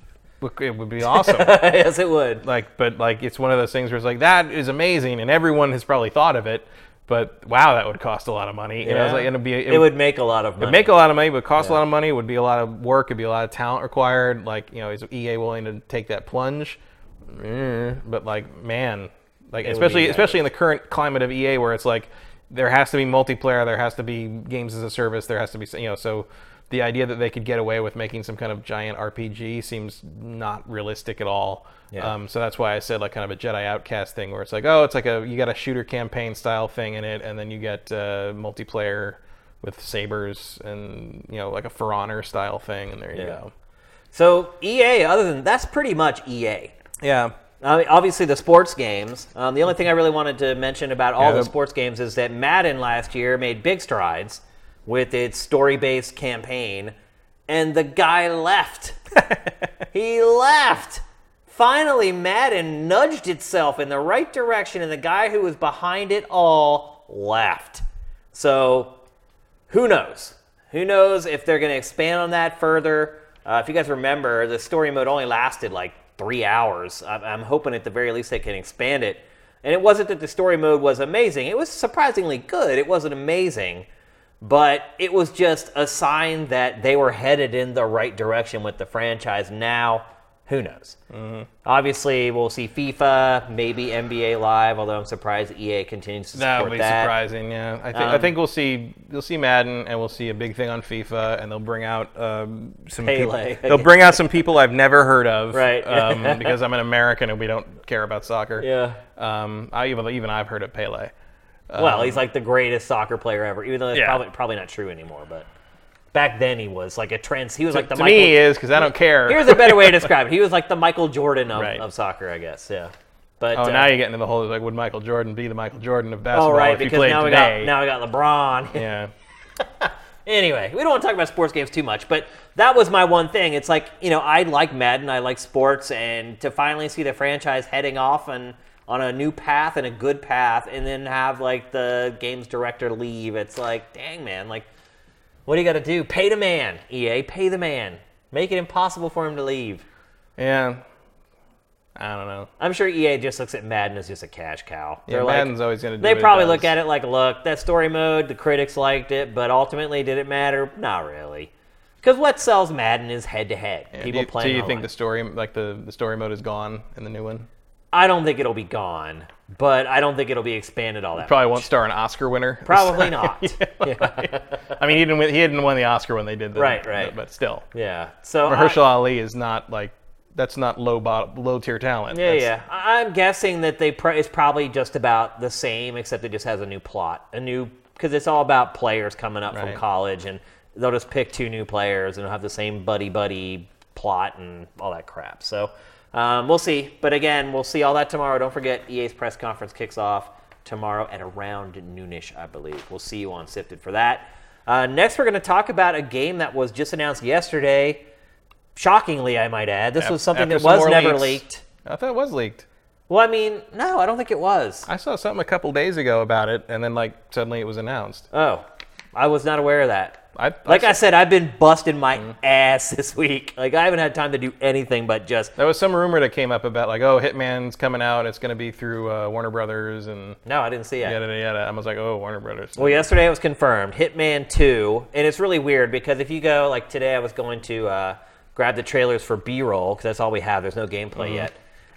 It would be awesome. yes, it would. like, but like it's one of those things where it's like that is amazing, and everyone has probably thought of it. But wow, that would cost a lot of money. You know, it's like, it'd be it, would make a lot of money. It'd make a lot of money, but cost a lot of money. It Would be a lot of work. It'd be a lot of talent required. Like you know, is EA willing to take that plunge? Mm, but like, man, like would especially especially in the current climate of EA, where it's like there has to be multiplayer, there has to be games as a service, there has to be you know so. The idea that they could get away with making some kind of giant RPG seems not realistic at all. Yeah. Um, so that's why I said like kind of a Jedi Outcast thing, where it's like, oh, it's like a you got a shooter campaign style thing in it, and then you get uh, multiplayer with sabers and you know like a For Honor style thing, and there you Yeah. go. So EA, other than that's pretty much EA. Yeah, I mean, obviously, the sports games. Um, the only thing I really wanted to mention about all Yeah, the the- sports games is that Madden last year made big strides with its story-based campaign, and the guy left. he left. Finally, Madden nudged itself in the right direction, and the guy who was behind it all left. So, who knows? Who knows if they're going to expand on that further? Uh, if you guys remember, the story mode only lasted like three hours. I'm, I'm hoping at the very least they can expand it. And it wasn't that the story mode was amazing, it was surprisingly good. It wasn't amazing, but it was just a sign that they were headed in the right direction with the franchise. Now, who knows? Obviously, we'll see FIFA, maybe NBA Live, although I'm surprised EA continues to that support that. That would be that. surprising. Yeah, I think I Um, think we'll see you'll see Madden, and we'll see a big thing on FIFA, and they'll bring out um, some Pele. people. They'll bring out some people I've never heard of, Right. Um, because I'm an American and we don't care about soccer. Yeah. Um, I even even I've heard of Pele. Well, he's like the greatest soccer player ever, even though it's Um, Yeah. probably probably not true anymore. But back then he was like a trans. He was like the to Michael. me, he is because I don't care. Here's a better way to describe it. He was like the Michael Jordan of, Right. of soccer, I guess. Yeah. But Oh, uh, now you get into the whole like, would Michael Jordan be the Michael Jordan of basketball oh right, if he because played now we today? got now we got LeBron. yeah, Anyway, we don't want to talk about sports games too much, but that was my one thing. It's like, you know, I like Madden, I like sports, and to finally see the franchise heading off and on a new path and a good path, and then have like the games director leave, it's like, dang man, like, what do you got to do? Pay the man, EA, pay the man. Make it impossible for him to leave. yeah. I don't know. I'm sure EA just looks at Madden as just a cash cow. Yeah, They're like- Madden's always going to do. They probably look at it like, look, that story mode, the critics liked it, but ultimately, did it matter? Not really. Because what sells Madden is head to head. People do you, playing. Do you think the story, like the the story mode, is gone in the new one? I don't think it'll be gone, but I don't think it'll be expanded all that. Probably much. won't star an Oscar winner. Probably not. I mean, he didn't win. He didn't win the Oscar when they did the Right, right. But still, Yeah. So I- Ali is not like that's not low bot, low tier talent. Yeah, That's- yeah. I'm guessing that they pr- it's probably just about the same, except it just has a new plot, a new because it's all about players coming up from college, and they'll just pick two new players and have the same buddy buddy plot and all that crap. So um, we'll see. But again, we'll see all that tomorrow. Don't forget, EA's press conference kicks off tomorrow at around noonish, I believe. We'll see you on Sifted for that. Uh, next, we're going to talk about a game that was just announced yesterday. Shockingly, I might add, this was something After that some was never leaks- leaked. I thought it was leaked. Well, I mean, no, I don't think it was. I saw something a couple days ago about it, and then like suddenly it was announced. Oh, I was not aware of that. I, Like I said, I've been busting my Mm-hmm. ass this week. Like I haven't had time to do anything but just. there was some rumor that came up about like, oh, Hitman's coming out. It's going to be through uh, Warner Brothers and No, I didn't see it. yada yada. I was like, oh, Warner Brothers. Well, yesterday it was confirmed. Hitman 2, and it's really weird because if you go like today, I was going to uh, grab the trailers for B-roll because that's all we have. There's no gameplay Mm-hmm. yet,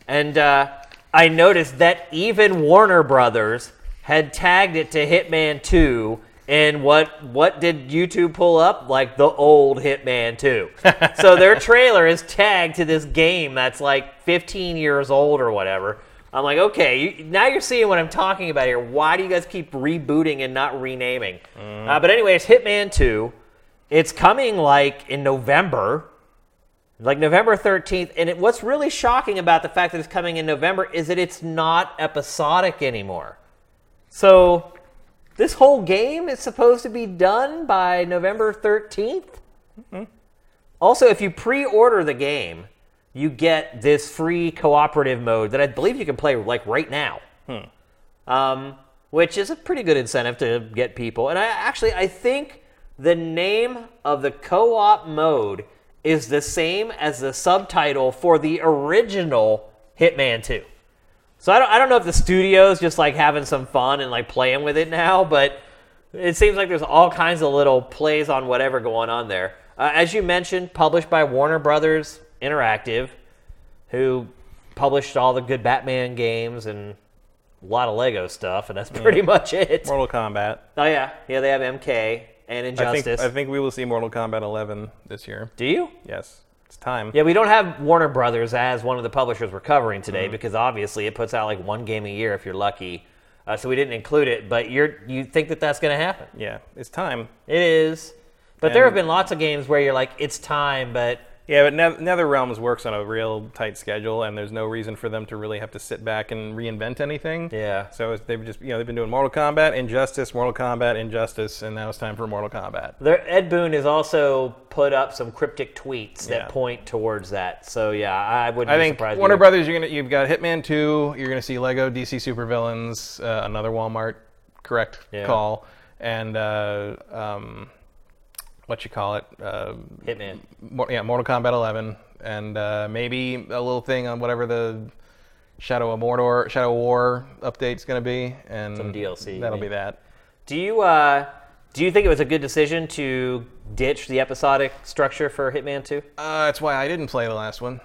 and uh, I noticed that even Warner Brothers had tagged it to Hitman 2. And what what did YouTube pull up? Like the old Hitman 2. so their trailer is tagged to this game that's like 15 years old or whatever. I'm like, okay, you, now you're seeing what I'm talking about here. Why do you guys keep rebooting and not renaming? Uh, but anyways, Hitman 2, it's coming like in November, like November 13th. And it, what's really shocking about the fact that it's coming in November is that it's not episodic anymore. So this whole game is supposed to be done by November 13th. Also, if you pre-order the game, you get this free cooperative mode that I believe you can play like right now. Um, which is a pretty good incentive to get people. And I actually I think the name of the co-op mode is the same as the subtitle for the original Hitman 2. So I don't, I don't know if the studio's just like having some fun and like playing with it now, but it seems like there's all kinds of little plays on whatever going on there. Uh, as you mentioned, published by Warner Brothers Interactive, who published all the good Batman games and a lot of Lego stuff, and that's pretty much it. Mortal Kombat. Oh yeah, yeah, they have MK and I Injustice. think I think we will see Mortal Kombat 11 this year. Do you? Yes, it's time. Yeah, we don't have Warner Brothers as one of the publishers we're covering today Mm-hmm. because obviously it puts out like one game a year if you're lucky. Uh, so we didn't include it, but you're you think that that's going to happen? Yeah, it's time. It is. But there have been lots of games where you're like, it's time, but Yeah, but Ne- NetherRealms works on a real tight schedule, and there's no reason for them to really have to sit back and reinvent anything. Yeah. So they've just you know they've been doing Mortal Kombat, Injustice, Mortal Kombat, Injustice, and now it's time for Mortal Kombat. there, Ed Boon has also put up some cryptic tweets that Yeah. point towards that. So yeah, I wouldn't I be think surprised. Warner either. Brothers, you're gonna you've got Hitman 2, you're gonna see Lego DC Supervillains, uh, another Walmart, correct Yeah. call, and uh, um, what you call it, uh, Hitman. Mor- yeah, Mortal Kombat 11, and uh, maybe a little thing on whatever the Shadow of Mordor, Shadow of War update's gonna be, and Some DLC, That'll maybe. be that. Do you uh, do you think it was a good decision to ditch the episodic structure for Hitman 2? Uh, that's why I didn't play the last one.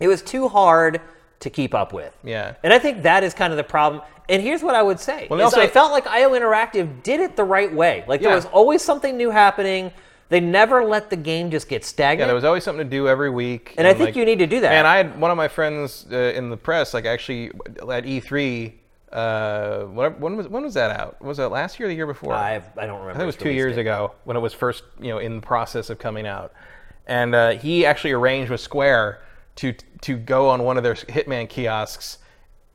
It was too hard to keep up with. Yeah. And I think that is kind of the problem. And here's what I would say: Well, is also- I felt like IO Interactive did it the right way. Like there Yeah. was always something new happening. They never let the game just get stagnant. Yeah, there was always something to do every week. and I think like- you need to do that. And I had one of my friends uh, in the press, like actually at E3. Uh, what, when was when was that out? Was that last year or the year before? I, I don't remember. I think it was two years date. ago when it was first, you know, in the process of coming out. And uh, he actually arranged with Square to to go on one of their Hitman kiosks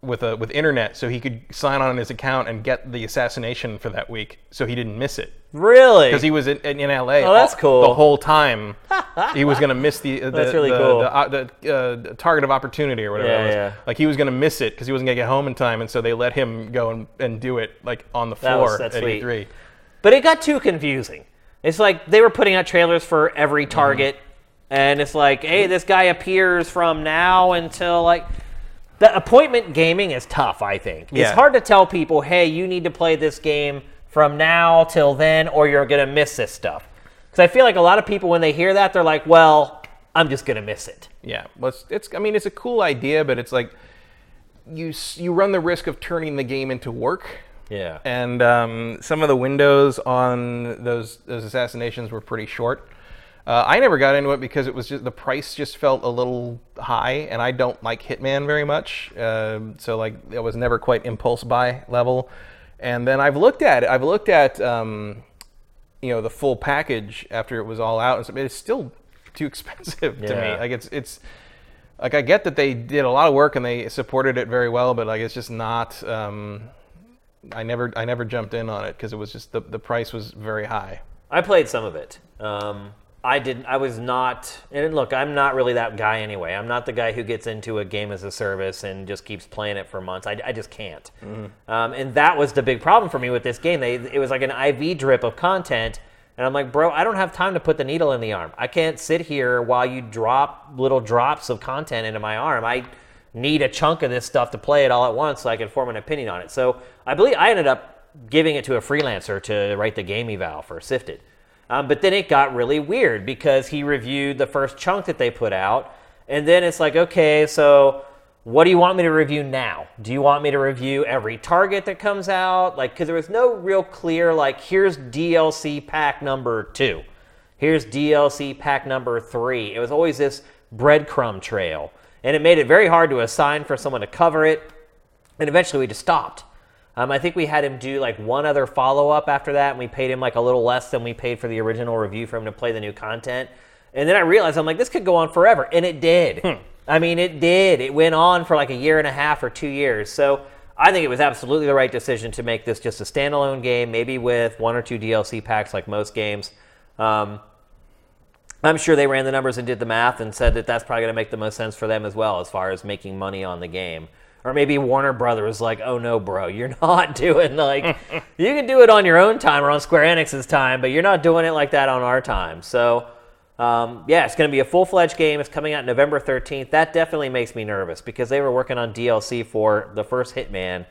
with a with internet, so he could sign on his account and get the assassination for that week, so he didn't miss it Really? because he was in, in, in LA. Oh, that's all- cool. The whole time, he was going to miss the the, That's really the, cool. the, uh, the, uh, the target of opportunity or whatever Yeah, it was. yeah. Like he was going to miss it because he wasn't going to get home in time, and so they let him go and, and do it like on the That floor was- at sweet. E3. But it got too confusing. It's like they were putting out trailers for every Mm-hmm. target, and it's like, hey, this guy appears from now until like. The appointment gaming is tough, I think. It's hard to tell people, hey, you need to play this game from now till then, or you're going to miss this stuff. Because I feel like a lot of people, when they hear that, they're like, well, I'm just going to miss it. Yeah, well, it's, it's. I mean, it's a cool idea, but it's like you you run the risk of turning the game into work. Yeah. And um, some of the windows on those those assassinations were pretty short. Uh, I never got into it because it was just the price just felt a little high, and I don't like Hitman very much. Um so like it was never quite impulse buy level. And then I've looked at it. I've looked at um, you know the full package after it was all out, and so, it's still too expensive to Yeah. me. Like it's it's like I get that they did a lot of work and they supported it very well, but like it's just not. Um, I never I never jumped in on it because it was just the the price was very high. I played some of it. Um, I didn't. I was not. And look, I'm not really that guy anyway. I'm not the guy who gets into a game as a service and just keeps playing it for months. I, I just can't. Um, and that was the big problem for me with this game. They it was like an IV drip of content, and I'm like, bro, I don't have time to put the needle in the arm. I can't sit here while you drop little drops of content into my arm. I need a chunk of this stuff to play it all at once so I can form an opinion on it. So I believe I ended up giving it to a freelancer to write the game eval for Sifted. Um, but then it got really weird because he reviewed the first chunk that they put out. And then it's like, okay, so what do you want me to review now? Do you want me to review every target that comes out? Like, because there was no real clear, like, here's DLC pack number two. Here's DLC pack number three. It was always this breadcrumb trail. And it made it very hard to assign for someone to cover it. And eventually we just stopped. Um, I think we had him do like one other follow up after that, and we paid him like a little less than we paid for the original review for him to play the new content. And then I realized I'm like, this could go on forever, and it did. I mean, it did. It went on for like a year and a half or two years. So I think it was absolutely the right decision to make this just a standalone game, maybe with one or two DLC packs like most games. Um, I'm sure they ran the numbers and did the math and said that that's probably going to make the most sense for them as well as far as making money on the game. Or maybe Warner Brothers was like, oh no, bro, you're not doing like, you can do it on your own time or on Square Enix's time, but you're not doing it like that on our time. So, um, yeah, it's going to be a full fledged game. It's coming out November 13th. That definitely makes me nervous because they were working on DLC for the first Hitman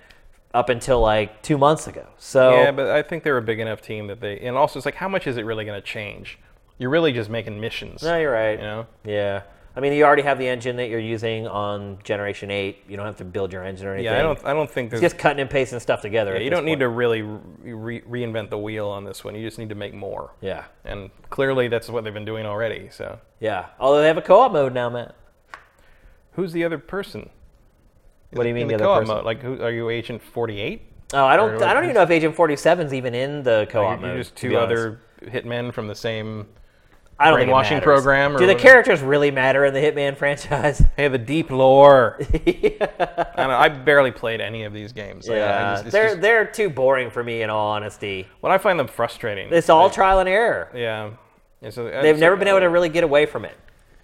up until like two months ago. So, Yeah, but I think they're a big enough team that they, and also it's like, how much is it really going to change? You're really just making missions. no, you're right. You know? Yeah. I mean, you already have the engine that you're using on Generation 8. You don't have to build your engine or anything. Yeah, I don't. I don't think there's. It's just cutting and pasting stuff together. yeah, you don't need to really re- reinvent the wheel on this one. You just need to make more. Yeah. And clearly, that's what they've been doing already. So, Yeah. Although they have a co-op mode now, Matt. who's the other person? What do you mean the the, other co-op person? mode? Like, who are you, Agent Forty Eight? Oh, I don't. Or I don't even know if Agent 47's even in the co-op You're mode. just two other hitmen from the same. I don't think it brainwashing matters. program or Do the whatever. characters really matter in the Hitman franchise? They have a deep lore. I, don't know, I barely played any of these games. Like, yeah, just- it's they're just- they're too boring for me. In all honesty, well, I find them frustrating. it's all Like, trial and error. yeah. Yeah, so They've never been able to really get away from it.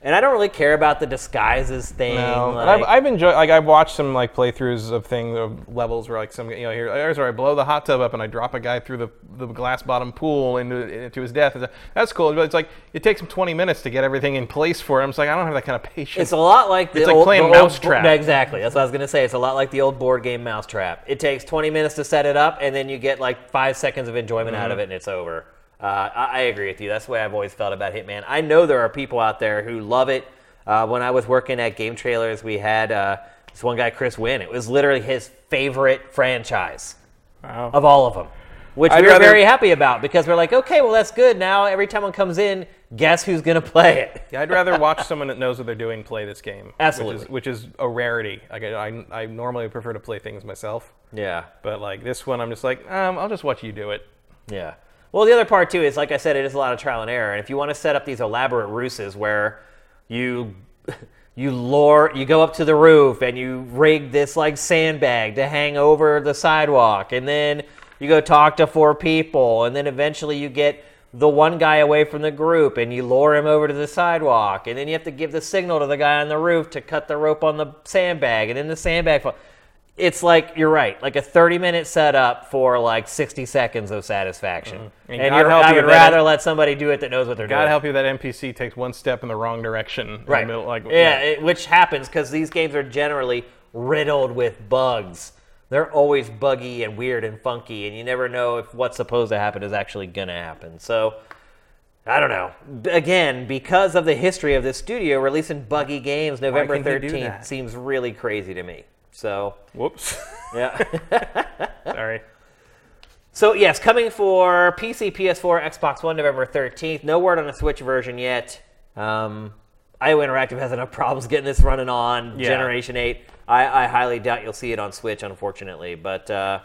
And I don't really care about the disguises thing. No, like- and I've, I've enjoyed. Like I've watched some like playthroughs of things of levels where like some you know here here's where I blow the hot tub up and I drop a guy through the, the glass bottom pool into into his death. That's cool, but it's like it takes him 20 minutes to get everything in place for him. It's like I don't have that kind of patience. It's a lot like the It's like old, playing the old- Mousetrap. Exactly. That's what I was gonna say. It's a lot like the old board game Mousetrap. It takes 20 minutes to set it up, and then you get like five seconds of enjoyment out of Mm-hmm. it, and it's over. Uh, I, I agree with you. That's the way I've always felt about Hitman. I know there are people out there who love it. Uh, when I was working at Game Trailers, we had uh, this one guy, Chris Wynn. It was literally his favorite franchise Wow. of all of them, which I'd we were rather- very happy about because we're like, okay, well that's good. Now every time one comes in, guess who's gonna play it? Yeah, I'd rather watch someone that knows what they're doing play this game. Absolutely. Which is, which is a rarity. Like I, I, I normally prefer to play things myself, Yeah. but like this one, I'm just like, um, I'll just watch you do it. Yeah. Well, the other part too is, like I said, it is a lot of trial and error. And if you want to set up these elaborate ruses where you you lure, you go up to the roof and you rig this like sandbag to hang over the sidewalk, and then you go talk to four people, and then eventually you get the one guy away from the group and you lure him over to the sidewalk, and then you have to give the signal to the guy on the roof to cut the rope on the sandbag, and then the sandbag. Fall it's like you're right, like a 30 minute setup for like 60 seconds of satisfaction. Mm-hmm. And And, you're, I you would rather let somebody do it that knows what they're God doing. God help you that NPC takes one step in the wrong direction. right. middle, like yeah, it- which happens because these games are generally riddled with bugs. They're always buggy and weird and funky, and you never know if what's supposed to happen is actually going to happen. So, I don't know. Again, because of the history of this studio releasing buggy games, November can 13th seems really crazy to me. So, Whoops. yeah. Sorry. So yes, coming for PC, PS4, Xbox One, November 13th. No word on a Switch version yet. Um, IO Interactive has enough problems getting this running on Yeah. Generation 8. I, I highly doubt you'll see it on Switch, unfortunately. But uh,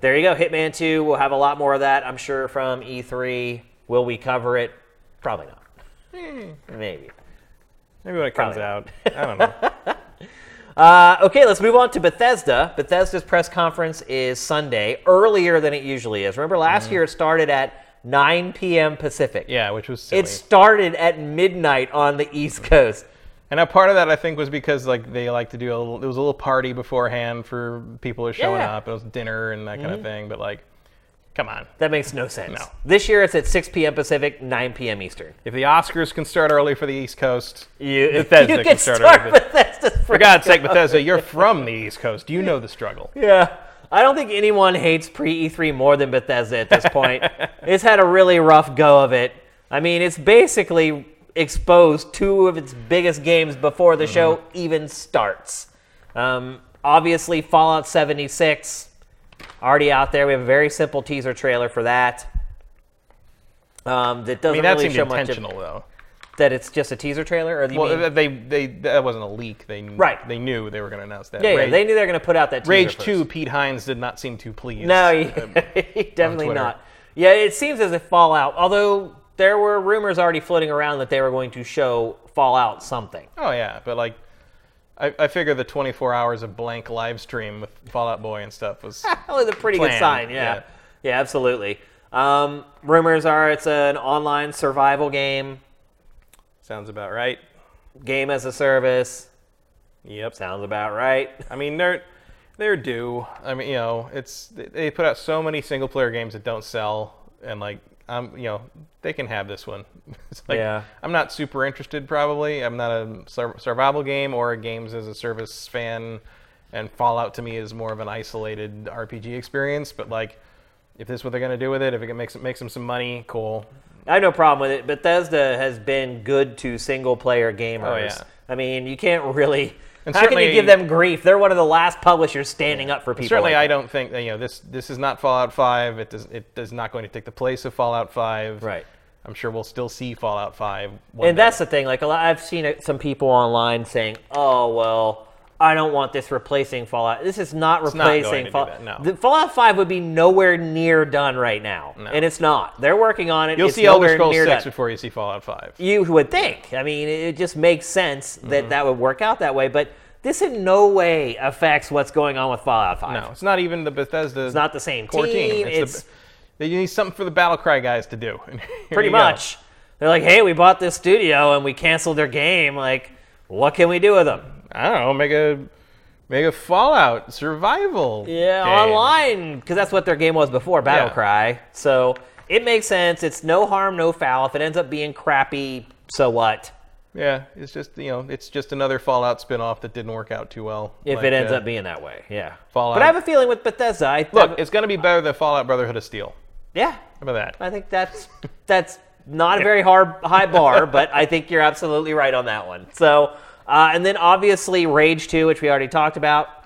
there you go. Hitman 2. We'll have a lot more of that, I'm sure, from E3. Will we cover it? Probably not. Maybe. Maybe when it comes Probably out. I don't know. Uh, okay, let's move on to Bethesda. Bethesda's press conference is Sunday, earlier than it usually is. Remember, last year it started at 9 p.m. Pacific. Yeah, which was silly. It started at midnight on the East Coast. And a part of that I think was because like they like to do a little, there was a little party beforehand for people who are showing Yeah. Mm-hmm. up. It was dinner and that kind of thing. But like, come on. That makes no sense. No. This year it's at 6 p.m. Pacific, 9 p.m. Eastern. If the Oscars can start early for the East Coast, You, Bethesda you can start start, early, Bethesda's for God's sake, Bethesda, you're from the East Coast. You know the struggle. Yeah. I don't think anyone hates pre E3 more than Bethesda at this point. it's had a really rough go of it. I mean, it's basically exposed two of its biggest games before the show even starts. Um, obviously, Fallout 76 already out there. We have a very simple teaser trailer for that. Um, that doesn't mean, that really show much of, intentional though. that it's just a teaser trailer, or Well, mean? they they that wasn't a leak. They Right. They knew they were going to announce that. yeah, yeah, Rage, they knew they were going to put out that teaser Rage first. Two. Pete Hines did not seem too pleased. No, he- Uh, definitely not. Yeah, it seems as if Fallout, although there were rumors already floating around that they were going to show Fallout something. oh yeah, but like. I, I figure the 24 hours of blank live stream with Fallout Boy and stuff was was a pretty good sign, yeah. yeah. Yeah, absolutely. Um, rumors are it's an online survival game, sounds about right. game as a service. Yep. Sounds about right. I mean, they're they're due. I mean, you know, it's they put out so many single player games that don't sell, and like, I'm, you know, they can have this one. It's like, Yeah. I'm not super interested. Probably, I'm not a sur- survival game or a games as a service fan, and Fallout to me is more of an isolated RPG experience. But like, if this is what they're gonna do with it, if it makes it makes them some money, cool. I have no problem with it. Bethesda has been good to single player gamers. Oh, yeah. I mean, you can't really. And how can you give them grief? They're one of the last publishers standing up for people. Certainly, like I don't think that, you know this. This is not Fallout 5. It does. It is not going to take the place of Fallout 5. Right. I'm sure we'll still see Fallout 5. One And day. that's the thing. Like a lot, I've seen it, some people online saying, "Oh well, I don't want this replacing Fallout. This is not not replacing do Fallout. no. The Fallout Five would be nowhere near done right now, No. and it's not. They're working on it. You'll It's see Elder Scrolls 6 done. before you see Fallout 5. You would think. I mean, it just makes sense that Mm-hmm. that would work out that way. But this in no way affects what's going on with Fallout Five. No, it's not even the Bethesda. It's not the same core team. team. It's, the, you need something for the Battlecry guys to do. Pretty you go. much. They're like, "Hey, we bought this studio and we canceled their game. Like, what can we do with them?" I don't know. Make a make a Fallout survival. Yeah, game. online because that's what their game was before Battle Yeah. Cry. So it makes sense. It's no harm, no foul. If it ends up being crappy, so what? Yeah, it's just you know, it's just another Fallout spin-off that didn't work out too well. If Like, it ends uh, up being that way, yeah. Fallout. But I have a feeling with Bethesda. I look, it's going to be better than Fallout Brotherhood of Steel. yeah, How about that? I think that's that's not a very hard high bar, but I think you're absolutely right on that one. So, uh, and then obviously Rage 2, which we already talked about.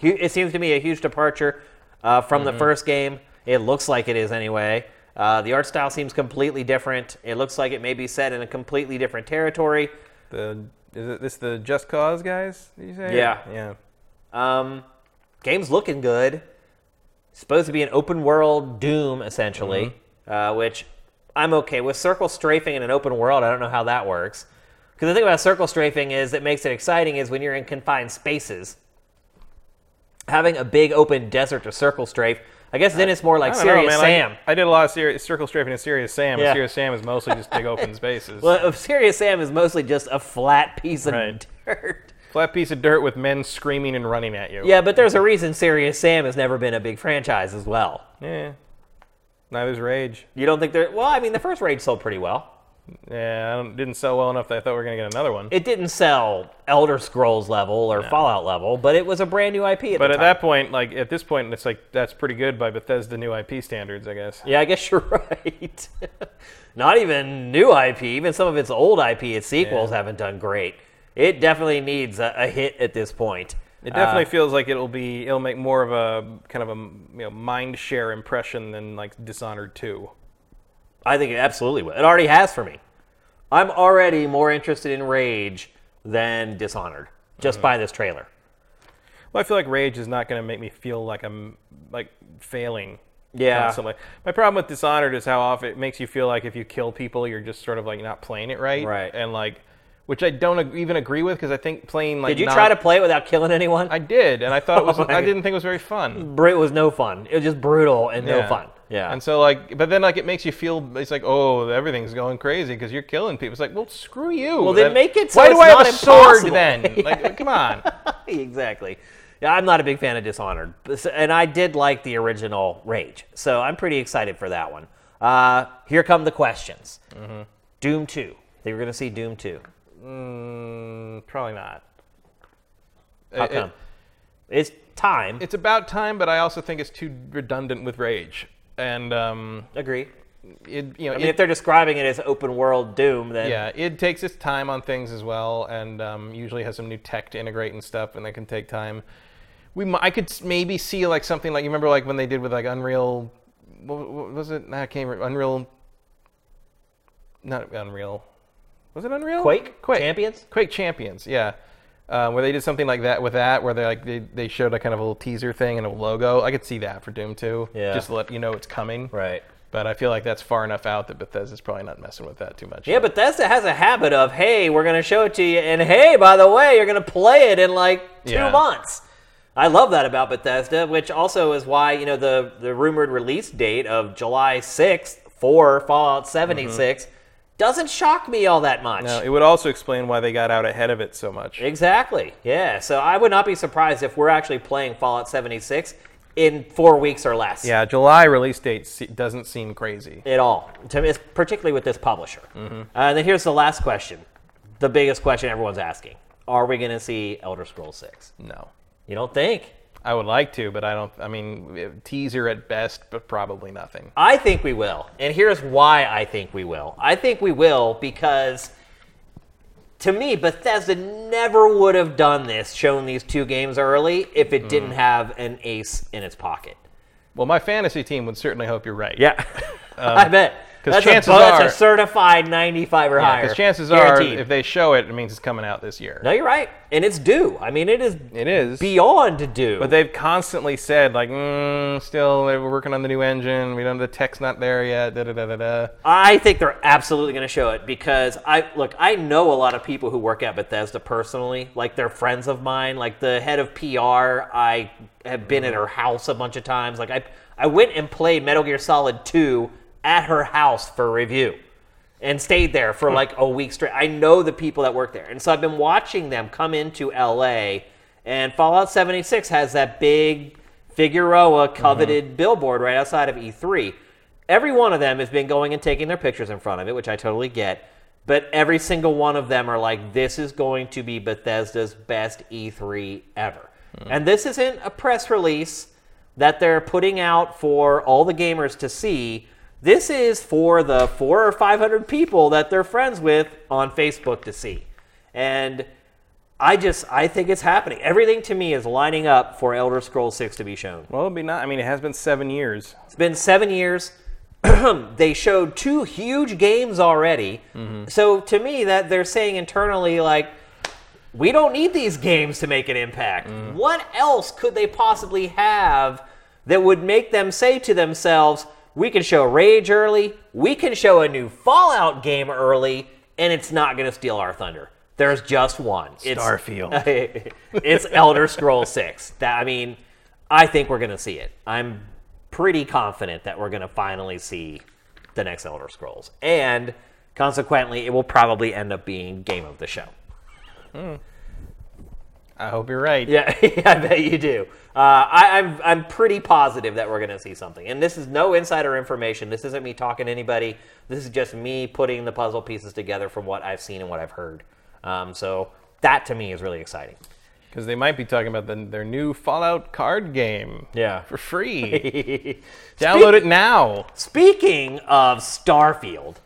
It seems to me a huge departure uh, from the first game. It looks like it is anyway. Uh, the art style seems completely different. It looks like it may be set in a completely different territory. The is it this the Just Cause guys? You say? Yeah. Yeah. Um, game's looking good. Supposed to be an open world Doom, essentially, uh, which I'm okay with. Circle strafing in an open world, I don't know how that works. Because the thing about circle strafing is that makes it exciting is when you're in confined spaces. Having a big open desert to circle strafe, I guess then it's more like don't know, Serious. Sam. I, I did a lot of serious, circle strafing in Serious Sam. Yeah. Serious Sam is mostly just big open spaces. well, Serious Sam is mostly just a flat piece of Right. dirt. Flat piece of dirt with men screaming and running at you. Yeah, but there's a reason Serious Sam has never been a big franchise as well. Yeah. Neither's Rage. You don't think they're well? I mean, the first Rage sold pretty well. Yeah, I don't, didn't sell well enough that I thought we were gonna get another one. It didn't sell Elder Scrolls level or Fallout level, but it was a brand new IP at but at time. that point, like at this point, it's like that's pretty good by Bethesda new IP standards, I guess. yeah, I guess you're right. Not even new IP, even some of its old IP, its sequels Yeah. haven't done great. It definitely needs a, a hit at this point. It definitely Uh, feels like it'll be it'll make more of a kind of a you know mind share impression than like Dishonored 2. I think it absolutely will. It already has for me. I'm already more interested in Rage than Dishonored just Mm-hmm. by this trailer. Well, I feel like Rage is not going to make me feel like I'm like failing. Yeah. Constantly. My problem with Dishonored is how often it makes you feel like if you kill people, you're just sort of like not playing it right. Right. And like, which I don't even agree with because I think playing like. Did you non- try to play it without killing anyone? I did, and I thought it was. Oh I didn't think it was very fun. It was no fun. It was just brutal and no fun. Yeah. And so like, but then like it makes you feel it's like oh everything's going crazy because you're killing people. It's like well screw you. Well, then make it so Why do I have a sword impossible. then? Like come on. exactly. Yeah, I'm not a big fan of Dishonored, and I did like the original Rage, so I'm pretty excited for that one. Uh, here come the questions. Mm-hmm. Doom 2. They were going to see Doom 2. Mm, probably not. How It- it- come? it's time. it's about time, but I also think it's too redundant with Rage. And um, Agree. it you know I mean, it- if they're describing it as open world Doom, then yeah, it takes its time on things as well, and um, usually has some new tech to integrate and stuff, and that can take time. We, I could maybe see like something like you remember like when they did with like Unreal, what, what was it? Nah, I can't remember. Unreal, not Unreal. Was it Unreal? Quake? Quake Champions? Quake Champions, yeah. Uh, where they did something like that with that, where they like they, they showed a kind of a little teaser thing and a logo. I could see that for Doom 2. Yeah. Just to let you know it's coming. Right. But I feel like that's far enough out that Bethesda's probably not messing with that too much. Yeah, Bethesda has a habit of, hey, we're going to show it to you, and hey, by the way, you're going to play it in like two Yeah. months. I love that about Bethesda, which also is why, you know, the, the rumored release date of July 6th for Fallout 76 Mm-hmm. Doesn't shock me all that much. No, it would also explain why they got out ahead of it so much. Exactly. Yeah. So I would not be surprised if we're actually playing Fallout 76 in four weeks or less. Yeah, July release date doesn't seem crazy. At all, to me, particularly with this publisher. Mm-hmm. Uh, and then here's the last question, the biggest question everyone's asking: Are we going to see Elder Scrolls 6? No. You don't think? I would like to, but I don't. I mean, teaser at best, but probably nothing. I think we will. And here's why I think we will. I think we will because to me, Bethesda never would have done this, shown these two games early, if it Mm. didn't have an ace in its pocket. Well, my fantasy team would certainly hope you're right. Yeah. I bet. 'Cause That's chances a, that's a certified 95 or higher. Because chances Guaranteed. are, if they show it, it means it's coming out this year. No, you're right. And it's due. I mean, it is It is. beyond due. But they've constantly said like, mm, still we're working on the new engine. We don't. The tech's not there yet. Da da da da da. I think they're absolutely going to show it because I look. I know a lot of people who work at Bethesda personally. Like they're friends of mine. Like the head of PR, I have been at her house a bunch of times. Like I, I went and played Metal Gear Solid 2 at her house for review, and stayed there for hmm. like a week straight. I know the people that work there, and so I've been watching them come into LA. And Fallout 76 has that big Figueroa mm-hmm. coveted billboard right outside of E3. Every one of them has been going and taking their pictures in front of it, which I totally get. But every single one of them are like, this is going to be Bethesda's best E3 ever. Hmm. And this isn't a press release that they're putting out for all the gamers to see. This is for the four or 500 people that they're friends with on Facebook to see. And I just, I think it's happening. Everything to me is lining up for Elder Scrolls 6 to be shown. Well, it'd be not. I mean, it has been seven years. It's been seven years. they showed two huge games already. Mm-hmm. So to me, that they're saying internally, like, we don't need these games to make an impact. Mm. What else could they possibly have that would make them say to themselves, we can show Rage early, we can show a new Fallout game early, and it's not going to steal our thunder. There's just one. It's, Starfield. It's, it's Elder Scrolls 6. That I mean, I think we're going to see it. I'm pretty confident that we're going to finally see the next Elder Scrolls. And consequently, it will probably end up being game of the show. Hmm. I hope you're right. Yeah, I bet you do. Uh, I, I'm I'm pretty positive that we're going to see something. And this is no insider information. This isn't me talking to anybody. This is just me putting the puzzle pieces together from what I've seen and what I've heard. Um, so that to me is really exciting. Because they might be talking about the, their new Fallout card game. Yeah. For free. Download it now. Speaking of Starfield,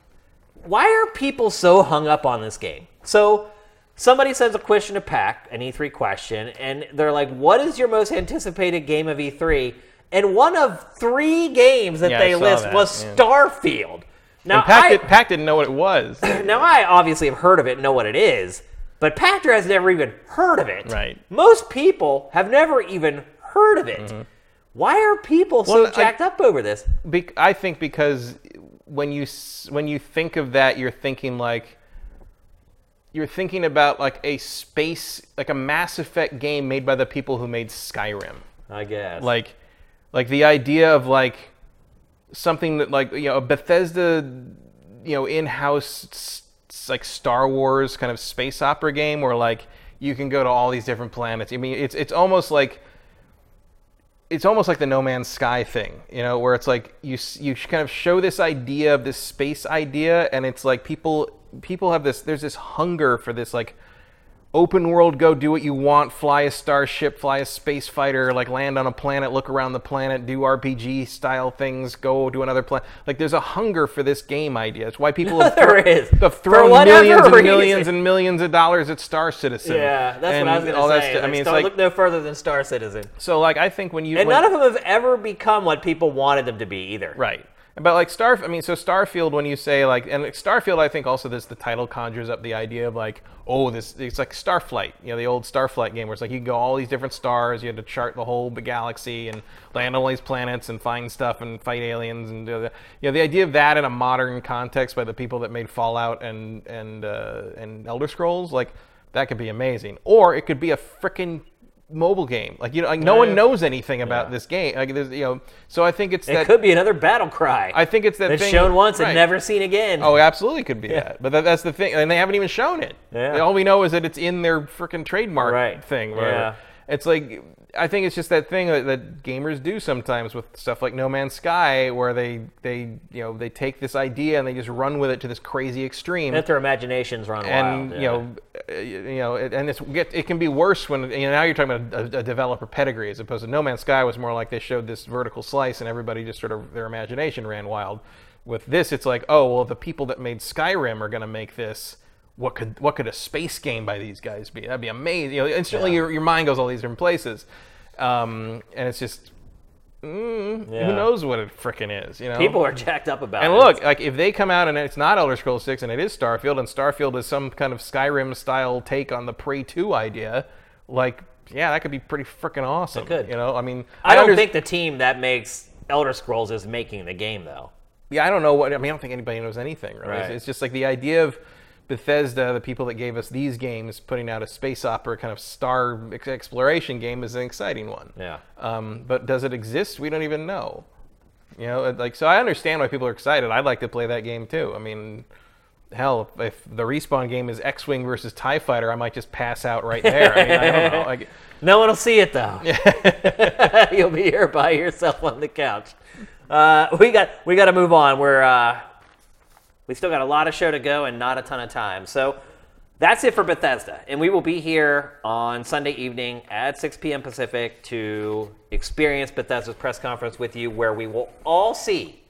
why are people so hung up on this game? So, somebody sends a question to Pack, an E3 question, and they're like, What is your most anticipated game of E3? And one of three games that Yeah, I they saw list that, was yeah. Starfield. Now, And Pac, I, did, Pac didn't know what it was. now, I obviously have heard of it and know what it is, but Pactor has never even heard of it. Right. Most people have never even heard of it. Why are people so Mm-hmm. Well, I- jacked up over this? Be- I think because when you s- when you think of that, you're thinking like you're thinking about like a space, like a Mass Effect game made by the people who made Skyrim. I guess. Like, like the idea of like something that like you know a Bethesda, you know, in-house like Star Wars kind of space opera game where like you can go to all these different planets. I mean, it's it's almost like it's almost like the No Man's Sky thing, you know, where it's like you you kind of show this idea of this space idea, and it's like people people have this there's this hunger for this like open world go do what you want fly a starship fly a space fighter like land on a planet look around the planet do rpg style things go to another planet like there's a hunger for this game idea it's why people have, There is. have thrown millions and reason. millions and millions of dollars at star citizen Yeah, that's what I was going all to that say. stu- i mean it's like look no further than Star Citizen. so like i think when you And when- none of them have ever become what people wanted them to be either. Right. But like Star, I mean, so Starfield, when you say like, and Starfield, I think also this the title conjures up the idea of like, oh, this it's like Starflight, you know, the old Starflight game where it's like you go all these different stars, you had to chart the whole galaxy and land on all these planets and find stuff and fight aliens and you know, the idea of that in a modern context by the people that made Fallout and and uh, and Elder Scrolls, like that could be amazing, or it could be a freaking mobile game. Like you know, like no Yeah. one knows anything about Yeah. this game. Like there's you know, so I think it's It that. could be another battle cry. I think it's that that's thing shown once right. and never seen again. Oh, absolutely could be that. But that, that's the thing, and they haven't even shown it. Yeah. All we know is that it's in their freaking trademark Right. thing. Yeah. It's like I think it's just that thing that, that gamers do sometimes with stuff like No Man's Sky, where they they you know they take this idea and they just run with it to this crazy extreme. And let their imaginations run and wild. you know, uh, you know, it, and it's get, it can be worse when you know now you're talking about a, a developer pedigree as opposed to No Man's Sky was more like they showed this vertical slice and everybody just sort of their imagination ran wild. With this, it's like, oh well, the people that made Skyrim are going to make this. What could what could a space game by these guys be? That'd be amazing. You know, instantly your, your mind goes all these different places, um, and it's just mm, Yeah. who knows what it frickin' is. You know, people are jacked up about and it. look, like if they come out and it's not Elder Scrolls 6 and it is Starfield and Starfield is some kind of Skyrim style take on the Prey 2 idea, like yeah, that could be pretty freaking awesome. It could. You know, I mean, I don't under- think the team that makes Elder Scrolls is making the game though. Yeah, I don't know what I mean. I don't think anybody knows anything really. It's- Right. It's just like the idea of Bethesda, the people that gave us these games, putting out a space opera kind of star exploration game is an exciting one. Yeah. Um, but does it exist? We don't even know. You know, like so. I understand why people are excited. I'd like to play that game too. I mean, hell, if, the respawn game is X-wing versus Tie Fighter, I might just pass out right there. I mean, I don't know. Like, No one will see it though. You'll be here by yourself on the couch. Uh, we got we got to move on. We're uh, we still got a lot of show to go and not a ton of time. So that's it for Bethesda, and we will be here on Sunday evening at 6 p.m. Pacific to experience Bethesda's press conference with you, where we will all see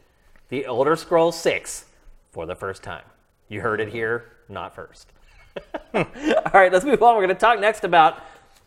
the Elder Scrolls 6 for the first time. You heard it here, not first. All right, let's move on. We're going to talk next about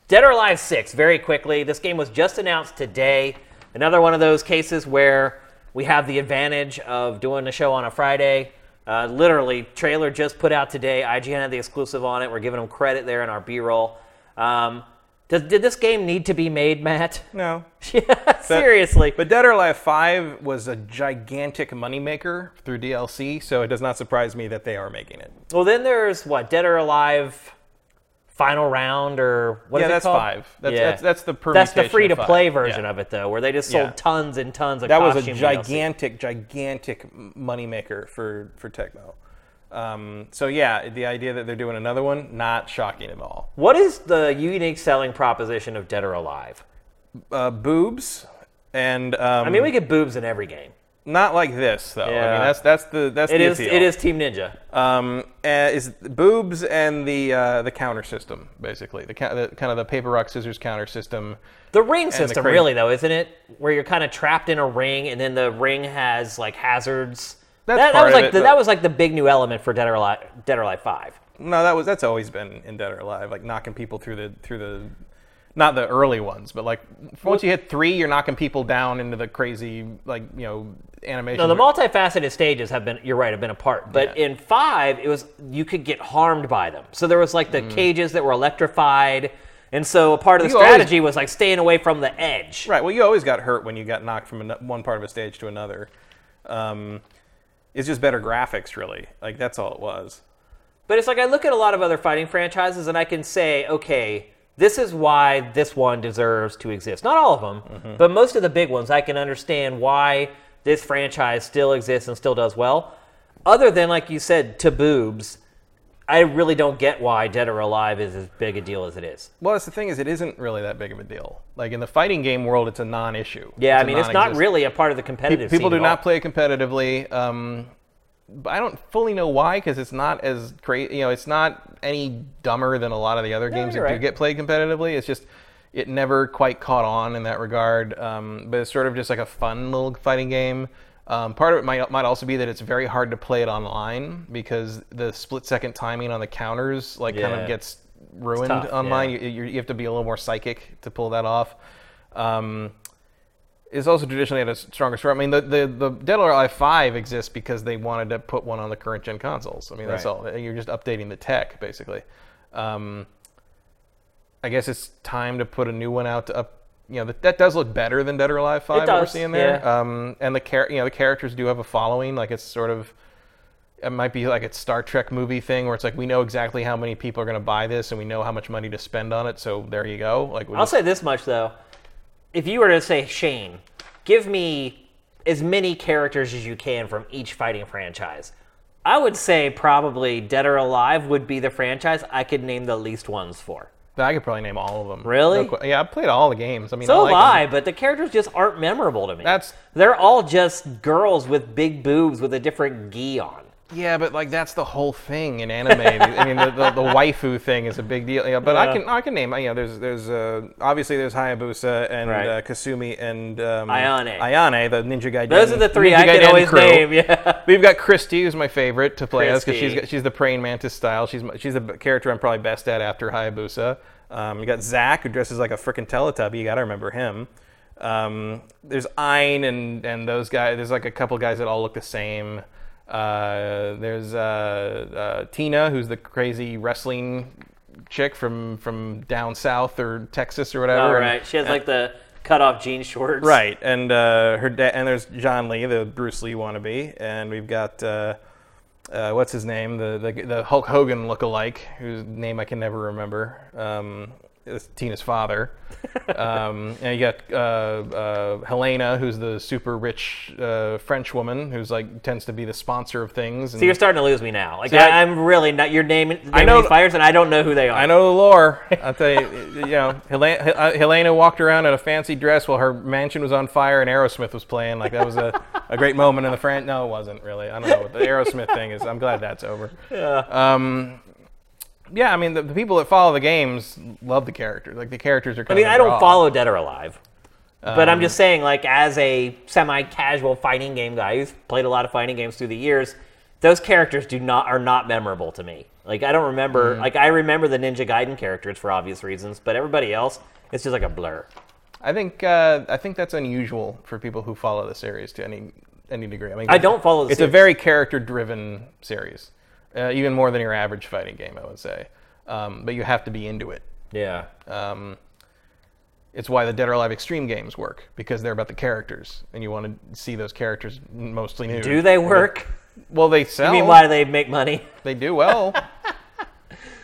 Dead or Alive 6 very quickly. This game was just announced today. Another one of those cases where we have the advantage of doing a show on a Friday. Uh, literally, trailer just put out today. IGN had the exclusive on it. We're giving them credit there in our B-roll. Um, does, did this game need to be made, Matt? no. yeah, seriously. But Dead or Alive 5 was a gigantic moneymaker through DLC, so it does not surprise me that they are making it. well, then there's what Dead or Alive Final Round or what is yeah, it that's called? five. That's, Yeah. that's, that's the That's the free to play version Yeah. of it, though, where they just sold Yeah. tons and tons of That was a costume DLC. gigantic, gigantic moneymaker for for Tecmo. Um, so yeah, the idea that they're doing another one, not shocking at all. What is the unique selling proposition of Dead or Alive? Uh, boobs, and um, I mean, we get boobs in every game. Not like this though. I Yeah. mean, that's that's the that's It the is. appeal. It is Team Ninja. Um, uh, is boobs and the uh, the counter system basically the, ca- the kind of the paper rock scissors counter system. The ring system, cra- really, though, isn't it? Where you're kind of trapped in a ring, and then the ring has like hazards. That's that, that was like it, the, that was like the big new element for Dead or Alive. Dead or Alive Five. No, that was that's always been in Dead or Alive, like knocking people through the through the, not the early ones, but like once you hit three, you're knocking people down into the crazy like you know animation. No, the multifaceted stages have been. You're right, have been apart. But Yeah. in five, it was you could get harmed by them. So there was like the cages that were electrified, and so a part of the Mm. You always- strategy was like staying away from the edge. right. Well, you always got hurt when you got knocked from one part of a stage to another. Um, it's just better graphics, really. Like that's all it was. But it's like I look at a lot of other fighting franchises and I can say, okay, this is why this one deserves to exist. Not all of them, Mm-hmm. but most of the big ones, I can understand why this franchise still exists and still does well. Other than, like you said, to boobs, I really don't get why Dead or Alive is as big a deal as it is. Well, that's the thing is, it isn't really that big of a deal. Like in the fighting game world, it's a non-issue. Yeah, It's I mean, it's not really a part of the competitive people do not play competitively. Um, but I don't fully know why, because it's not as crazy. You know, it's not any dumber than a lot of the other games that you're do get played competitively. It's just it never quite caught on in that regard. Um, but it's sort of just like a fun little fighting game. Um, part of it might might also be that it's very hard to play it online because the split second timing on the counters like kind of gets ruined tough, online. yeah. You, you, you have to be a little more psychic to pull that off. Um, is also traditionally had a stronger story. I mean, the, the, the Dead or Alive 5 exists because they wanted to put one on the current gen consoles. I mean, that's all. You're just updating the tech, basically. Um, I guess it's time to put a new one out to up. You know, that, that does look better than Dead or Alive 5 what we're does, seeing there. yeah. Um, and the char- you know, the characters do have a following. Like, it's sort of. it might be like a Star Trek movie thing where it's like we know exactly how many people are going to buy this and we know how much money to spend on it. So there you go. Like we I'll just- say this much though: if you were to say Shane, give me as many characters as you can from each fighting franchise. I would say probably Dead or Alive would be the franchise I could name the least ones for. I could probably name all of them. Really? No yeah, I've played all the games. I mean, So I have like 'em. I, but the characters just aren't memorable to me. That's They're all just girls with big boobs with a different gi on. Yeah, but like that's the whole thing in anime. I mean, the, the, the waifu thing is a big deal. Yeah, but I can I can name. You know, there's there's uh, obviously there's Hayabusa and Right. uh, Kasumi and um, Ayane. Ayane, the Ninja Gaiden. Those are the three Ninja I can always crew. name. Yeah. We've got Christy, who's my favorite to play as because she's got, she's the praying mantis style. She's she's the character I'm probably best at after Hayabusa. Um, you got Zack, who dresses like a freaking Teletubby. You got to remember him. Um, there's Ein and and those guys. There's like a couple guys that all look the same. Uh, there's uh, uh, Tina, who's the crazy wrestling chick from from down south or Texas or whatever. All and- right. She has like the cut off jean shorts. Right, and uh, her da- and there's Jann Lee, the Bruce Lee wannabe, and we've got uh, uh, what's his name, the, the the Hulk Hogan lookalike, whose name I can never remember. Um, Tina's father, um, and you got uh, uh, Helena, who's the super rich uh, French woman who's like tends to be the sponsor of things. And So you're starting to lose me now. Like See, I, I- I'm really not. You're naming, naming I know- fighters, and I don't know who they are. I know the lore. I'll tell you, you know, Helena, uh, Helena walked around in a fancy dress while her mansion was on fire and Aerosmith was playing. Like that was a, a great moment in the fran. No, it wasn't really. I don't know what the Aerosmith thing is. I'm glad that's over. Yeah. Um, yeah, I mean, the, the people that follow the games love the characters. Like the characters are. I Kind mean, of I don't follow Dead or Alive, but Um, I'm just saying, like, as a semi-casual fighting game guy who's played a lot of fighting games through the years, those characters do not are not memorable to me. Like, I don't remember. Mm. Like, I remember the Ninja Gaiden characters for obvious reasons, but everybody else, it's just like a blur. I think uh, I think that's unusual for people who follow the series to any any degree. I mean, I don't follow the It's a series. very character-driven series, uh, even more than your average fighting game, I would say. Um, but you have to be into it. Yeah. Um, it's why the Dead or Alive Extreme games work because they're about the characters, and you want to see those characters mostly nude. Do they work? Well, they sell. I mean, why do they make money? They do well.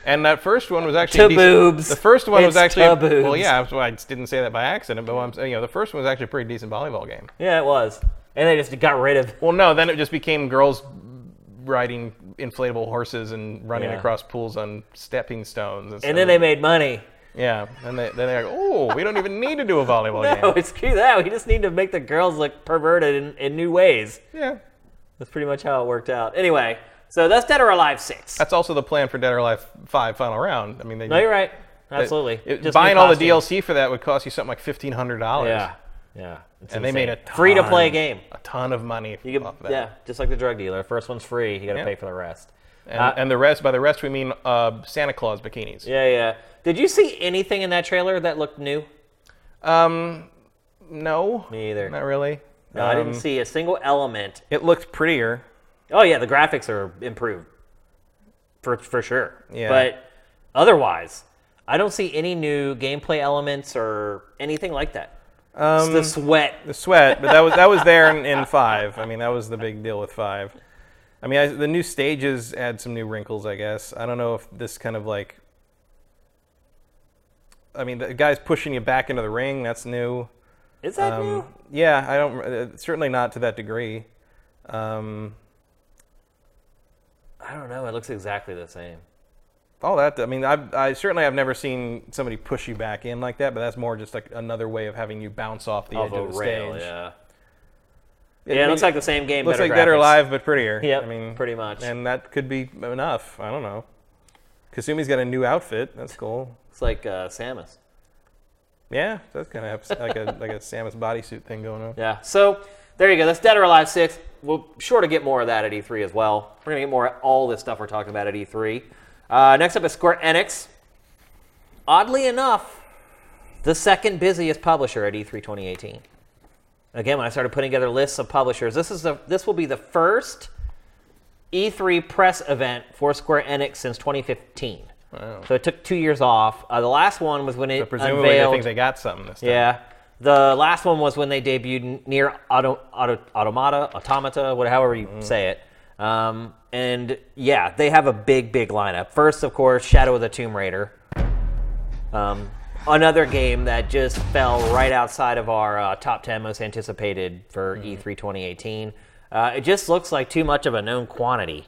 and that first one was actually boobs. The first one was actually well, yeah. so I didn't say that by accident, but I'm you know, the first one was actually a pretty decent volleyball game. Yeah, it was, and they just got rid of. Well, no, then it just became girls riding inflatable horses and running Yeah. across pools on stepping stones. instead And then they made money. yeah, and they, then they're like, oh, we don't even need to do a volleyball No, game. it's screw that. We just need to make the girls look perverted in, in new ways. Yeah, That's pretty much how it worked out. Anyway, so that's Dead or Alive 6. that's also the plan for Dead or Alive Five Final Round. I mean, they no, you're right. Absolutely. it- buying all the. DLC for that would cost you something like fifteen hundred dollars. Yeah. Yeah. And they made a free to play game. a ton of money You off can, that. yeah, just like the drug dealer. First one's free. You got to Yeah. pay for the rest. And, Uh, and the rest, by the rest, we mean uh, Santa Claus bikinis. Yeah, yeah. Did you see anything in that trailer that looked new? Um, no, Me either. not really. No, I didn't Um, see a single element. It looked prettier. Oh yeah, the graphics are improved for for sure. Yeah. But otherwise, I don't see any new gameplay elements or anything like that. It's Um, the sweat. the sweat, but that was that was there in, in five. I mean, that was the big deal with five. I mean, I, the new stages add some new wrinkles, I guess. I don't know if this kind of like. I mean, the guy's pushing you back into the ring. That's new. Is that Um, new? yeah, I don't. Uh, certainly not to that degree. Um, I don't know. It looks exactly the same. All that. I mean, I've, I certainly have never seen somebody push you back in like that. But that's more just like another way of having you bounce off the Off edge of the rail, stage. yeah. Yeah, it mean, looks like the same game. looks better like Dead or graphics. Alive, but prettier. Yeah, I mean, pretty much. And that could be enough. I don't know. Kasumi's got a new outfit. That's cool. It's like uh, Samus. Yeah, that's kind of like a like a Samus bodysuit thing going on. Yeah. So there you go. That's Dead or Alive 6. We'll sure to get more of that at E3 as well. We're going to get more of all this stuff we're talking about at E3. Uh, next up is Square Enix. Oddly enough, the second busiest publisher at E E3 2018. Again, when I started putting together lists of publishers, this is the this will be the first E3 press event for Square Enix since 2015. Wow. So it took two years off. Uh, the last one was when it So presumably, they unveiled. think they got something this time. Yeah. The last one was when they debuted NieR Auto, Auto, Automata, Automata, whatever however you say it. Um, and yeah, they have a big, big lineup. First, of course, Shadow of the Tomb Raider. Um, another game that just fell right outside of our uh, top 10 most anticipated for E3 2018. Uh, it just looks like too much of a known quantity.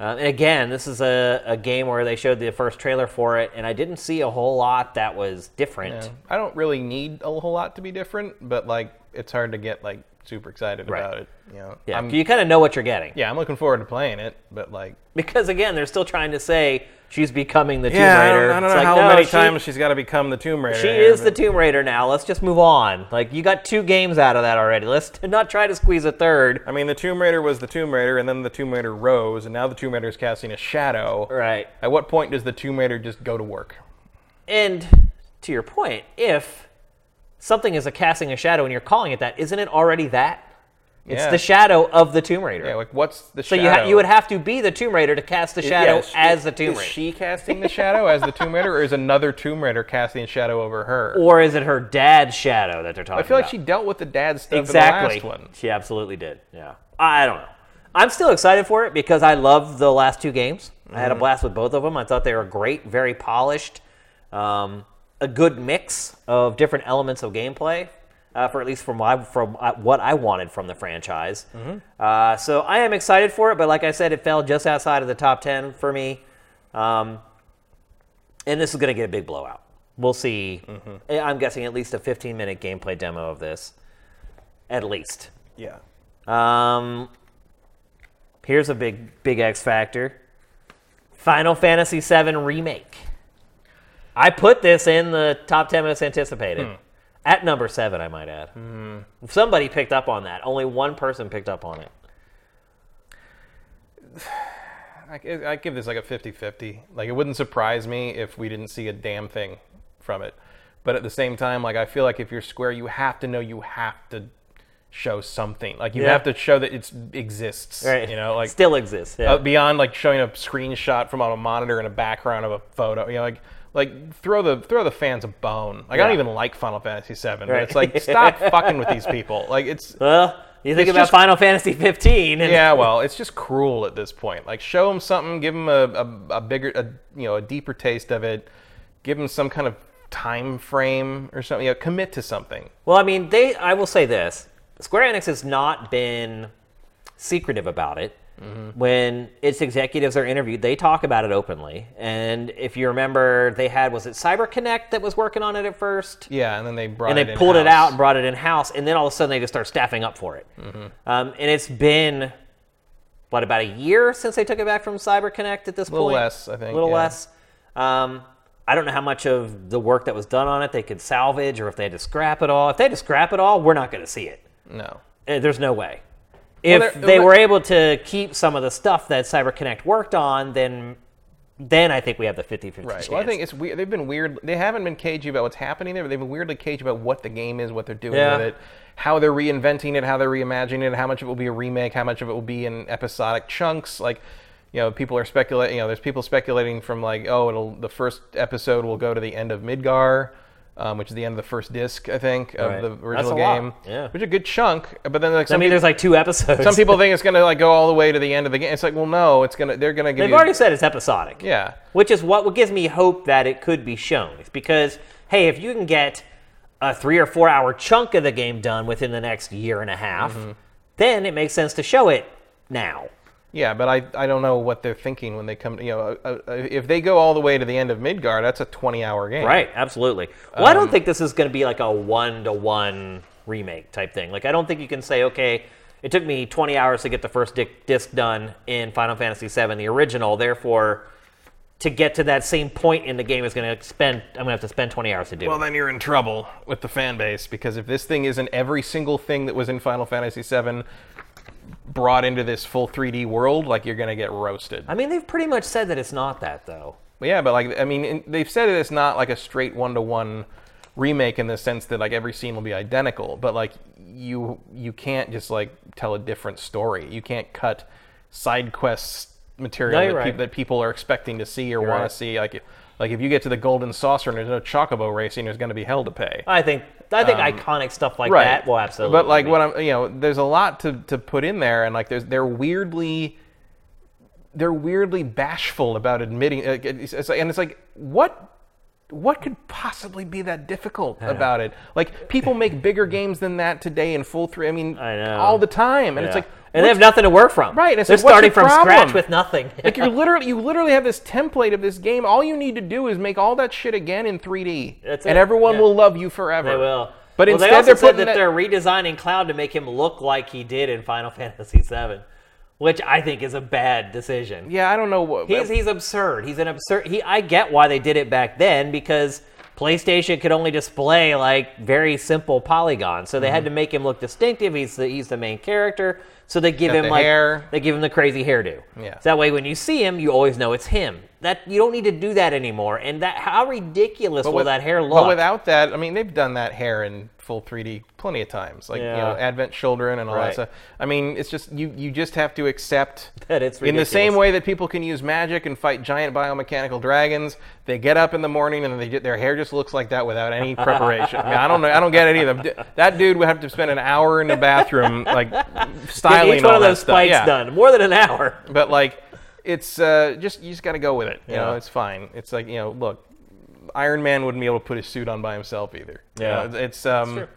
Uh, and again, this is a, a game where they showed the first trailer for it, and I didn't see a whole lot that was different. Yeah. I don't really need a whole lot to be different, but like it's hard to get like super excited Right. about it. You know, Yeah, I'm, you kind of know what you're getting. yeah, I'm looking forward to playing it, but like, Because again, they're still trying to say she's becoming the Tomb I Raider. don't, I don't It's know like, how no, many she- times she's got to become the Tomb Raider. She here, is the but- Tomb Raider now. Let's just move on. Like you got two games out of that already. Let's not try to squeeze a third. I mean, the Tomb Raider was the Tomb Raider, and then the Tomb Raider rose, and now the Tomb Raider is casting a shadow. Right. At what point does the Tomb Raider just go to work? And to your point, if something is a casting a shadow and you're calling it that, isn't it already that? It's Yeah. the shadow of the Tomb Raider. Yeah, like what's the so shadow? you ha- you would have to be the Tomb Raider to cast the shadow Yeah, as the Tomb Raider. is she casting the shadow as the Tomb Raider, or is another Tomb Raider casting a shadow over her? or is it her dad's shadow that they're talking about? I feel like she dealt with the dad's stuff exactly. in the last one. She absolutely did. Yeah. I don't know. I'm still excited for it because I love the last two games. I had a blast with both of them. I thought they were great, very polished, um, a good mix of different elements of gameplay. Uh, for at least from my, from uh, what I wanted from the franchise, uh, so I am excited for it. But like I said, it fell just outside of the top ten for me, um, and this is going to get a big blowout. We'll see. Eh, I'm guessing at least a 15 minute gameplay demo of this, at least. Yeah. Um, here's a big, big X factor. Final Fantasy VII remake. I put this in the top ten most anticipated. At number seven, I might add. Somebody picked up on that. Only one person picked up on it. I, I give this like a 50-50. Like it wouldn't surprise me if we didn't see a damn thing from it. But at the same time, like I feel like if you're Square, you have to know you have to show something. Like you Yeah. have to show that it exists. Right. You know, like still exists. Yeah. uh, beyond like showing a screenshot from on a monitor and a background of a photo. You know, like like throw the throw the fans a bone. Like I don't even like Final Fantasy VII, but it's like stop fucking with these people. Like it's well, you think about just- Final Fantasy 15, and yeah, well, it's just cruel at this point. Like, show them something, give them a, a, a bigger, a, you know, a deeper taste of it. Give them some kind of time frame or something. You know, commit to something. Well, I mean, they. I will say this: Square Enix has not been secretive about it. When its executives are interviewed, they talk about it openly. And if you remember, they had was it CyberConnect that was working on it at first, Yeah, and then they brought it in. and it they pulled it out and brought it in house, and then all of a sudden they just start staffing up for it. Um, and it's been what about a year since they took it back from CyberConnect at this point? A Little point? less, I think, A little yeah. less. Um, I don't know how much of the work that was done on it they could salvage, or if they had to scrap it all. If they had to scrap it all, we're not going to see it. No. Uh, There's no way. If they're- they uh, were able to keep some of the stuff that CyberConnect worked on, then then I think we have the 50-50 Right. chance. Well, I think it's weird. They've been weird. They haven't been cagey about what's happening there, but they've been weirdly cagey about what the game is, what they're doing Yeah. with it, how they're reinventing it, how they're reimagining it, how much of it will be a remake, how much of it will be in episodic chunks. Like, you know, people are speculating. You know, there's people speculating from like, oh, it'll the first episode will go to the end of Midgar. Um, which is the end of the first disc, I think, of Right. the original a lot, game. yeah. Which is a good chunk, but then like I mean, people, there's like two episodes. some people think it's gonna like go all the way to the end of the game. It's like, well, no, it's gonna they're gonna give you. They've you already said it's episodic. yeah. Which is what, what gives me hope that it could be shown. It's because, hey, if you can get a three or four hour chunk of the game done within the next year and a half, Mm-hmm. then it makes sense to show it now. Yeah, but I, I don't know what they're thinking when they come. You know, uh, uh, if they go all the way to the end of Midgar, that's a 20 hour game. Right, absolutely. Well, I Um, don't think this is going to be like a one to one remake type thing. Like, I don't think you can say, okay, it took me 20 hours to get the first disc done in Final Fantasy VII, the original. Therefore, to get to that same point in the game is going to spend. I'm going to have to spend 20 hours to do it. Well, it. then you're in trouble with the fan base because if this thing isn't every single thing that was in Final Fantasy VII brought into this full 3D world, like you're gonna get roasted. I mean, they've pretty much said that it's not that, though. Yeah, but like I mean, they've said that it's not like a straight one to one remake in the sense that like every scene will be identical, but like you you can't just like tell a different story. You can't cut side quests material No, that, right. peop- that people are expecting to see or want right. to see. Like Like if you get to the Golden Saucer and there's no Chocobo racing, there's going to be hell to pay. I think I think iconic stuff like that will absolutely. Um, But like be. what I'm, you know, there's a lot to to put in there, and like there's they're weirdly, they're weirdly bashful about admitting, it's, it's and it's like what. What could possibly be that difficult about it? Like people make bigger games than that today in full three. I mean, I all the time, and it's like, and they have nothing to work from. Right, it's They're what's starting from scratch with nothing. like you're literally you literally have this template of this game. All you need to do is make all that shit again in 3D, That's and it, everyone yeah. will love you forever. They will. But well, instead, they also they're said putting that, that, they're redesigning Cloud to make him look like he did in Final Fantasy VII, which I think is a bad decision. Yeah, I don't know what. He's he's absurd. He's an absurd. He I get why they did it back then because PlayStation could only display like very simple polygons, so they Mm-hmm. had to make him look distinctive. He's the he's the main character, so they give Got him the like hair. they give him the crazy hairdo. Yeah. So that way, when you see him, you always know it's him. That you don't need to do that anymore. And that how ridiculous will with- that hair look? But without that, I mean, they've done that hair in full 3D plenty of times, like you know, Advent Children and all Right. that stuff. I mean, it's just you you just have to accept That it's in the same way that people can use magic and fight giant biomechanical dragons. They get up in the morning and they get, their hair just looks like that without any preparation. I, mean, I don't know. I don't get any of them. That dude would have to spend an hour in the bathroom, like Get styling each one of those spikes Yeah. done more than an hour. But like, it's uh, just you just got to go with it. You know, it's fine. It's like you know, look, Iron Man wouldn't be able to put his suit on by himself either. You Yeah. know, it's, it's um, true.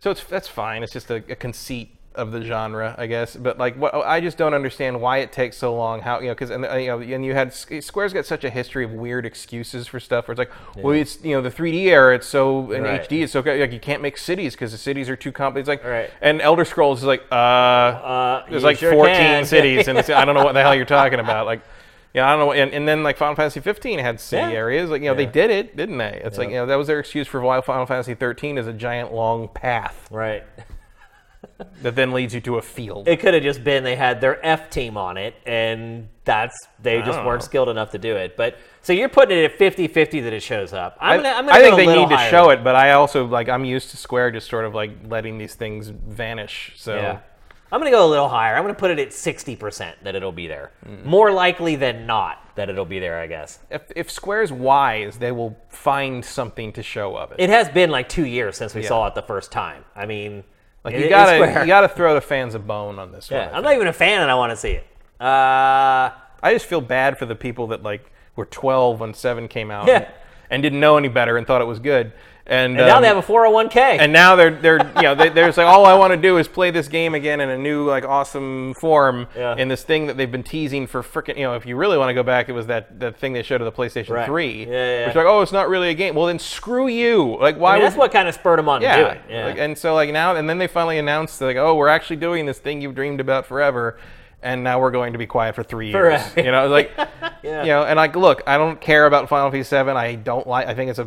so it's that's fine. It's just a, a conceit of the genre, I guess. But like, what I just don't understand why it takes so long. How you know, because and uh, you know, and you had Square's got such a history of weird excuses for stuff. Where it's like, well, it's you know, the 3D era. It's so in Right. HD. It's so good. Like you can't make cities because the cities are too complicated. It's like, Right. and Elder Scrolls is like, uh, Uh, there's like sure 14 can. cities, and it's, I don't know what the hell you're talking about. Like, yeah, I don't know. And, and then like Final Fantasy 15 had city Yeah. areas. Like, you know, they did it, didn't they? It's like, you know, that was their excuse for why Final Fantasy 13 is a giant long path Right. that then leads you to a field. It could have just been they had their F team on it, and that's they just oh. weren't know. skilled enough to do it. But so you're putting it at 50-50 that it shows up. I'm gonna, I'm gonna I think they need to show it, but I also like I'm used to Square just sort of like letting these things vanish. So Yeah. I'm going to go a little higher. I'm going to put it at 60% that it'll be there. Mm. More likely than not that it'll be there, I guess. if, if Square's wise, they will find something to show of it. It has been like two years since we Yeah. saw it the first time. I mean, like you gotta you gotta throw the fans a bone on this Yeah, one. I'm not even a fan and I want to see it. Uh, I just feel bad for the people that like were 12 when Seven came out Yeah. and, and didn't know any better and thought it was good. And, and now um, they have a 401k. and now they're they're you know they, they're just like all I want to do is play this game again in a new like awesome form Yeah. in this thing that they've been teasing for freaking you know if you really want to go back it was that that thing they showed of the PlayStation Right. 3 Yeah, yeah, which like oh it's not really a game well then screw you like why I mean, that's what kind of spurred them on to do yeah, it. Yeah. Like, and so like now and then they finally announced like oh we're actually doing this thing you've dreamed about forever and now we're going to be quiet for three years Forever. you know like Yeah. you know and like look I don't care about Final Fantasy 7 I don't like I think it's a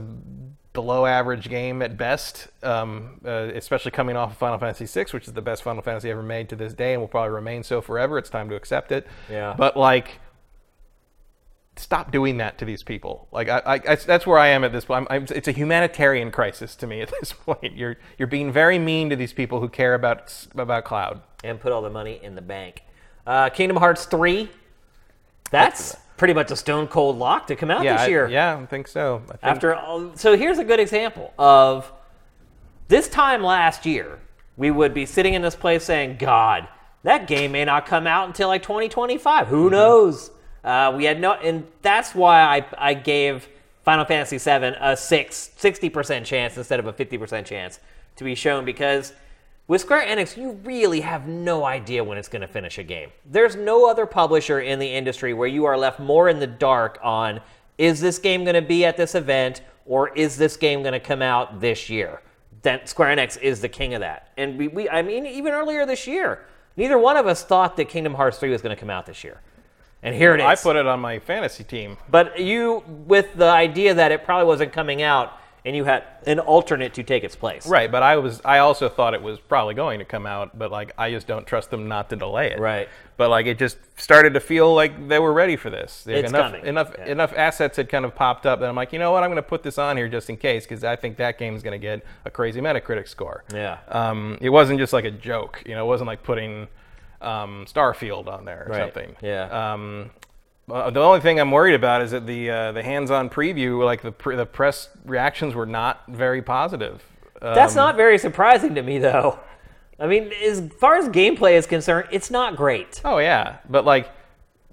below average game at best um, uh, especially coming off of Final Fantasy VI, which is the best Final Fantasy ever made to this day and will probably remain so forever it's time to accept it Yeah. but like stop doing that to these people. Like I, I, I- that's where I am at this point. I'm, I'm, it's a humanitarian crisis to me at this point. You're you're being very mean to these people who care about about cloud. and put all the money in the bank. Uh, Kingdom Hearts 3, that's pretty much a stone cold lock to come out Yeah, this I- year. yeah, I think so. I think, After all, so here's a good example of this time last year, we would be sitting in this place saying, "God, that game may not come out until like 2025. Who knows?" Uh, we had no, and that's why I I gave Final Fantasy VII a six, 60% chance instead of a 50% chance to be shown because with Square Enix, you really have no idea when it's going to finish a game. There's no other publisher in the industry where you are left more in the dark on is this game going to be at this event or is this game going to come out this year? Then Square Enix is the king of that. And we, we I mean, even earlier this year, neither one of us thought that Kingdom Hearts 3 was going to come out this year. And here it is. I put it on my fantasy team. But you, with the idea that it probably wasn't coming out, and you had an alternate to take its place. Right, but I was I also thought it was probably going to come out, but like I just don't trust them not to delay it. Right. But like it just started to feel like they were ready for this. Like, It's enough coming. enough Yeah. enough assets had kind of popped up that I'm like, you know what, I'm going to put this on here just in case because I think that game's going to get a crazy Metacritic score. Yeah. Um, it wasn't just like a joke, you know. It wasn't like putting um, Starfield on there or Right. something. Yeah. Um, Uh, the only thing I'm worried about is that the uh, the hands-on preview, like the pr- the press reactions, were not very positive. That's Um, not very surprising to me, though. I mean, as far as gameplay is concerned, it's not great. Oh yeah, but like,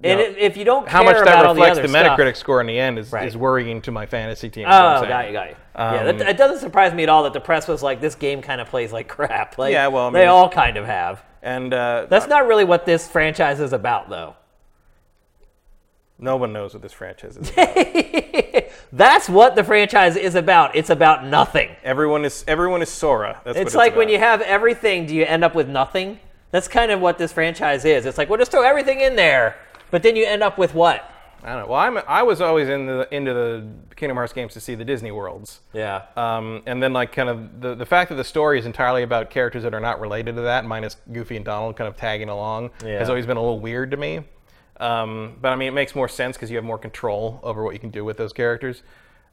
And know, if, you don't how much about that the reflects the, stuff, Metacritic score in the end is, Right. is worrying to my fantasy team. is what I'm Oh, got you, got you. yeah, Um, that, it doesn't surprise me at all that the press was like, "This game kind of plays like crap." Like, Yeah, well, I they all kind of have. And uh, That's not really what this franchise is about, though. No one knows what this franchise is. That's what the franchise is about. It's about nothing. everyone is everyone is Sora. That's what It's like when you have everything, do you end up with nothing? That's kind of what this franchise is. It's like, well, just throw everything in there, but then you end up with what? I don't know. Well, I'm I was always in the into the Kingdom Hearts games to see the Disney worlds. Yeah. Um, and then like kind of the, the fact that the story is entirely about characters that are not related to that, minus Goofy and Donald kind of tagging along, Yeah. has always been a little weird to me. Um, but I mean, it makes more sense because you have more control over what you can do with those characters.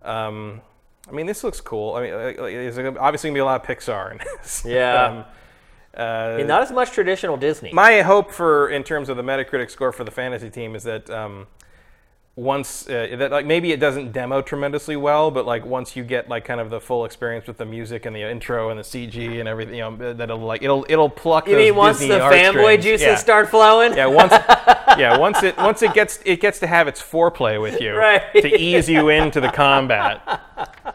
Um, I mean, this looks cool. I mean, there's obviously gonna be a lot of Pixar in this. Yeah. um, uh, And not as much traditional Disney. my hope for in terms of the Metacritic score for the fantasy team is that um, once uh, that like maybe it doesn't demo tremendously well, but like once you get like kind of the full experience with the music and the intro and the CG and everything, you know, that'll like it'll it'll pluck. you mean once Disney the fanboy juices yeah. start flowing? Yeah, once yeah, once it once it gets it gets to have its foreplay with you Right. to ease you into the combat.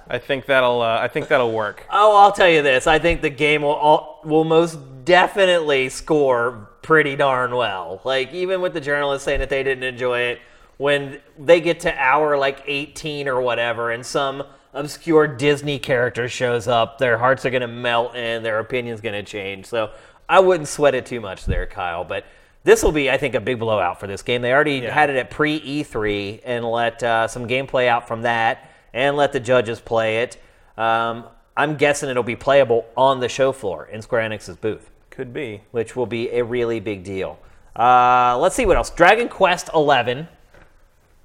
I think that'll uh, I think that'll work. Oh, I'll tell you this. I think the game will all, will most definitely score pretty darn well. Like even with the journalists saying that they didn't enjoy it, when they get to hour like 18 or whatever, and some obscure Disney character shows up, their hearts are gonna melt and their opinion's gonna change. So I wouldn't sweat it too much there, Kyle. But this will be, I think, a big blowout for this game. They already Yeah. had it at pre E3 and let uh, some gameplay out from that and let the judges play it. Um, I'm guessing it'll be playable on the show floor in Square Enix's booth, Could be. which will be a really big deal. Uh, let's see what else. Dragon Quest 11,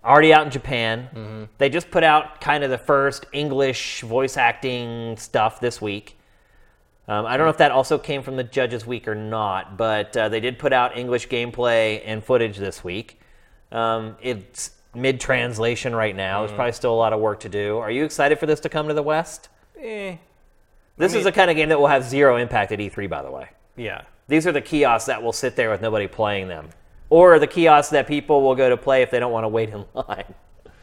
already out in Japan. They just put out kind of the first English voice acting stuff this week. Um, I don't know if that also came from the Judges Week or not, but uh, they did put out English gameplay and footage this week. Um, it's mid translation right now. There's probably still a lot of work to do. Are you excited for this to come to the West? Eh, This is the kind of game that will have zero impact at E3, by the way. yeah. These are the kiosks that will sit there with nobody playing them, or the kiosks that people will go to play if they don't want to wait in line.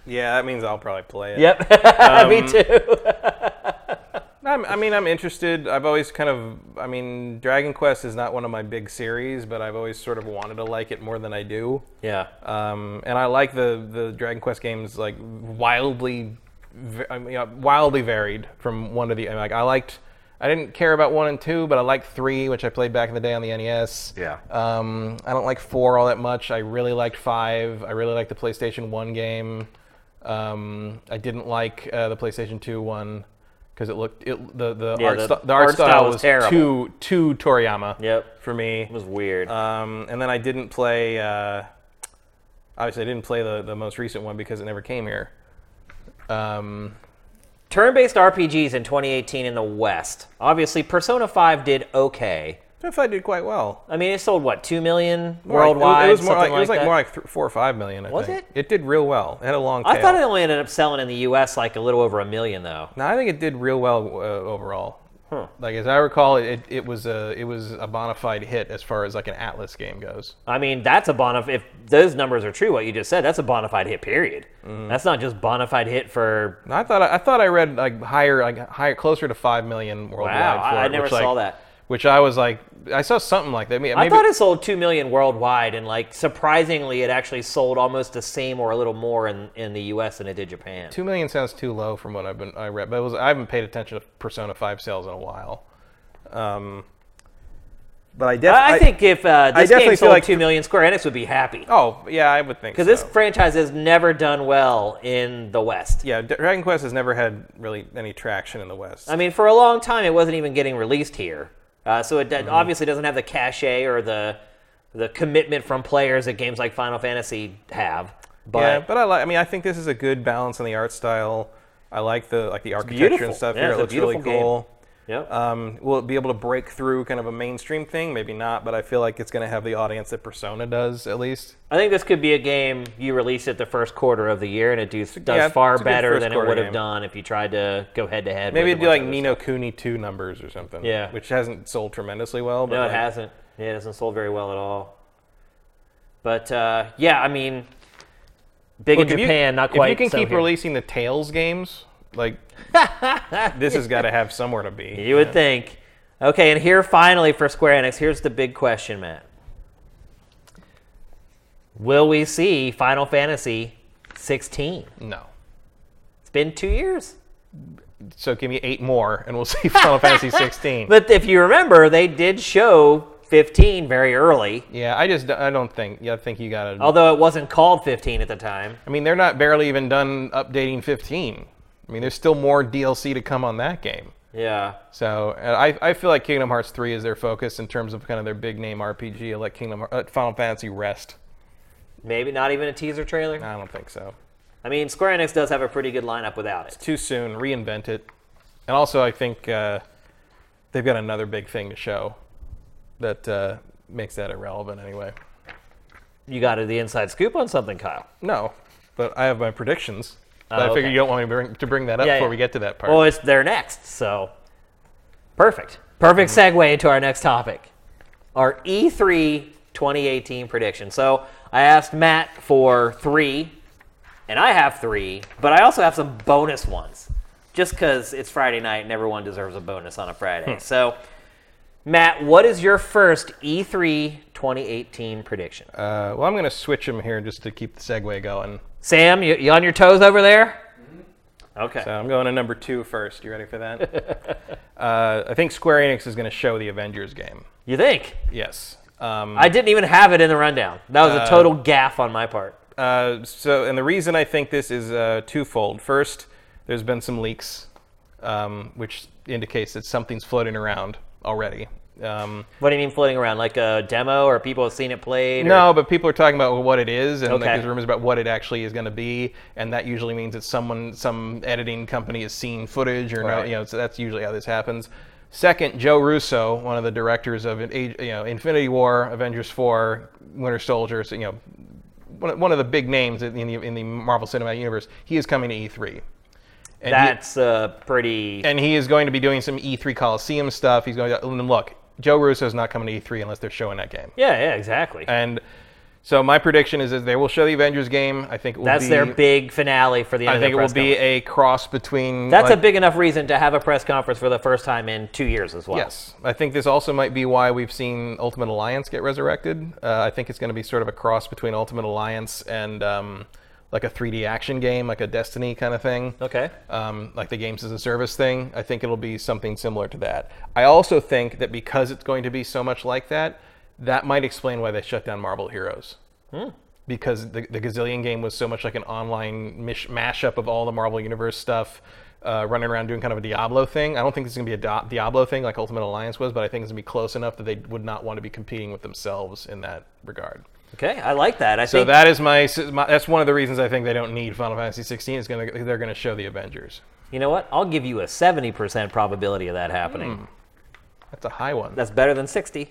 Yeah, that means I'll probably play it. Yep, me too. I'm, I mean, I'm interested. I've always kind of, I mean, Dragon Quest is not one of my big series, but I've always sort of wanted to like it more than I do. Yeah, Um, and I like the the Dragon Quest games like wildly, I mean, uh, wildly varied from one to the. Like I liked, I didn't care about one and two, but I liked three, which I played back in the day on the NES. Yeah. Um, I don't like four all that much. I really liked five. I really liked the PlayStation One game. Um, I didn't like uh, the PlayStation Two one because it looked it, the the Yeah, art the sti- the art, art style style was was terrible. too too Toriyama. Yep. For me. it was weird. Um, and then I didn't play. Uh, obviously, I didn't play the, the most recent one because it never came here. Um, Turn-based RPGs in 2018 in the West. Obviously, Persona 5 did okay. if I did quite well. I mean, it sold what two million More like- worldwide. it was, it was more something like, it was like that? more like th- four or five million. I Was think. it? It did real well. It had a long tail. I thought it only ended up selling in the U.S. like a little over a million, though. No, I think it did real well uh, overall. Huh. Like as I recall, it, it was a it was a bona fide hit as far as like an Atlus game goes. I mean, that's a bona. If those numbers are true, what you just said, that's a bona fide hit. Period. Mm-hmm. That's not just bona fide hit for. I thought I thought I read like higher like higher closer to five million worldwide. Wow, for I, I never which, saw like, that. Which I was like, I saw something like that. Maybe, I thought it sold two million worldwide, and like surprisingly, it actually sold almost the same or a little more in, in the U.S. than it did Japan. Two million sounds too low from what I've been I read, but it was I haven't paid attention to Persona Five sales in a while. Um, but I, def- I, I think if uh, I this game definitely sold like- two million, Square Enix would be happy Oh yeah, I would think because so. this franchise has never done well in the West. yeah, Dragon Quest has never had really any traction in the West. I mean, for a long time, it wasn't even getting released here, uh, so it Mm-hmm. obviously doesn't have the cachet or the the commitment from players that games like Final Fantasy have. But yeah, but I like. I mean, I think this is a good balance in the art style. I like the like the architecture and stuff Yeah, here. It looks really cool. game. Yep. Um, will it be able to break through kind of a mainstream thing? Maybe not, but I feel like it's going to have the audience that Persona does, at least. I think this could be a game you release it the first quarter of the year, and it does, does Yeah, far it's a good better than it would have done if you tried to go head to head. Maybe it'd be like Ni no. Kuni 2 numbers or something. Yeah. Which hasn't sold tremendously well. But No, it like, hasn't. Yeah, it hasn't sold very well at all. But uh, yeah, I mean, big Look, in if you- Japan, not quite. If you can so keep here. releasing the Tales games, like, this has got to have somewhere to be. You would think. Okay, and here finally for Square Enix, here's the big question, Matt. Will we see Final Fantasy 16? No. It's been two years. So give me eight more, and we'll see Final Fantasy 16. But if you remember, they did show 15 very early, Yeah, I just I don't think. Yeah, I think you got to. although it wasn't called 15 at the time. I mean, they're not barely even done updating 15. I mean, there's still more DLC to come on that game. Yeah. So I, I feel like Kingdom Hearts 3 is their focus in terms of kind of their big name RPG, I like Kingdom uh, Final Fantasy Rest. Maybe not even a teaser trailer. I don't think so. I mean, Square Enix does have a pretty good lineup without it. It's too soon. Reinvent it. And also, I think uh, they've got another big thing to show that uh, makes that irrelevant anyway. You got the inside scoop on something, Kyle. No, but I have my predictions. But Oh, I figure okay. you don't want me to bring, to bring that up Yeah, before yeah. we get to that part. Well, it's there next, so perfect. Perfect mm-hmm. segue into our next topic, our E E3 2018 prediction. So I asked Matt for three, and I have three, but I also have some bonus ones, just because it's Friday night and everyone deserves a bonus on a Friday. Hmm. So, Matt, what is your first E E3 2018 prediction? Uh, well, I'm going to switch them here just to keep the segue going. Sam, you, you on your toes over there? Okay. So I'm going to number two first. You ready for that? uh, I think Square Enix is going to show the Avengers game. You think? Yes. Um, I didn't even have it in the rundown. That was a total gaff on my part. uh, so, and the reason I think this is uh, twofold. First, there's been some leaks, um, which indicates that something's floating around already. Um, What do you mean floating around? Like a demo, or people have seen it played? or- no, but people are talking about what it is, and like, there's rumors about what it actually is going to be, and that usually means that someone, some editing company has seen footage, or no, you know, so that's usually how this happens. Second, Joe Russo, one of the directors of you know Infinity War, Avengers 4, Winter Soldier, so, you know, one, one of the big names in the in the Marvel Cinematic Universe, he is coming to E3. And he- That's uh, pretty. and he is going to be doing some E3 Coliseum stuff. He's going to and look. Joe Russo is not coming to E3 unless they're showing that game. yeah, yeah, exactly. And so my prediction is that they will show the Avengers game. I think it will That's be, their big finale for the end I think it will press be a cross between. That's a big enough reason to have a press conference for the first time in two years as well. Yes, I think this also might be why we've seen Ultimate Alliance get resurrected. Uh, I think it's going to be sort of a cross between Ultimate Alliance and um, like a 3D action game, like a Destiny kind of thing. Okay. um, like the games as a service thing. I think it'll be something similar to that. I also think that because it's going to be so much like that, that might explain why they shut down Marvel Heroes. Hmm. Because the, the Gazillion game was so much like an online mish- mashup of all the Marvel Universe stuff, uh, running around doing kind of a Diablo thing. I don't think it's going to be a Di- Diablo thing like Ultimate Alliance was, but I think it's going to be close enough that they would not want to be competing with themselves in that regard. Okay, I like that. I So think that is my, my that's one of the reasons I think they don't need Final Fantasy 16 is going to they're going to show the Avengers. you know what? I'll give you a 70% probability of that happening. That's a high one. That's better than 60.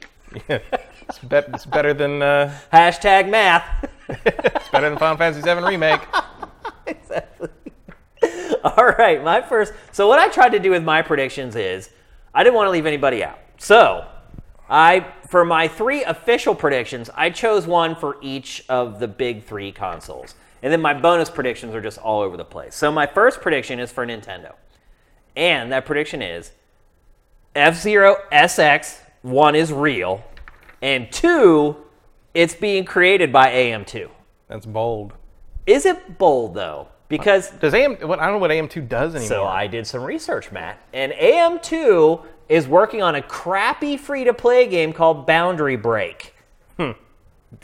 Yeah. it's, bet it's better than uh, Hashtag math. it's better than Final Fantasy VII remake. Exactly. All right, my first. So what I tried to do with my predictions is I didn't want to leave anybody out. So I, for my three official predictions, I chose one for each of the big three consoles, and then my bonus predictions are just all over the place. So my first prediction is for Nintendo, and that prediction is F Zero SX. One is real, and two, it's being created by AM2. That's bold. Is it bold though? Because Does AM? What, I don't know what AM2 does anymore. So I did some research, Matt. And AM2 is working on a crappy free to play game called Boundary Break. Hmm.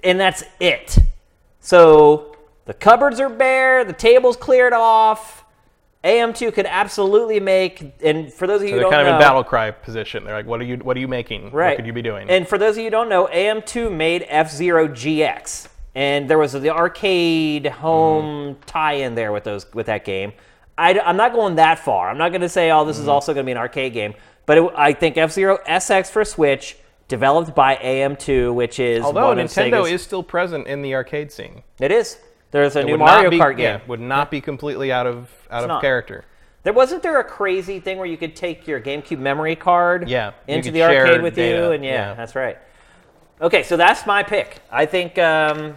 And that's it. So the cupboards are bare, the table's cleared off. AM2 could absolutely make, and for those of you So they're kind know, of in battle cry position. They're like, what are you? What are you making? Right. What could you be doing? And for those of you who don't know, AM2 made F Zero GX, and there was the arcade home mm-hmm. tie-in there with those with that game. I, am not going that far. I'm not going to say, oh, this is mm-hmm. also going to be an arcade game. But it, I think F Zero SX for Switch, developed by AM2, which is Although Nintendo is still present in the arcade scene. It is. There's a It new Mario be, Kart game. yeah, would not be completely out of out of not. character. There wasn't there a crazy thing where you could take your GameCube memory card Yeah, into the arcade with data, you, and yeah, yeah. that's right. Okay, so that's my pick. I think um,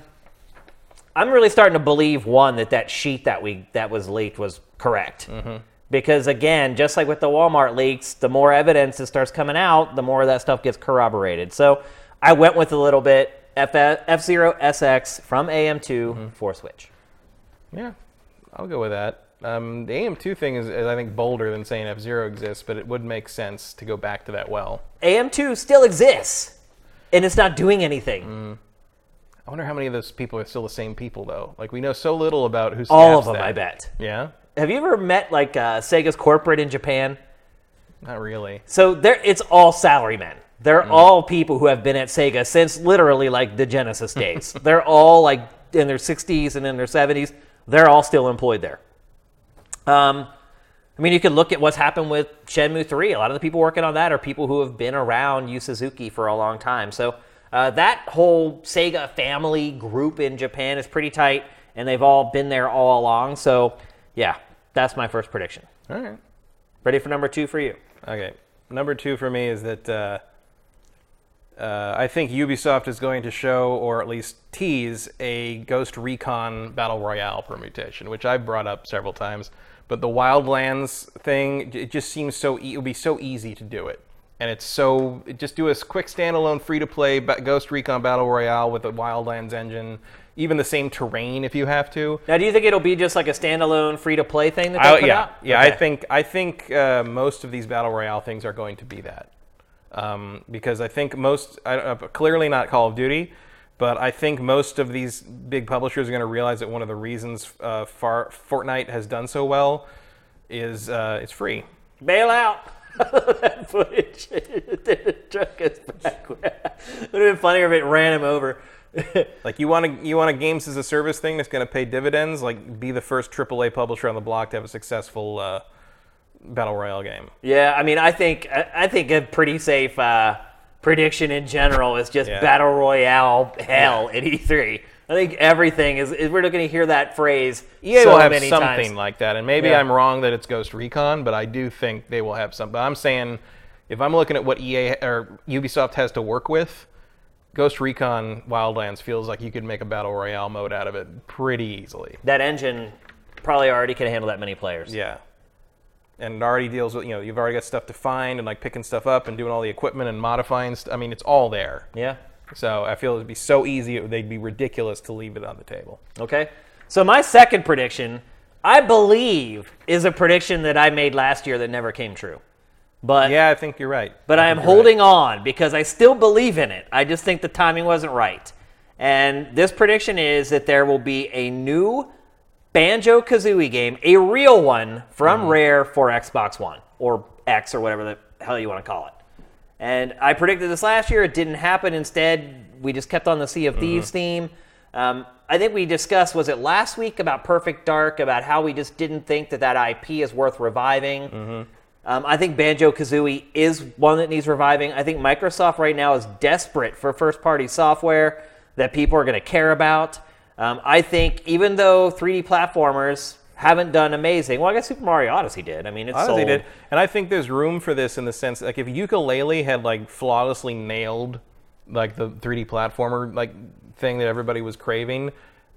I'm really starting to believe one that that sheet that we that was leaked was correct. Mm-hmm. Because again, just like with the Walmart leaks, the more evidence that starts coming out, the more that stuff gets corroborated. So I went with a little bit F Zero SX from AM2 Mm-hmm. for Switch. Yeah, I'll go with that. Um, the AM2 thing is, is, I think, bolder than saying F Zero exists, but it would make sense to go back to that well. AM2 still exists, and it's not doing anything. I wonder how many of those people are still the same people, though. Like, we know so little about who's All of them, that. I bet. Yeah? Have you ever met like uh, Sega's corporate in Japan? Not really. So there, it's all salarymen. They're all people who have been at Sega since literally like the Genesis days. They're all like in their 60s and in their 70s. They're all still employed there. Um, I mean, you could look at what's happened with Shenmue 3. A lot of the people working on that are people who have been around Yu Suzuki for a long time. So uh, that whole Sega family group in Japan is pretty tight, and they've all been there all along. So, yeah, that's my first prediction. All right. Ready for number two for you? Okay. Number two for me is that uh, uh, I think Ubisoft is going to show, or at least tease, a Ghost Recon Battle Royale permutation, which I've brought up several times. But the Wildlands thing, it just seems so e- it would be so easy to do it, and it's so just do a quick standalone free to play Ghost Recon Battle Royale with a Wildlands engine, even the same terrain if you have to. Now, do you think it'll be just like a standalone free to play thing that they I- put yeah, out? yeah. I think I think uh, most of these battle royale things are going to be that, um, because I think most I, uh, clearly not Call of Duty, but I think most of these big publishers are going to realize that one of the reasons uh, Far, Fortnite has done so well is uh, it's free. bail out. that footage. the truck is back. Would have been funnier if it ran him over. Like you want to you want a games as a service thing that's going to pay dividends. Like be the first AAA publisher on the block to have a successful uh, battle royale game. yeah, I mean, I think I I think a pretty safe uh, prediction in general is just Yeah. battle royale hell at E3. I think everything is. is we're going to hear that phrase EA so will have many something times. like that, and maybe Yeah. I'm wrong that it's Ghost Recon, but I do think they will have something. I'm saying, if I'm looking at what EA or Ubisoft has to work with, Ghost Recon Wildlands feels like you could make a battle royale mode out of it pretty easily. That engine probably already can handle that many players. Yeah, and it already deals with you know you've already got stuff to find and like picking stuff up and doing all the equipment and modifying. St- I mean, it's all there. Yeah. So I feel it'd be so easy; it, they'd be ridiculous to leave it on the table. Okay. So my second prediction, I believe, is a prediction that I made last year that never came true. But Yeah, I think you're right. but I am you're right. holding on because I still believe in it. I just think the timing wasn't right. And this prediction is that there will be a new Banjo Kazooie game, a real one from Mm-hmm. Rare for Xbox One or X or whatever the hell you want to call it. And I predicted this last year. It didn't happen. Instead, we just kept on the Sea of Thieves theme. Um, I think we discussed, was it last week about Perfect Dark, about how we just didn't think that that IP is worth reviving. Um, I think Banjo Kazooie is one that needs reviving. I think Microsoft right now is desperate for first party software that people are going to care about. Um, I think even though 3D platformers haven't done amazing, well, I guess Super Mario Odyssey did. I mean, it's Honestly, sold. did. And I think there's room for this in the sense, like if Yooka-Laylee had like flawlessly nailed like the 3D platformer like thing that everybody was craving,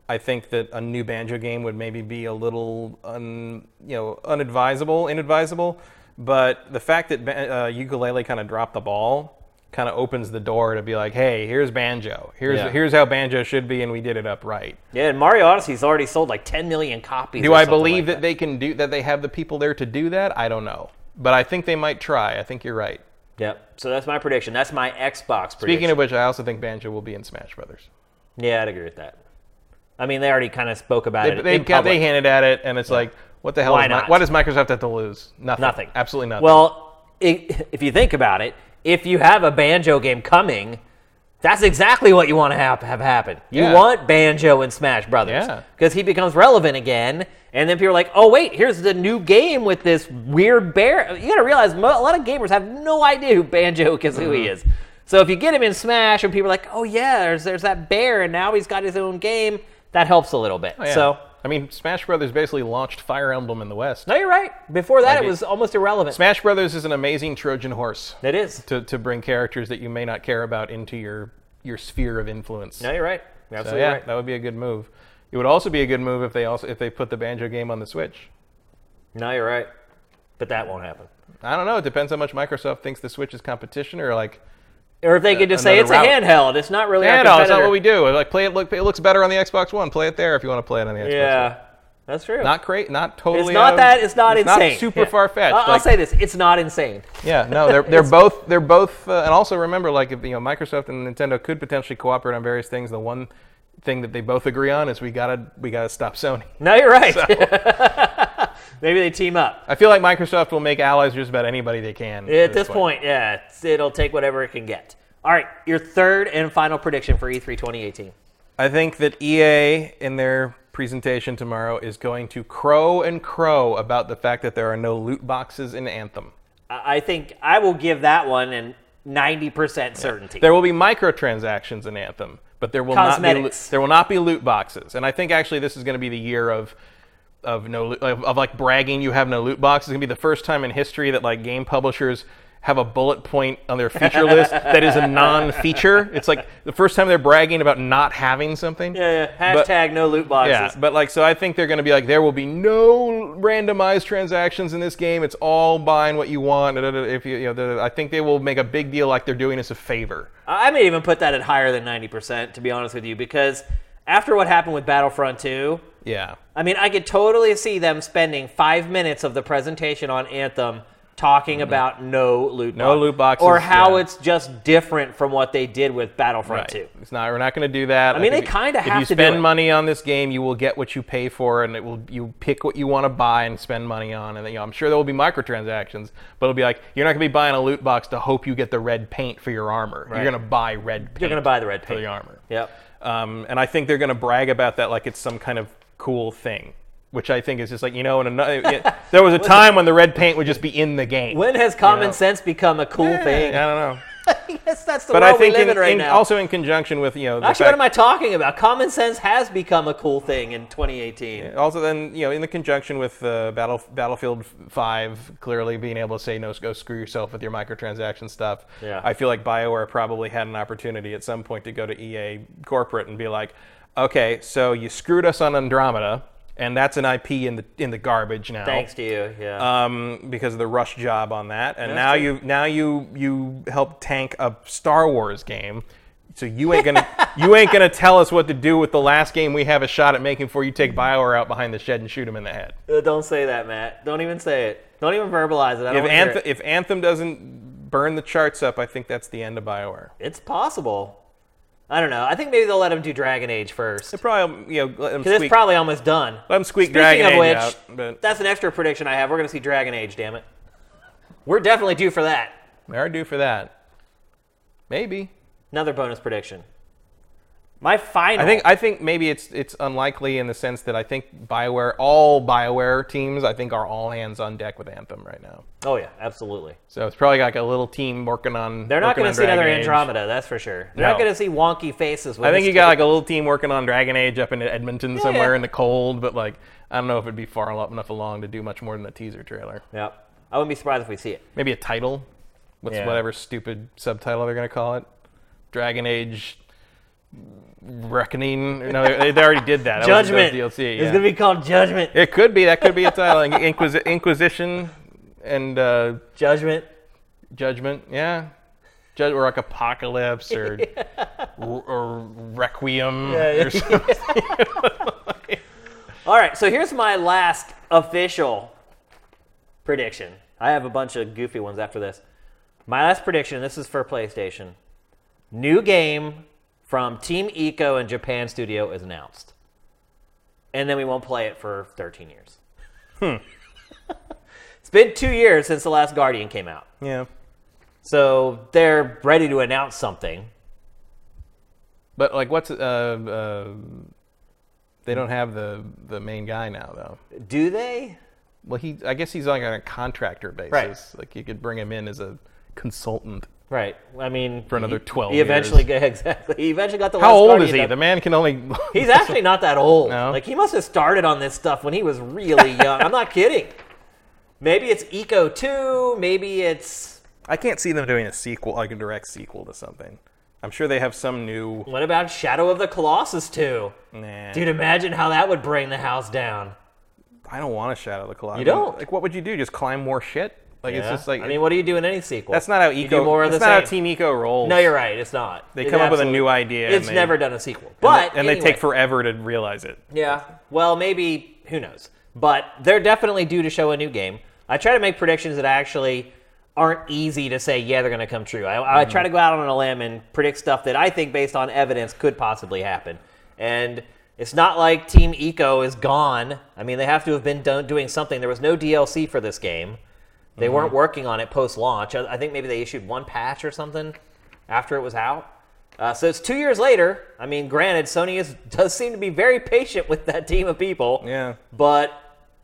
I think that a new banjo game would maybe be a little un, you know, unadvisable, inadvisable. But the fact that uh, Yooka-Laylee kind of dropped the ball kind of opens the door to be like, hey, here's banjo. Here's Yeah. here's how banjo should be, and we did it up right. Yeah, and Mario Odyssey's already sold like 10 million copies. Do I believe like that they can do that? They have the people there to do that. I don't know, but I think they might try. I think you're right. Yep. So that's my prediction. That's my Xbox prediction. Speaking of which, I also think Banjo will be in Smash Brothers. yeah, I'd agree with that. I mean, they already kind of spoke about They it. they, got, they hinted at it, and it's like, what the hell? Why is not? what does Microsoft have to lose? Nothing. Nothing. Absolutely nothing. Well, i if you think about it, if you have a banjo game coming, That's exactly what you want to have, have happen. You Yeah. want Banjo and Smash Brothers. Yeah. Because he becomes relevant again, and then people are like, oh, wait, here's the new game with this weird bear. You got to realize mo- a lot of gamers have no idea who Banjo Kazooie Mm-hmm. is. So if you get him in Smash, and people are like, oh, yeah, there's, there's that bear, and now he's got his own game, that helps a little bit. Oh, yeah. So, I mean, Smash Brothers basically launched Fire Emblem in the West. no, you're right. Before that, Like it it- was almost irrelevant. Smash Brothers is an amazing Trojan horse it is. to, to bring characters that you may not care about into your your sphere of influence. No, you're right. You're so absolutely yeah, right. that would be a good move. It would also be a good move if they also if they put the Banjo game on the Switch. No, you're right. But that won't happen. I don't know. It depends how much Microsoft thinks the Switch is competition, or like, Or if they could just say it's another a handheld, it's not really yeah, no, it's not what we do. Like, play it. Look, it looks better on the Xbox One. Play it there if you want to play it on the Xbox One. Yeah, that's true. Not great. Not totally. it's not out that. It's not it's insane. Not super Yeah. far fetched. I'll, I'll say this: it's not insane. Yeah, no, they're they're both they're both, uh, and also remember, like if you know, Microsoft and Nintendo could potentially cooperate on various things. The one thing that they both agree on is we gotta we gotta stop Sony. No, you're right. Maybe they team up. I feel like Microsoft will make allies just about anybody they can At this point, yeah, it's, it'll take whatever it can get. All right, your third and final prediction for E E3 2018. I think that EA in their presentation tomorrow is going to crow and crow about the fact that there are no loot boxes in Anthem. I think I will give that one an 90% certainty. There will be microtransactions in Anthem, but there will not be there will not be loot boxes. And I think actually this is going to be the year of of no of, of like bragging you have no loot boxes. It's going to be the first time in history that like game publishers have a bullet point on their feature list that is a non-feature. It's like the first time they're bragging about not having something. yeah, yeah. But- Hashtag no loot boxes. Yeah, but like, so I think they're going to be like, there will be no randomized transactions in this game. It's all buying what you want. If you, you know, I think they will make a big deal like they're doing us a favor. I I may even put that at higher than 90%, to be honest with you, because after what happened with Battlefront 2, Yeah, I mean, I could totally see them spending five minutes of the presentation on Anthem talking about no loot Mm-hmm. No box- loot boxes, or how yeah. it's just different from what they did with Battlefront 2. It's not. We're not going to do that. I mean, they kinda have to. If you spend money on this game, you will get what you pay for, and it will. You pick what you want to buy and spend money on, and you know, I'm sure there will be microtransactions, but it'll be like you're not going to be buying a loot box to hope you get the red paint for your armor. Right. You're going to buy red. paint You're going to buy the red paint for the armor. Yep. Um, and I think they're going to brag about that like it's some kind of cool thing, which I think is just like you know, in another, yeah, there was a time when the red paint would just be in the game. When has common know. sense become a cool Yeah, thing? I don't know, yes, that's the but world I think we live in, in right in- now. also in conjunction with you know, the Actually, what am I talking about? Common sense has become a cool thing in 2018. Also, then you know, in the conjunction with uh, Battle, Battlefield Five, clearly being able to say no, go screw yourself with your microtransaction stuff. Yeah. I feel like Bioware probably had an opportunity at some point to go to EA corporate and be like, okay, so you screwed us on Andromeda, and that's an IP in the in the garbage now. Thanks to you. Yeah. Um, because of the rush job on that, and That's now true. you now you you help tank a Star Wars game. So you ain't gonna you ain't gonna tell us what to do with the last game we have a shot at making before you take Bioware out behind the shed and shoot him in the head. Uh, Don't say that, Matt. Don't even say it. Don't even verbalize it. I don't If Anthem, it. if Anthem doesn't burn the charts up, I think that's the end of Bioware. It's possible. I don't know. I think maybe they'll let him do Dragon Age first. They probably um, you know let Because it's squeak, probably almost done. let them squeak Speaking Dragon of Age which, out. But that's an extra prediction I have. We're going to see Dragon Age, damn it. We're definitely due for that. they are due for that. Maybe. Another bonus prediction. My final. I think I think maybe it's it's unlikely in the sense that I think Bioware, all Bioware teams, I think are all hands on deck with Anthem right now. Oh yeah, absolutely. So it's probably like a little team working on. They're not going to see another Dragon Age. Andromeda, that's for sure. They're not No. going to see wonky faces. With I think this you got like a little team working on Dragon Age up in Edmonton somewhere yeah. in the cold, but like I don't know if it'd be far enough enough along to do much more than a teaser trailer. Yep. I wouldn't be surprised if we see it. Maybe a title, with Yeah. whatever stupid subtitle they're gonna call it. Dragon Age Reckoning. No, they, they already did that. That was- that was Judgment. DLC. It's going to be called Judgment. It could be. That could be a title. Inquisi- Inquisition and uh, Judgment. Judgment. Yeah. Judge or like Apocalypse or or, or Requiem Yeah, yeah. or something. All right, so here's my last official prediction. I have a bunch of goofy ones after this. My last prediction, this is for PlayStation. New game from Team Ico and Japan Studio is announced. And then we won't play it for 13 years. Hmm. it's been two years since the last Guardian came out. yeah. So they're ready to announce something. But like, what's uh, uh, they don't have the the main guy now though. Do they? Well, he I guess he's like on a contractor basis. Right. Like you could bring him in as a consultant. Right. I mean, For another he- 12 He eventually years. got exactly. He eventually got the. How old is he? The man can only. He's actually not that old. No? Like he must have started on this stuff when he was really young. I'm not kidding. Maybe it's Ico 2, maybe it's I can't see them doing a sequel, like a direct sequel to something. I'm sure they have some new. what about Shadow of the Colossus 2? Nah, Dude, imagine how that would bring the house down. I don't want a Shadow of the Colossus. You don't? Like, what would you do? Just climb more shit? Like it's Yeah? just like I mean, what do you do in any sequel? that's not how You Ico. do more of that's the not how same. Team Ico rolls. No, you're right. It's not. They It come up with a absolutely- new idea. and It's they- never done a sequel. and But they, and they take forever to realize it. Yeah. Well, maybe who knows? But they're definitely due to show a new game. I try to make predictions that actually aren't easy to say. Yeah, they're going to come true. I, I try to go out on a limb and predict stuff that I think, based on evidence, could possibly happen. And it's not like Team Ico is gone. I mean, they have to have been done, doing something. There was no DLC for this game. They weren't working on it post launch. I, I think maybe they issued one patch or something after it was out. Uh, so it's two years later. I mean, granted, Sony is, does seem to be very patient with that team of people. Yeah. But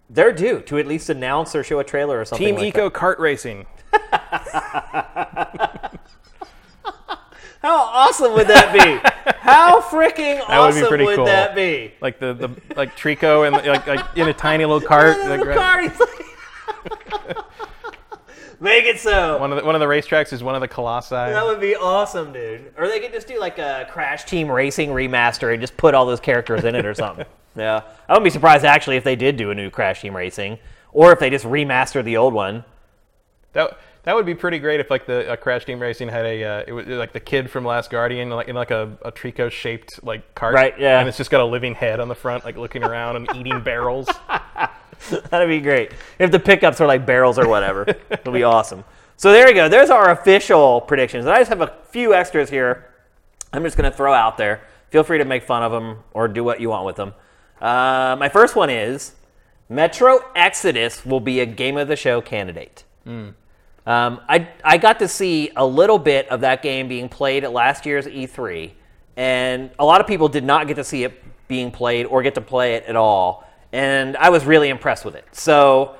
they're due to at least announce or show a trailer or something. Team like Ico kart racing. How awesome would that be? How freaking would be awesome pretty would cool. that be? Like the, the like Trico and like like in a tiny little cart. Look at like, the right- car, he's like- Make it so. One of the one of the racetracks is one of the colossi. That would be awesome, dude. Or they could just do like a Crash Team Racing remaster and just put all those characters in it or something. yeah. I wouldn't be surprised actually if they did do a new Crash Team Racing. Or if they just remastered the old one. That that would be pretty great if like the uh, Crash Team Racing had a uh, it was like the kid from Last Guardian like in like a, a Trico shaped like cart. Right, yeah. And it's just got a living head on the front, like looking around and eating barrels. That'd be great. If the pickups are like barrels or whatever, it'll be awesome. So there we go. There's our official predictions. And I just have a few extras here. I'm just going to throw out there. Feel free to make fun of them or do what you want with them. Uh, my first one is Metro Exodus will be a game of the show candidate. Um, I, I got to see a little bit of that game being played at last year's E3, and a lot of people did not get to see it being played or get to play it at all. And I was really impressed with it. So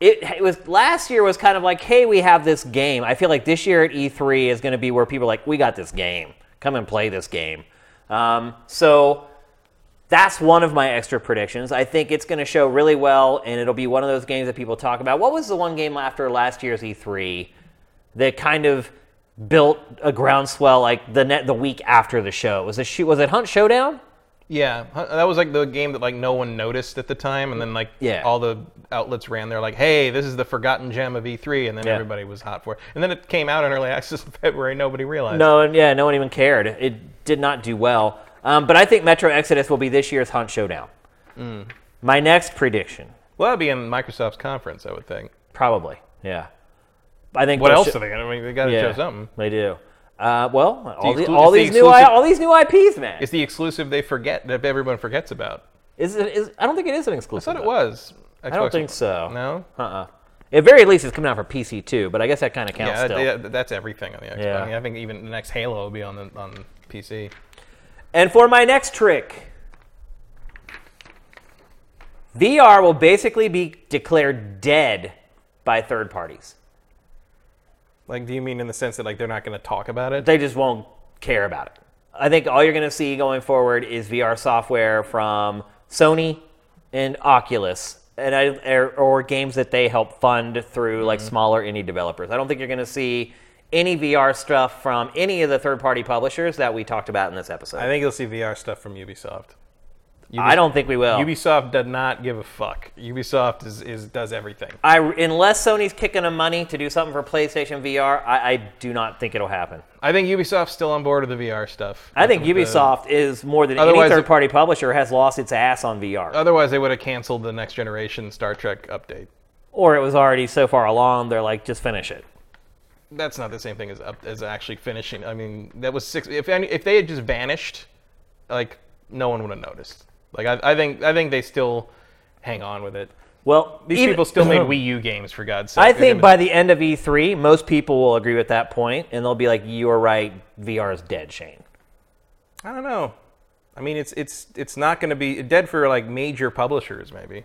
it, it was last year was kind of like, hey, we have this game. I feel like this year at E3 is going to be where people are like, we got this game. Come and play this game. Um, so that's one of my extra predictions. I think it's going to show really well, and it'll be one of those games that people talk about. What was the one game after last year's E3 that kind of built a groundswell like the net the week after the show? Was it? Was it Hunt Showdown? Yeah, that was like the game that like no one noticed at the time, and then like Yeah. all the outlets ran there like, "Hey, this is the forgotten gem of E3," and then Yeah. everybody was hot for it. And then it came out in early access in February. Nobody realized. No, and yeah, no one even cared. It did not do well. Um, but I think Metro Exodus will be this year's Hunt Showdown. My next prediction, Well, that'd be in Microsoft's conference, I would think. probably, yeah. I think What else sho- are they gonna? I mean, they got to Yeah, show something. They do. Uh, well, all, the, exclu- all it's the these new I, all these new IPs, man. It's the exclusive they forget that everyone forgets about. Is it? Is, I don't think it is an exclusive. I thought it though. was. I don't think so. No. Uh-uh. At very least, it's coming out for PC too, but I guess that kind of counts Yeah, still. yeah, that's everything on the Xbox. Yeah. I, mean, I think even the next Halo will be on the on PC. And for my next trick, VR will basically be declared dead by third parties. Like, do you mean in the sense that like they're not going to talk about it? They just won't care about it. I think all you're going to see going forward is VR software from Sony and Oculus, and I, or, or games that they help fund through like mm-hmm. smaller indie developers. I don't think you're going to see any VR stuff from any of the third-party publishers that we talked about in this episode. I think you'll see VR stuff from Ubisoft. I don't think we will. Ubisoft does not give a fuck. Ubisoft is, is does everything. I unless Sony's kicking them money to do something for PlayStation VR, I, I do not think it'll happen. I think Ubisoft's still on board with the VR stuff. I think With the- Ubisoft is more than any third-party publisher has lost its ass on VR, Otherwise, they would have canceled the next generation Star Trek update. or it was already so far along. They're like, just finish it. That's not the same thing as up, as actually finishing. I mean, that was six. If any, if they had just vanished, like no one would have noticed. Like I, I think I think they still hang on with it. Well, These even- people still made Wii U games for God's sake. I think by the end of E3, most people will agree with that point, and they'll be like, "You are right. VR is dead, Shane." I don't know. I mean, it's it's it's not going to be dead for like major publishers, maybe,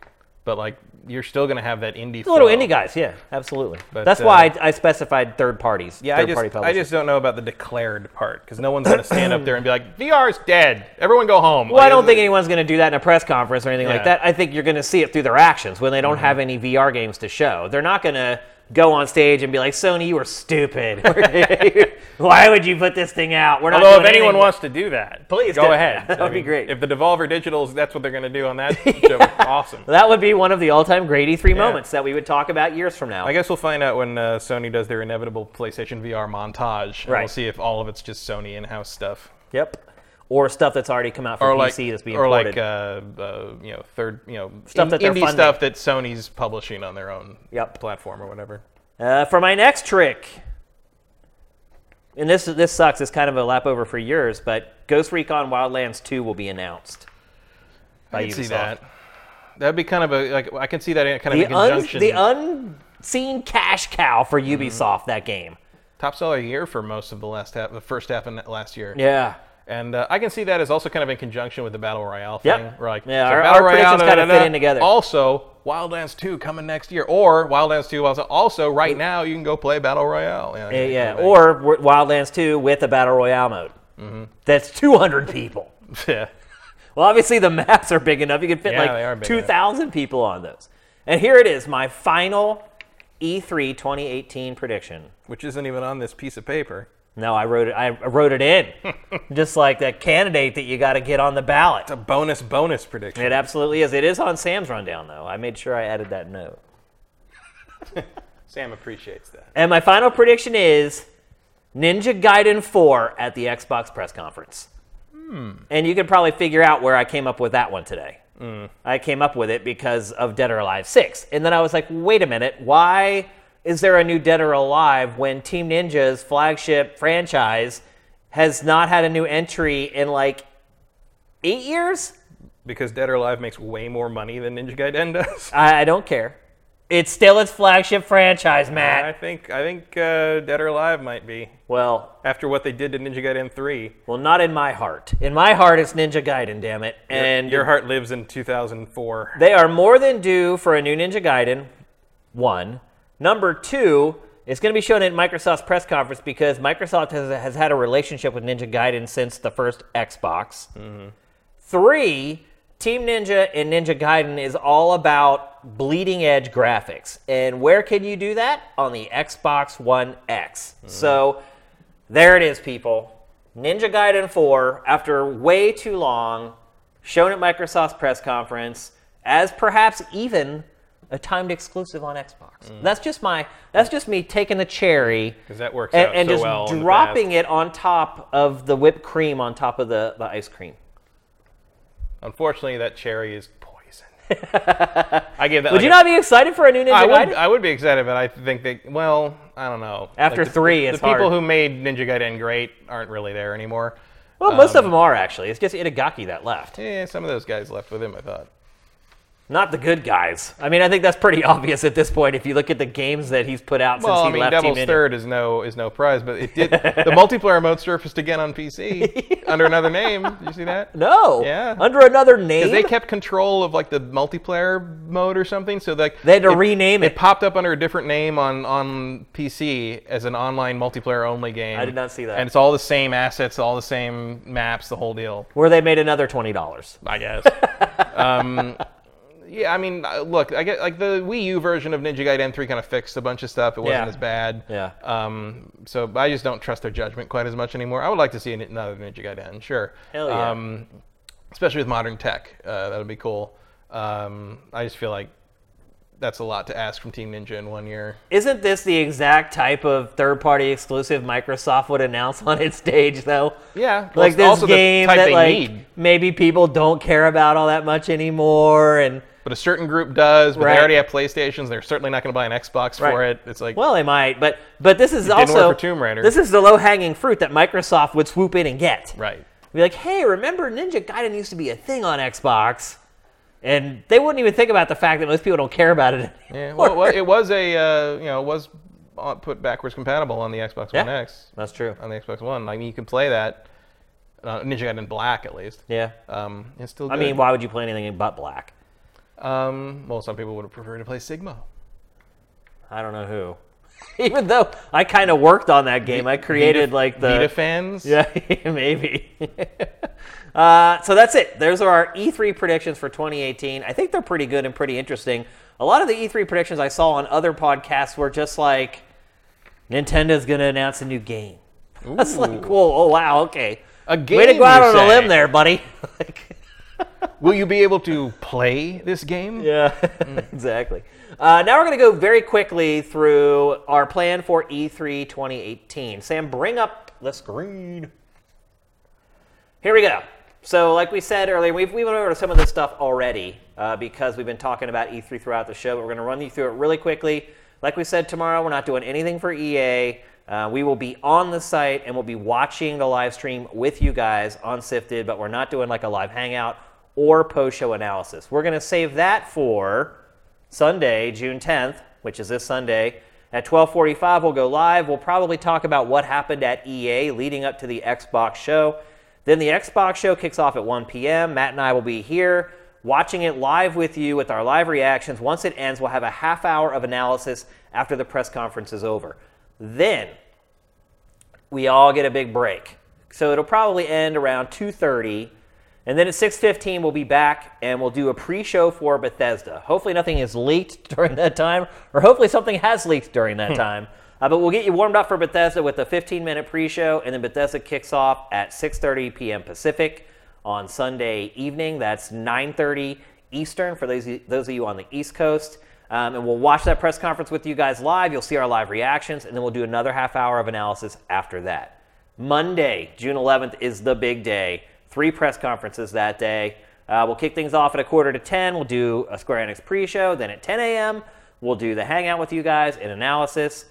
but like you're still going to have that indie. Little flow. indie guys, yeah, absolutely. But, That's uh, why I, I specified third parties. Yeah, third I just party I just don't know about the declared part because no one's going to stand up there and be like, "VR's dead. Everyone go home." Well, I don't think anyone's going to do that in a press conference or anything like that. I think you're going to see it through their actions when they don't have any VR games to show. They're not going to go on stage and be like, "Sony, you were stupid. Why would you put this thing out? We're not." Although, if anyone anything." wants to do that, Please go do. ahead. That would be great. If the Devolver Digitals, that's what they're going to do on that show. awesome. that would be one of the all-time great E3 moments that we would talk about years from now. I guess we'll find out when uh, Sony does their inevitable PlayStation VR montage. And Right. We'll see if all of it's just Sony in-house stuff. Yep. Or stuff that's already come out for or PC like, that's being or ported. like uh, uh, you know, third, you know, Stuff in- that they're indie funding. stuff that Sony's publishing on their own Yep. platform or whatever. Uh, for my next trick, and this this sucks. It's kind of a lap over for yours, but Ghost Recon Wildlands 2 will be announced. By I can see that. That'd be kind of a like I can see that in kind of The, in un, the unseen cash cow for Mm-hmm. Ubisoft that game. top seller year for most of the last half, the first half of last year. Yeah. And uh, I can see that as also kind of in conjunction with the battle royale thing. Yep. Like, Yeah, so our- battle our predictions kinda da, da, fit in together. Also, Wildlands 2 coming next year, or Wildlands 2. Also, also right now you can go play battle royale. Yeah, Yeah, yeah. Or Wildlands 2 with a battle royale mode. Mm-hmm. That's 200 people. yeah. Well, obviously the maps are big enough. You can fit Yeah, like 2,000 people on those. And here it is, my final E E3 2018 prediction. Which isn't even on this piece of paper. No, I wrote it. I wrote it in, just like that candidate that you got to get on the ballot. It's a bonus bonus prediction. It absolutely is. It is on Sam's rundown, though. I made sure I added that note. Sam appreciates that. And my final prediction is Ninja Gaiden 4 at the Xbox press conference. Hmm. And you can probably figure out where I came up with that one today. I came up with it because of Dead or Alive 6. And then I was like, wait a minute, why is there a new Dead or Alive when Team Ninja's flagship franchise has not had a new entry in like eight years? Because Dead or Alive makes way more money than Ninja Gaiden does. I, I don't care. It's still its flagship franchise, Matt. I think I think uh, Dead or Alive might be Well, after what they did to Ninja Gaiden 3. Well, not in my heart. In my heart, it's Ninja Gaiden, damn it. And your heart lives in 2004. they are more than due for a new Ninja Gaiden. One. Number two, it's going to be shown at Microsoft's press conference because Microsoft has, has had a relationship with Ninja Gaiden since the first Xbox. Mm-hmm. Three, Team Ninja and Ninja Gaiden is all about bleeding edge graphics. And where can you do that? On the Xbox One X. Mm-hmm. So there it is, people. Ninja Gaiden 4, after way too long, shown at Microsoft's press conference as perhaps even a timed exclusive on Xbox. That's just my that's just me taking the cherry that works and, out and so just well dropping it on top of the whipped cream on top of the, the ice cream. Unfortunately, that cherry is poison. I gave that. Would like you a- not be excited for a new Ninja I would. I would be excited, but I think that Well, I don't know. After the, three, the, it's the people who made Ninja Gaiden great aren't really there anymore. well, most um, of them are actually. It's just Itagaki that left. Yeah, some of those guys left with him. I thought. Not the good guys. I mean, I think that's pretty obvious at this point if you look at the games that he's put out Well, since I he mean, left Devil's Team Third is no is no prize, but it did. the multiplayer mode surfaced again on PC under another name. Did you see that? No. Yeah. Under another name. Because they kept control of like the multiplayer mode or something, so like They had to rename It it. popped up under a different name on on PC as an online multiplayer only game. I did not see that. And it's all the same assets, all the same maps, the whole deal. where they made another twenty dollars. I guess. um, yeah, I mean, uh, look, I get like the Wii U version of Ninja Gaiden 3 kind of fixed a bunch of stuff. It wasn't Yeah. as bad. Yeah. Um, so I just don't trust their judgment quite as much anymore. I would like to see an- another Ninja Gaiden, sure. Hell yeah. Um, especially with modern tech, uh, that would be cool. Um, I just feel like that's a lot to ask from Team Ninja in one year. Isn't this the exact type of third-party exclusive Microsoft would announce on its stage, though? Yeah, well, like it's this also the game type that they like need. maybe people don't care about all that much anymore, and But a certain group does, but Right. they already have PlayStations. They're certainly not going to buy an Xbox for it. It's like, well, they might, but but this is also for Tomb Raider. this is the low-hanging fruit that Microsoft would swoop in and get. right. Be like, hey, remember Ninja Gaiden used to be a thing on Xbox, and they wouldn't even think about the fact that most people don't care about it. Yeah, anymore. well, well, it was a uh, you know it was put backwards compatible on the Xbox One Yeah. X, That's true. on the Xbox One. I mean, you can play that. Uh, Ninja Gaiden Black, at least. Yeah. Um, it's still. I mean, why would you play anything but black? Um, well, some people would have preferred to play Sigma. I don't know who. Even though I kind of worked on that game, I created Vita, like the Vita fans. Yeah, maybe. uh, so that's it. Those are our E3 predictions for 2018. I think they're pretty good and pretty interesting. A lot of the E3 predictions I saw on other podcasts were just like Nintendo's going to announce a new game. That's like, whoa, oh wow, okay. A game. Way to go out on a limb there, buddy. Like, Will you be able to play this game? yeah, exactly. Uh, now we're going to go very quickly through our plan for E E3 2018. Sam, bring up the screen. Here we go. So, like we said earlier, we've, we went over some of this stuff already uh, because we've been talking about E3 throughout the show, but we're going to run you through it really quickly. Like we said, tomorrow we're not doing anything for EA. Uh, we will be on the site and we'll be watching the live stream with you guys on Sifted, but we're not doing like a live hangout or post show analysis. We're going to save that for Sunday, June 10th, which is this Sunday. At 12:45 we'll go live. We'll probably talk about what happened at EA leading up to the Xbox show. Then the Xbox show kicks off at 1 p.m. Matt and I will be here watching it live with you with our live reactions. Once it ends, we'll have a half hour of analysis after the press conference is over. Then we all get a big break. So it'll probably end around 2:30, and then at 6:15 we'll be back and we'll do a pre-show for Bethesda. Hopefully nothing is leaked during that time, or hopefully something has leaked during that time. Uh, but we'll get you warmed up for Bethesda with a 15-minute pre-show, and then Bethesda kicks off at 6:30 p.m. Pacific on Sunday evening. That's 9:30 Eastern for those those of you on the East Coast. Um, and we'll watch that press conference with you guys live. You'll see our live reactions, and then we'll do another half hour of analysis after that. Monday, June 11th, is the big day. Three press conferences that day. Uh, we'll kick things off at a quarter to 10. We'll do a Square Enix pre show. Then at 10 a.m., we'll do the hangout with you guys and analysis.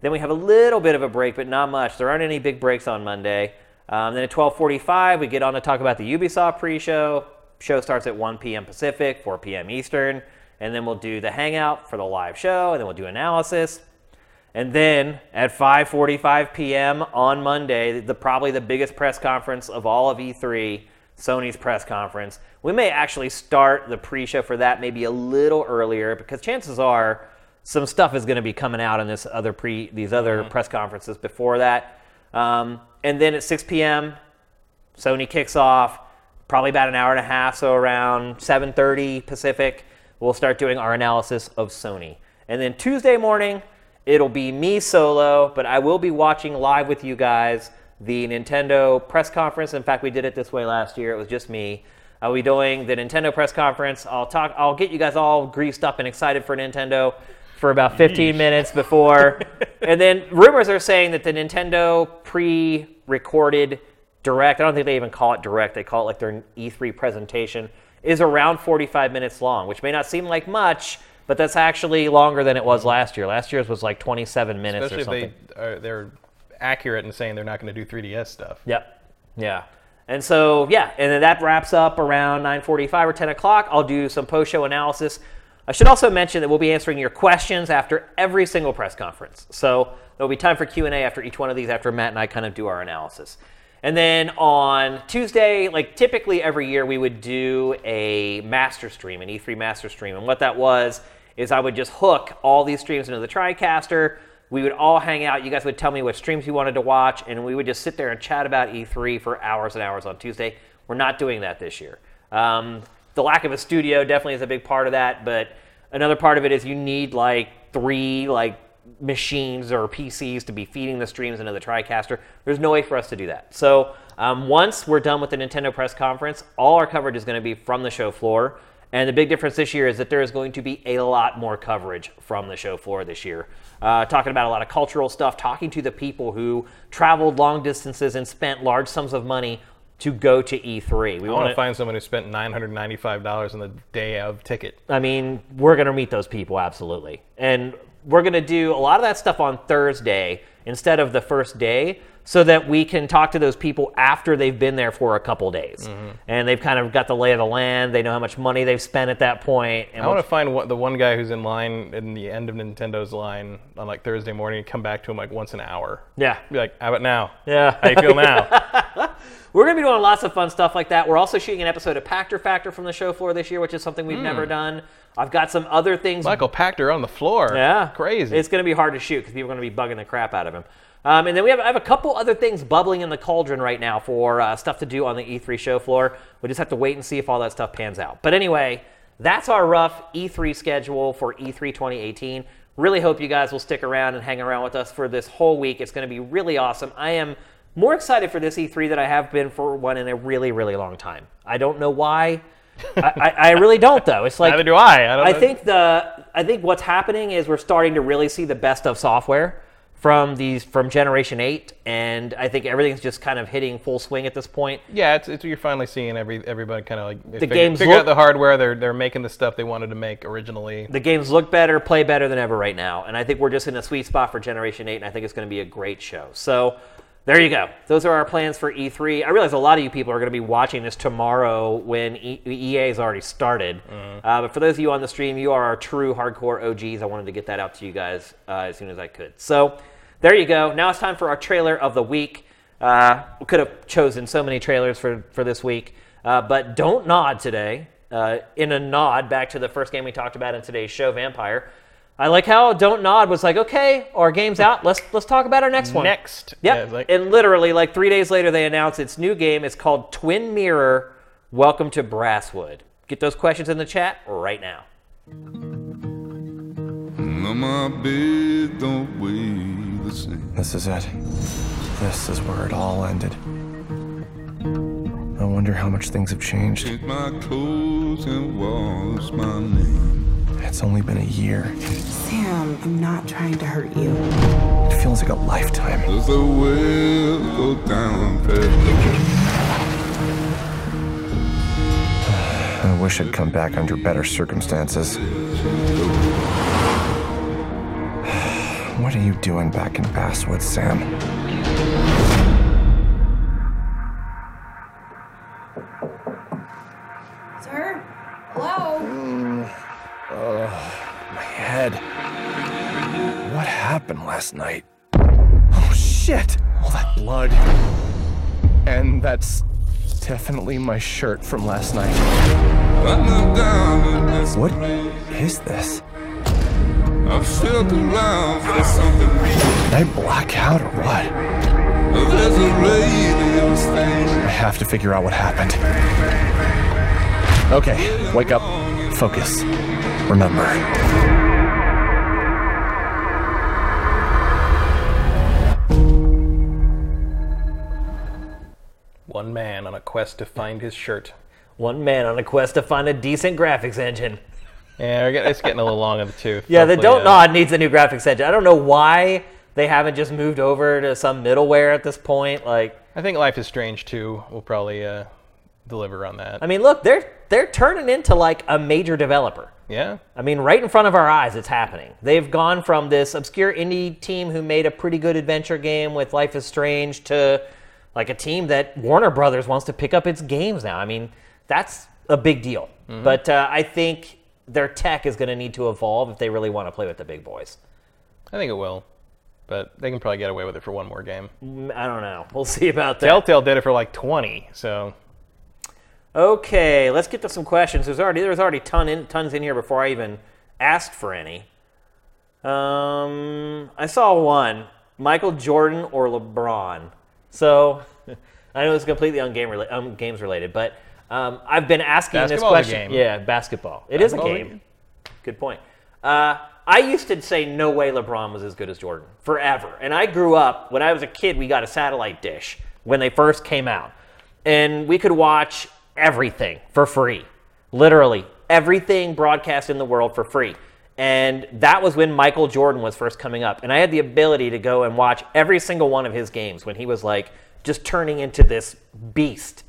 Then we have a little bit of a break, but not much. There aren't any big breaks on Monday. Um, then at 12:45, we get on to talk about the Ubisoft pre-show. Show starts at 1 p.m. Pacific, 4 p.m. Eastern, and then we'll do the hangout for the live show, and then we'll do analysis. And then at 5:45 p.m. on Monday, the probably the biggest press conference of all of E3, Sony's press conference. We may actually start the pre-show for that maybe a little earlier because chances are some stuff is going to be coming out in this other pre these other press conferences before that. Um, and then at 6 p.m., Sony kicks off. Probably about an hour and a half, so around 7:30 Pacific, we'll start doing our analysis of Sony. And then Tuesday morning, it'll be me solo, but I will be watching live with you guys the Nintendo press conference. In fact, we did it this way last year. It was just me. I'll be doing the Nintendo press conference. I'll talk. I'll get you guys all greased up and excited for Nintendo for about 15 minutes before, and then rumors are saying that the Nintendo pre-recorded direct. I don't think they even call it direct. They call it like their E3 presentation. Is around 45 minutes long, which may not seem like much, but that's actually longer than it was last year. Last year's was like 27 minutes Especially or something. if they are, they're accurate in saying they're not going to do 3DS stuff. Yep. Yeah. And so yeah, and then that wraps up around 9:45 or 10 o'clock. I'll do some post-show analysis. I should also mention that we'll be answering your questions after every single press conference. So there'll be time for Q&A after each one of these after Matt and I kind of do our analysis. And then on Tuesday, like typically every year, we would do a master stream, an E3 master stream. And what that was is I would just hook all these streams into the TriCaster. We would all hang out. You guys would tell me what streams you wanted to watch, and we would just sit there and chat about E3 for hours and hours on Tuesday. We're not doing that this year. Um, the lack of a studio definitely is a big part of that, but another part of it is you need like three like machines or PCs to be feeding the streams into the TriCaster. There's no way for us to do that. So um, once we're done with the Nintendo press conference, all our coverage is going to be from the show floor. And the big difference this year is that there is going to be a lot more coverage from the show floor this year. Uh, talking about a lot of cultural stuff, talking to the people who traveled long distances and spent large sums of money to go to E3. We want want to find someone who spent $995 on the day of ticket. I mean, we're going to meet those people, absolutely. And we're going to do a lot of that stuff on Thursday instead of the first day so that we can talk to those people after they've been there for a couple days. Mm-hmm. And they've kind of got the lay of the land. They know how much money they've spent at that point. And I want to find one, the one guy who's in line in the end of Nintendo's line on like Thursday morning and come back to him like once an hour. yeah. Be like, how about now? Yeah. How you feel now? We're going to be doing lots of fun stuff like that. We're also shooting an episode of Pachter Factor from the show floor this year, which is something we've never mm. done. I've got some other things. Michael Pachter on the floor. Yeah, Crazy. It's going to be hard to shoot because people are going to be bugging the crap out of him. Um, and then we have I have a couple other things bubbling in the cauldron right now for uh, stuff to do on the E3 show floor. We just have to wait and see if all that stuff pans out. But anyway, that's our rough E3 schedule for E E3 2018. Really hope you guys will stick around and hang around with us for this whole week. It's going to be really awesome. I am more excited for this E3 than I have been for one in a really, really long time. I don't know why. I, I, I really don't though. It's like Neither do I. I, don't I think the I think what's happening is we're starting to really see the best of software from these from Generation Eight, and I think everything's just kind of hitting full swing at this point. Yeah, it's, it's you're finally seeing every everybody kind of like the games figure look- out the hardware. They're they're making the stuff they wanted to make originally. The games look better, play better than ever right now, and I think we're just in a sweet spot for Generation Eight, and I think it's going to be a great show. So. There you go. Those are our plans for E3. I realize a lot of you people are going to be watching this tomorrow when e- EA has already started. Uh, but for those of you on the stream, you are our true hardcore OGs. I wanted to get that out to you guys uh, as soon as I could. So there you go. Now it's time for our trailer of the week. Uh, we could have chosen so many trailers for, for this week, uh, but don't nod today. Uh, in a nod back to the first game we talked about in today's show, Vampyr. I like how Don't Nod was like, okay, our game's out. Let's let's talk about our next one. Next, Yep. Yeah, like- and literally, like three days later, they announced its new game. It's called Twin Mirror. Welcome to Basswood. Get those questions in the chat right now. No, my bed don't the same. This is it. This is where it all ended. I wonder how much things have changed. Take my clothes and wash my name. It's only been a year. Sam, I'm not trying to hurt you. It feels like a lifetime. Does the well go down I wish I'd come back under better circumstances. What are you doing back in Basswood, Sam? Happened last night? Oh shit! All that blood. And that's definitely my shirt from last night. I look down in this What is this? I around for something. Did I black out or what? There's a lady in the stain. I have to figure out what happened. Okay, wake up. Focus. Remember. One man on a quest to find his shirt. One man on a quest to find a decent graphics engine. Yeah, we're getting- it's getting a little long in the tooth. Yeah, the Hopefully, Don't uh, Nod needs a new graphics engine. I don't know why they haven't just moved over to some middleware at this point. Like, I think Life is Strange 2 will probably uh, deliver on that. I mean, look, they're they're turning into like a major developer. yeah, I mean, right in front of our eyes, it's happening. They've gone from this obscure indie team who made a pretty good adventure game with Life is Strange to like a team that Warner Brothers wants to pick up its games now. I mean, that's a big deal. But uh, I think their tech is going to need to evolve if they really want to play with the big boys. I think it will. But they can probably get away with it for one more game. Mm, I don't know. We'll see about that. Telltale did it for like 20, so Okay, let's get to some questions. There's already there's already ton in, tons in here before I even asked for any. Um, I saw one: Michael Jordan or LeBron. So I know it's completely on game rela- um, games related, but um, I've been asking this Basketball is a question. game. Yeah, basketball. It is a a game. game. Good point. Uh, I used to say no way LeBron was as good as Jordan forever. And I grew up, when I was a kid, we got a satellite dish when they first came out. And we could watch everything for free. Literally, everything broadcast in the world for free. And that was when Michael Jordan was first coming up. And I had the ability to go and watch every single one of his games when he was like just turning into this beast.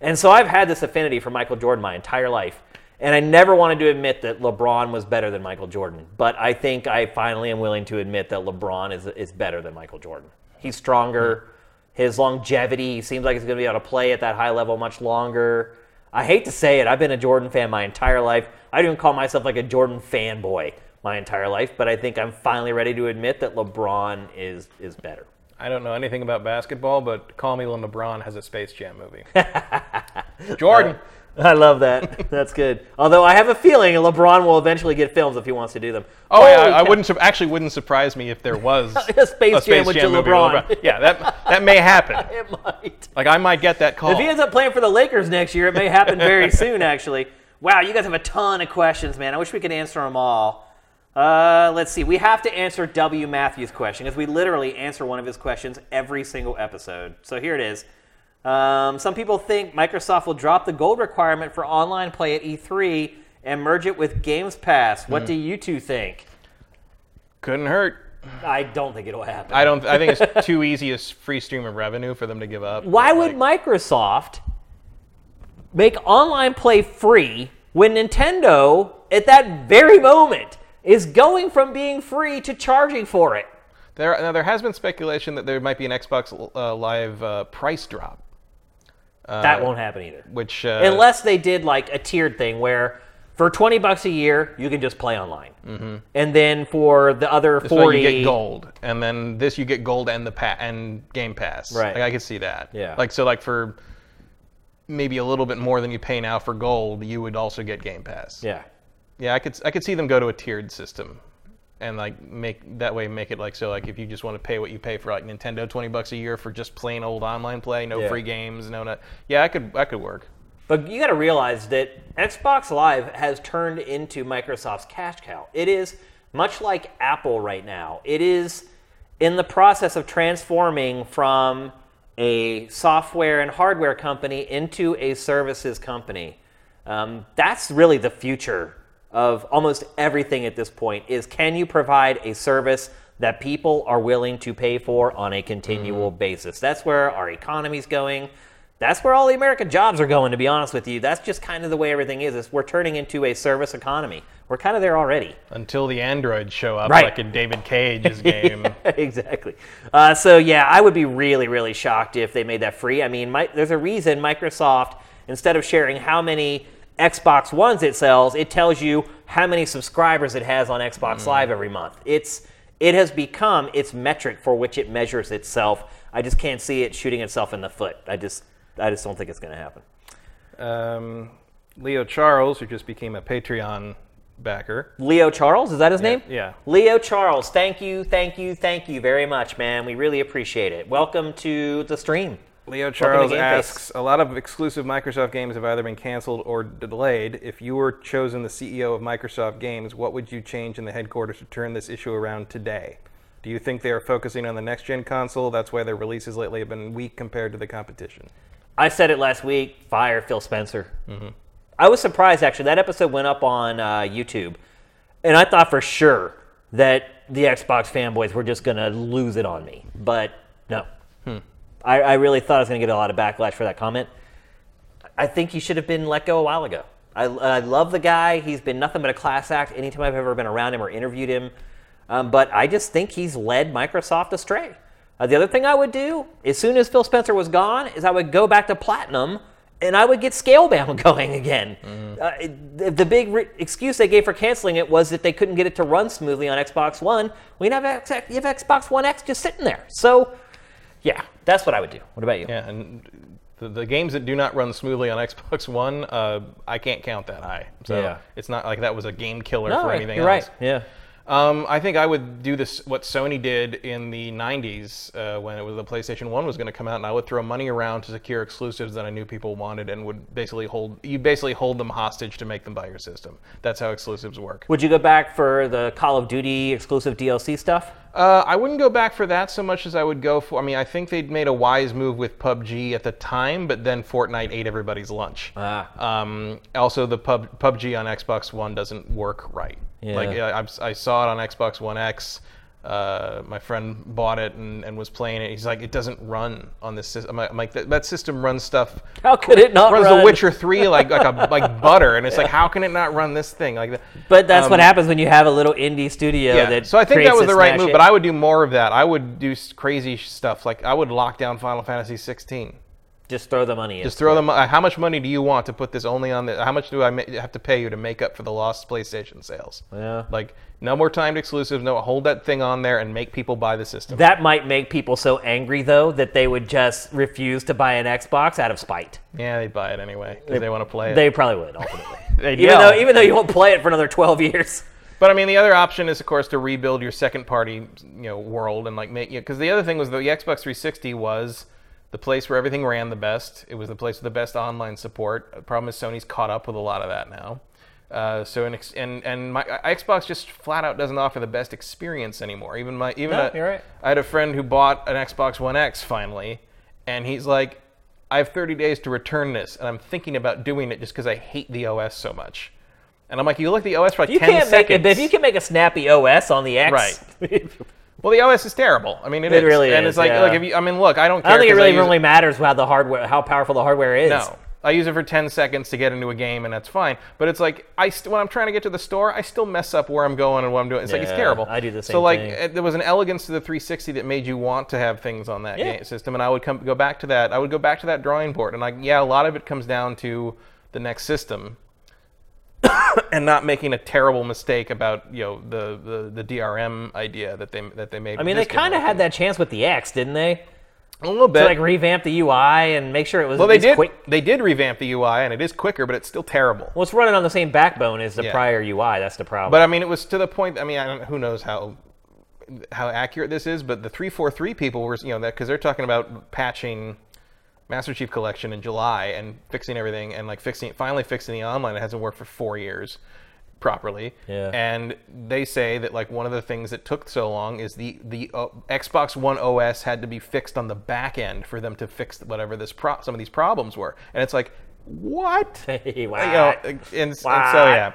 And so I've had this affinity for Michael Jordan my entire life. And I never wanted to admit that LeBron was better than Michael Jordan. But I think I finally am willing to admit that LeBron is, is better than Michael Jordan. He's stronger. His longevity, seems like he's going to be able to play at that high level much longer. I hate to say it, I've been a Jordan fan my entire life. I don't even call myself like a Jordan fanboy my entire life, but I think I'm finally ready to admit that LeBron is is better. I don't know anything about basketball, but Call Me When LeBron has a Space Jam movie. Jordan. I love that. That's good. Although I have a feeling LeBron will eventually get films if he wants to do them. Oh yeah, Holy I cow. wouldn't su- actually wouldn't surprise me if there was A Space Jam with movie LeBron. Yeah, that that may happen. It might. Like I might get that call. If he ends up playing for the Lakers next year, it may happen very soon, actually. Wow, you guys have a ton of questions, man. I wish we could answer them all. Uh, let's see. We have to answer W. Matthews' question because we literally answer one of his questions every single episode. So here it is. Um, some people think Microsoft will drop the gold requirement for online play at E3 and merge it with Games Pass. What do you two think? Couldn't hurt. I don't think it'll happen. I don't. I think it's too easy a free stream of revenue for them to give up. Why would Microsoft make online play free when Nintendo, at that very moment, is going from being free to charging for it? There, now there has been speculation that there might be an Xbox uh, Live uh, price drop, that won't happen either. which uh, Unless they did like a tiered thing where for 20 bucks a year, you can just play online. Mm-hmm. And then for the other this 40 way you get gold, and then this you get gold and the pa- and Game Pass. Right. Like I could see that. Yeah. Like so, like for maybe a little bit more than you pay now for gold, you would also get Game Pass. Yeah. Yeah, I could I could see them go to a tiered system, and like make that way make it like so like if you just want to pay what you pay for like Nintendo twenty bucks a year for just plain old online play, no Yeah. free games, no not. Yeah, I could I could work. But you got to realize that Xbox Live has turned into Microsoft's cash cow. It is much like Apple right now. It is in the process of transforming from a software and hardware company into a services company. Um, that's really the future of almost everything at this point is can you provide a service that people are willing to pay for on a continual basis? That's where our economy's going that's where all the American jobs are going, to be honest with you. That's just kind of the way everything is. is we're turning into a service economy. We're kind of there already. Until the androids show up, Right. like in David Cage's game. exactly. Uh, so yeah, I would be really, really shocked if they made that free. I mean, my, there's a reason Microsoft, instead of sharing how many Xbox Ones it sells, it tells you how many subscribers it has on Xbox Live every month. It's it has become its metric for which it measures itself. I just can't see it shooting itself in the foot. I just I just don't think it's going to happen. um, Leo Charles, who just became a Patreon backer. Leo Charles, is that his name? yeah. Leo Charles, thank you, thank you, thank you very much, man. We really appreciate it. Welcome to the stream. Leo Charles asks, a lot of exclusive Microsoft games have either been canceled or delayed. If you were chosen the CEO of Microsoft Games, what would you change in the headquarters to turn this issue around today? Do you think they are focusing on the next gen console? That's why their releases lately have been weak compared to the competition. I said it last week. Fire Phil Spencer. I was surprised actually. That episode went up on uh, YouTube, and I thought for sure that the Xbox fanboys were just gonna lose it on me, but no. I, I really thought I was gonna get a lot of backlash for that comment. I think he should have been let go a while ago. I, I love the guy. He's been nothing but a class act anytime I've ever been around him or interviewed him. Um, but I just think he's led Microsoft astray. Uh, the other thing I would do, as soon as Phil Spencer was gone, is I would go back to Platinum and I would get Scalebound going again. Uh, it- the, the big re- excuse they gave for canceling it was that they couldn't get it to run smoothly on Xbox One. We have, X, you have Xbox One X just sitting there. So, yeah, that's what I would do. What about you? Yeah, and the, the games that do not run smoothly on Xbox One, uh, I can't count that high. So Yeah. it's not like that was a game killer No, for anything you're else. right. Yeah. Um, I think I would do this what Sony did in the 90s uh, when it was the PlayStation 1 was going to come out, and I would throw money around to secure exclusives that I knew people wanted, and would basically hold you basically hold them hostage to make them buy your system. That's how exclusives work. Would you go back for the Call of Duty exclusive DLC stuff? Uh, I wouldn't go back for that so much as I would go for. I mean, I think they'd made a wise move with PUBG at the time, but then Fortnite ate everybody's lunch. Ah. Um, also, the pub, PUBG on Xbox One doesn't work right. Yeah. Like I, I saw it on Xbox One X. Uh, my friend bought it and, and was playing it. He's like, it doesn't run on this system. I'm like, that, that system runs stuff. How could it not Runs run? The Witcher Three like like a, like butter, and it's like, how can it not run this thing like that? But that's what Um, happens when you have a little indie studio yeah, that. so I think that was the right move, hit. but I would do more of that. I would do crazy stuff like I would lock down Final Fantasy 16. Just throw the money in. Just throw them. Uh, how much money do you want to put this only on the? How much do I ma- have to pay you to make up for the lost PlayStation sales? Yeah. Like no more timed exclusives. No, hold that thing on there and make people buy the system. That might make people so angry though that they would just refuse to buy an Xbox out of spite. yeah, they'd buy it anyway because they want to play it. They probably would ultimately. Even yell. though even though you won't play it for another 12 years. But I mean, the other option is, of course, to rebuild your second-party, you know, world and like make you. because the other thing was the Xbox 360 was the place where everything ran the best. It was the place with the best online support. The problem is Sony's caught up with a lot of that now. Uh, so an ex- and and my Xbox just flat out doesn't offer the best experience anymore. Even my even No, a- right. I had a friend who bought an Xbox One X finally, and he's like, I have 30 days to return this, and I'm thinking about doing it just because I hate the OS so much. And I'm like, you look at the OS for like You 10 can't make seconds. it if you can make a snappy OS on the X. Right. Well, the OS is terrible. I mean, It is. really and is, it's like, yeah. look, if you, I mean, look, I don't care. I don't think it really really matters how the hardware how powerful the hardware is. No, I use it for 10 seconds to get into a game, and that's fine. But it's like I st- when I'm trying to get to the store, I still mess up where I'm going and what I'm doing. It's like it's terrible. I do the same. So like, thing. uh, there was an elegance to the 360 that made you want to have things on that Yeah. game system, and I would come go back to that. I would go back to that drawing board, and like, yeah, a lot of it comes down to the next system. and not making a terrible mistake about you know the, the, the DRM idea that they that they made. I mean, they kind of had that chance with the X, didn't they? a little bit. To like revamp the UI and make sure it was Well, they did. quick. They did revamp the UI, and it is quicker, but it's still terrible. Well, it's running on the same backbone as the Yeah. prior UI. That's the problem. But I mean, it was to the point. I mean, I don't, who knows how how accurate this is, but the three four three people were, you know, that because they're talking about patching Master Chief Collection in July and fixing everything and like fixing finally fixing the online. It hasn't worked for four years properly. Yeah. And they say that like one of the things that took so long is the the uh, Xbox One OS had to be fixed on the back end for them to fix whatever this pro- some of these problems were. And it's like, what? Hey, You know, what? and, and so yeah.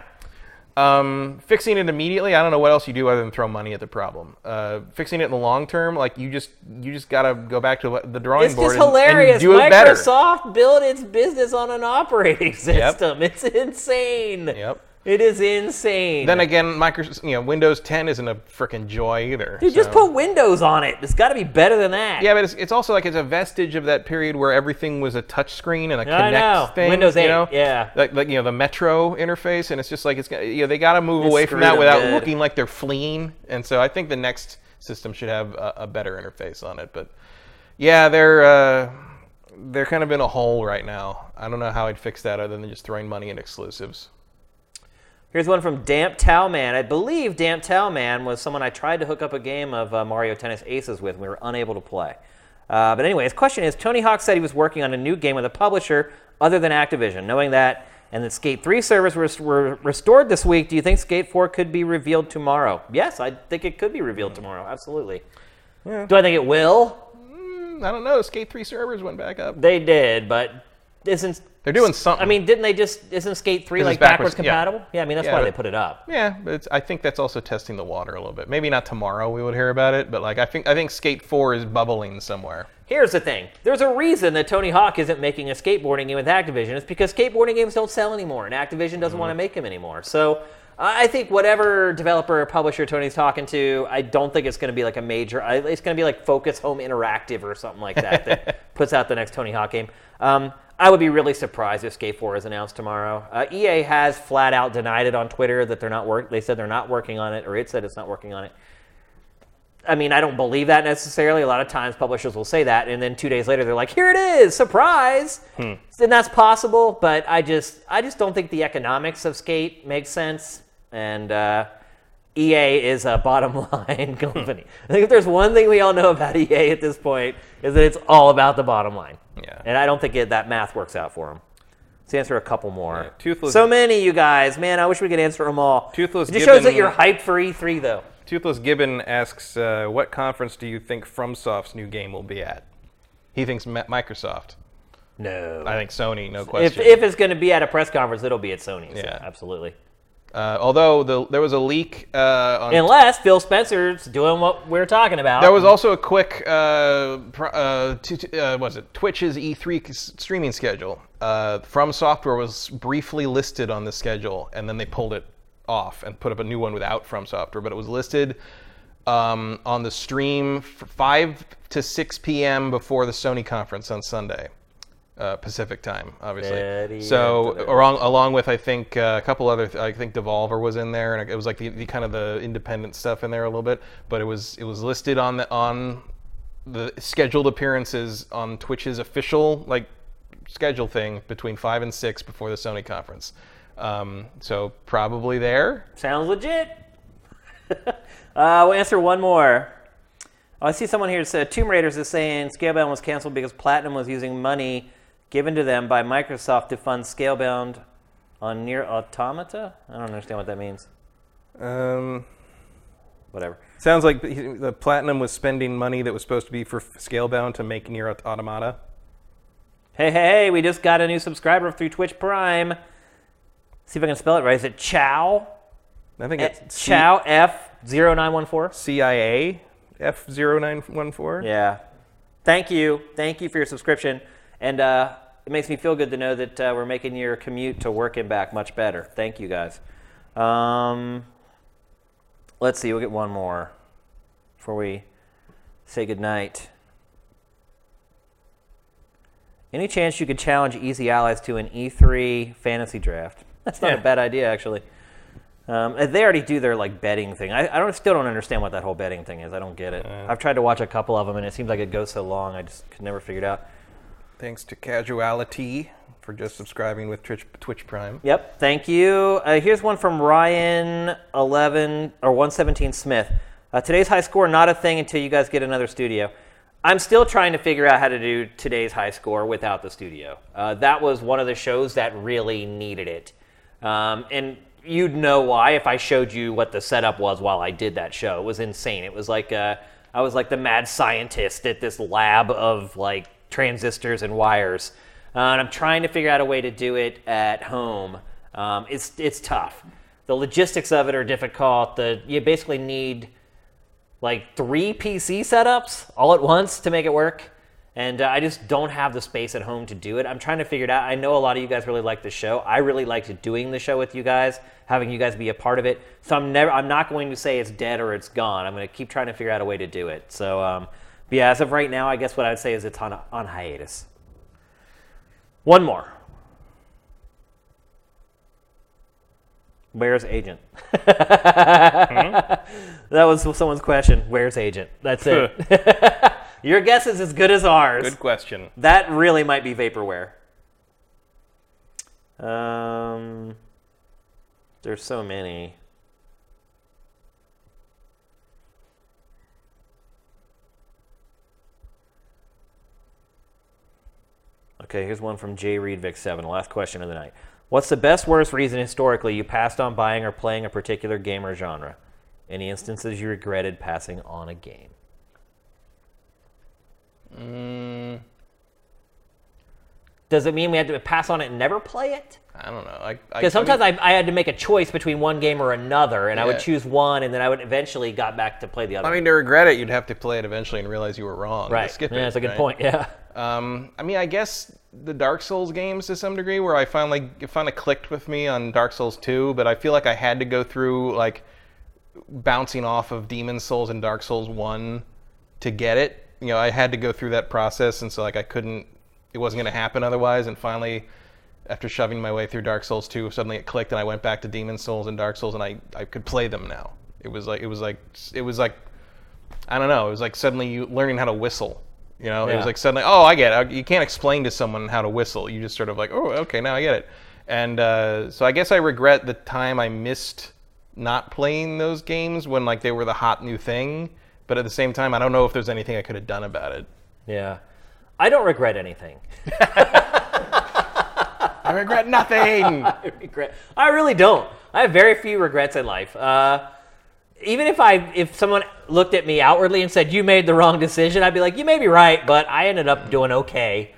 Um, fixing it immediately, I don't know what else you do other than throw money at the problem. Uh, fixing it in the long term, like you just you just gotta go back to the drawing it's board just and, and hilarious. do it better. Microsoft built its business on an operating system. It's insane. Yep. It is insane. Then again, Microsoft, you know, Windows 10 isn't a freaking joy either. Dude, just put Windows on it. It's got to be better than that. Yeah, but it's, it's also like it's a vestige of that period where everything was a touch screen and a Kinect thing. Windows you 8, know? yeah. Like, like you know the Metro interface, and it's just like it's you know they got to move They away from that without good. looking like they're fleeing. And so I think the next system should have a, a better interface on it. But yeah, they're uh, they're kind of in a hole right now. I don't know how I'd fix that other than just throwing money at exclusives. Here's one from Damp Towel Man. I believe Damp Towel Man was someone I tried to hook up a game of uh, Mario Tennis Aces with. and We were unable to play. Uh, but anyway, his question is Tony Hawk said he was working on a new game with a publisher other than Activision. Knowing that and that Skate 3 servers were, were restored this week, do you think Skate 4 could be revealed tomorrow? Yes, I think it could be revealed tomorrow. Absolutely. Do I think it will? I don't know. Skate 3 servers went back up. They did, but isn't. They're doing something. I mean, didn't they just. Isn't Skate three like backwards, backwards, yeah. compatible? Yeah. I mean, that's Yeah, why but- they put it up. Yeah, but it's, I think that's also testing the water a little bit. Maybe not tomorrow we would hear about it, but like I think I think Skate 4 is bubbling somewhere. Here's the thing. There's a reason that Tony Hawk isn't making a skateboarding game with Activision. It's because skateboarding games don't sell anymore, and Activision doesn't mm-hmm. want to make them anymore. So I think whatever developer or publisher Tony's talking to, I don't think it's going to be like a major. It's going to be like Focus Home Interactive or something like that that puts out the next Tony Hawk game. Um, I would be really surprised if Skate 4 is announced tomorrow. Uh, EA has flat out denied it on Twitter that they're not work. They said they're not working on it, or it said it's not working on it. I mean, I don't believe that necessarily. A lot of times publishers will say that, and then two days later they're like, "Here it is, surprise!" And that's possible, but I just, I just don't think the economics of skate makes sense. And uh, EA is a bottom line company. I think if there's one thing we all know about EA at this point is that it's all about the bottom line. Yeah. And I don't think it, that math works out for them. Let's answer a couple more. Yeah, Toothless- So many, you guys. Man, I wish we could answer them all. Toothless it just shows that you're hyped for E3, though. Toothless Gibbon asks, uh, "What conference do you think FromSoft's new game will be at?" He thinks Ma- Microsoft. No. I think Sony, no question. if it's going to be at a press conference, it'll be at Sony's. Yeah, Yeah. absolutely. Uh, although the, there was a leak uh, on Unless Phil Spencer's doing what we're talking about. There was also a quick, uh, pr- uh, t- t- uh, was it? Twitch's E3 s- streaming schedule. Uh, From Software was briefly listed on the schedule, and then they pulled it off and put up a new one without From Software. But it was listed um, on the stream f 5 to 6 p.m. before the Sony conference on Sunday. Uh, Pacific time, obviously. Very so along along with I think uh, a couple other th- I think Devolver was in there, and it was like the, the kind of the independent stuff in there a little bit. But it was it was listed on the on the scheduled appearances on Twitch's official like schedule thing between five and six before the Sony conference. Um, so probably there. Sounds legit. uh, we'll answer one more. Oh, I see someone here said Tomb Raiders is saying Scalebound was canceled because Platinum was using money given to them by Microsoft to fund Scalebound on NieR: Automata. I don't understand what that means. Um, Whatever. sounds like the, the Platinum was spending money that was supposed to be for Scalebound to make NieR: Automata. Hey, hey, hey, we just got a new subscriber through Twitch Prime. See if I can spell it right. Is it Chow? I think Eh, it's C- Chow F0914? CIA F0914. Yeah. Thank you. Thank you for your subscription. And uh, it makes me feel good to know that uh, we're making your commute to work and back much better. Thank you, guys. Um, let's see. We'll get one more before we say goodnight. Any chance you could challenge Easy Allies to an E3 fantasy draft? That's not Yeah. a bad idea, actually. Um, they already do their like betting thing. I, I don't still don't understand what that whole betting thing is. I don't get it. I've tried to watch a couple of them, and it seems like it goes so long. I just could never figure it out. Thanks to Casuality for just subscribing with Twitch, Twitch Prime. Yep. Thank you. Uh, here's one from Ryan eleven or one seventeen Smith. Uh, today's high score not a thing until you guys get another studio. I'm still trying to figure out how to do today's high score without the studio. Uh, that was one of the shows that really needed it, um, and you'd know why if I showed you what the setup was while I did that show. It was insane. It was like uh, I was like the mad scientist at this lab of like transistors and wires. Uh, and I'm trying to figure out a way to do it at home. Um, it's it's tough. The logistics of it are difficult. The you basically need like three PC setups all at once to make it work, and uh, I just don't have the space at home to do it. I'm trying to figure it out. I know a lot of you guys really like the show. I really liked doing the show with you guys, having you guys be a part of it. So I'm never I'm not going to say it's dead or it's gone. I'm going to keep trying to figure out a way to do it. So um, but yeah, as of right now, I guess what I would say is it's on on hiatus. One more. Where's agent? That was someone's question. Where's agent? That's it. Your guess is as good as ours. Good question. That really might be vaporware. Um, there's so many. Okay, here's one from J Reed Vic Seven. Last question of the night. What's the best worst reason historically you passed on buying or playing a particular game or genre? Any instances you regretted passing on a game? Mm, Does it mean we had to pass on it and never play it? I don't know. I, I, Because sometimes I, I, had to make a choice between one game or another, and I would choose one, and then I would eventually got back to play the other. I mean, to regret it, you'd have to play it eventually and realize you were wrong. right? skip yeah, it, that's a good right? point. Yeah. Um, I mean, I guess the Dark Souls games to some degree, where I finally finally clicked with me on Dark Souls 2, but I feel like I had to go through like bouncing off of Demon's Souls and Dark Souls 1 to get it. You know, I had to go through that process, and so like I couldn't, it wasn't going to happen otherwise. And finally, after shoving my way through Dark Souls 2, suddenly it clicked, and I went back to Demon's Souls and Dark Souls, and I I could play them now. It was like it was like it was like I don't know. It was like suddenly you learning how to whistle. You know, it was like suddenly, oh, I get it. You can't explain to someone how to whistle. You just sort of like, oh, okay, now I get it. And uh, so I guess I regret the time I missed not playing those games when like they were the hot new thing. But at the same time, I don't know if there's anything I could have done about it. Yeah. I don't regret anything. I regret nothing. I regret. I really don't. I have very few regrets in life. Uh, even if I, if someone looked at me outwardly and said you made the wrong decision, I'd be like, you may be right, but I ended up doing okay.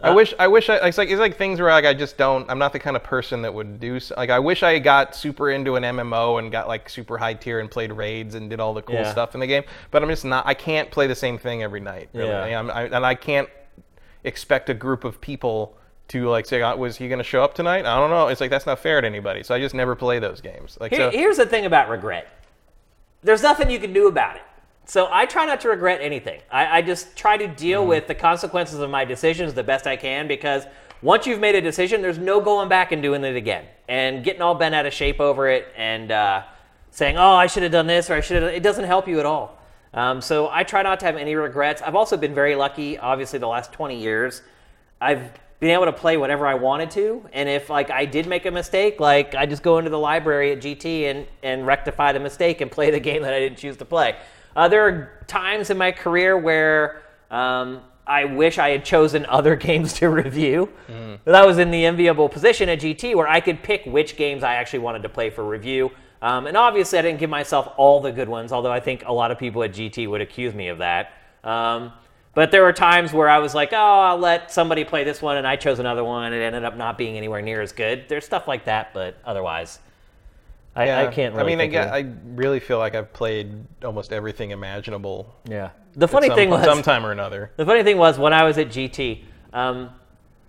I wish I wish I it's like it's like things where like I just don't I'm not the kind of person that would do like I wish I got super into an MMO and got like super high tier and played raids and did all the cool Yeah. stuff in the game but I'm just not I can't play the same thing every night really. Yeah. I, and I can't expect a group of people to like say "Uh, was he going to show up tonight I don't know it's like that's not fair to anybody so I just never play those games like Here- so here's the thing about regret. There's nothing you can do about it. So I try not to regret anything. I, I just try to deal with the consequences of my decisions the best I can because once you've made a decision, there's no going back and doing it again and getting all bent out of shape over it and uh, saying, "Oh, I should have done this" or "I should have." It doesn't help you at all. Um, so I try not to have any regrets. I've also been very lucky. Obviously, the last 20 years, I've been able to play whatever I wanted to, and if like I did make a mistake, like I just go into the library at GT and and rectify the mistake and play the game that I didn't choose to play. Uh, there are times in my career where um, I wish I had chosen other games to review. But I was in the enviable position at GT where I could pick which games I actually wanted to play for review. Um, and obviously, I didn't give myself all the good ones, although I think a lot of people at GT would accuse me of that. Um, but there were times where I was like, oh, I'll let somebody play this one, and I chose another one, and it ended up not being anywhere near as good. There's stuff like that, but otherwise, I, I can't really. I mean, I, get, I really feel like I've played almost everything imaginable. Yeah. The funny some, thing was, sometime or another. the funny thing was when I was at GT, um,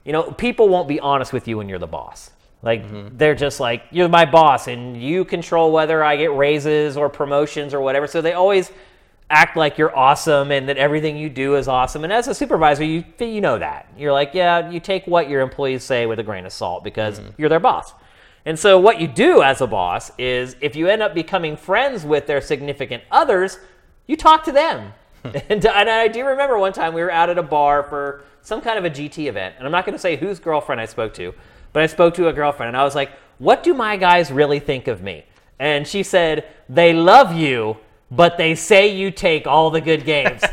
you know, people won't be honest with you when you're the boss. Like Mm-hmm. they're just like you're my boss and you control whether I get raises or promotions or whatever. So they always act like you're awesome and that everything you do is awesome. And as a supervisor, you you know that. You're like, yeah, you take what your employees say with a grain of salt because Mm-hmm. you're their boss. And so what you do as a boss is if you end up becoming friends with their significant others, you talk to them. and, and I do remember one time we were out at a bar for some kind of a GT event, and I'm not going to say whose girlfriend I spoke to, but I spoke to a girlfriend, and I was like, "What do my guys really think of me?" And she said, "They love you, but they say you take all the good games."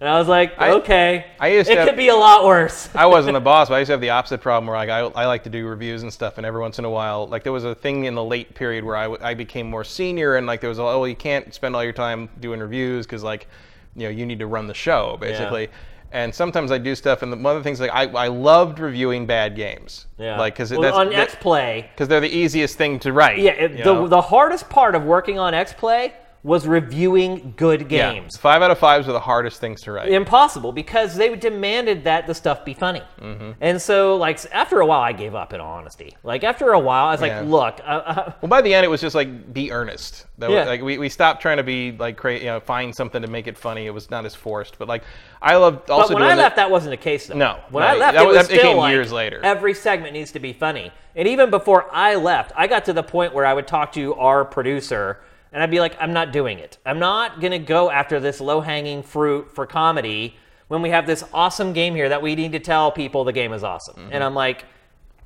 and I was like, "Okay, I used it to have- could be a lot worse." I wasn't the boss, but I used to have the opposite problem where like I, I like to do reviews and stuff, and every once in a while, like there was a thing in the late period where I became more senior, and like there was a, oh you can't spend all your time doing reviews because like you know you need to run the show basically. And sometimes I do stuff, and one of the things like I, I loved reviewing bad games, Yeah. like because Well, that's on X Play, because they're the easiest thing to write. Yeah, it, the, know? the hardest part of working on X Play was reviewing good Yeah. games. Five out of fives are the hardest things to write. Impossible because they demanded that the stuff be funny. Mm-hmm. And so, like, after a while, I gave up in all honesty. Like, after a while, I was Yeah. like, look, uh, uh, Well, by the end, it was just like be earnest. That was, Yeah. like we, we stopped trying to be like cra- you know find something to make it funny. It was not as forced. But like I loved but also when doing I left, that wasn't the case, though. No, When no, I left, that it was- was that still came like, years later. every segment needs to be funny. And even before I left, I got to the point where I would talk to our producer and I'd be like, I'm not doing it. I'm not going to go after this low hanging fruit for comedy when we have this awesome game here that we need to tell people the game is awesome. Mm-hmm. And I'm like,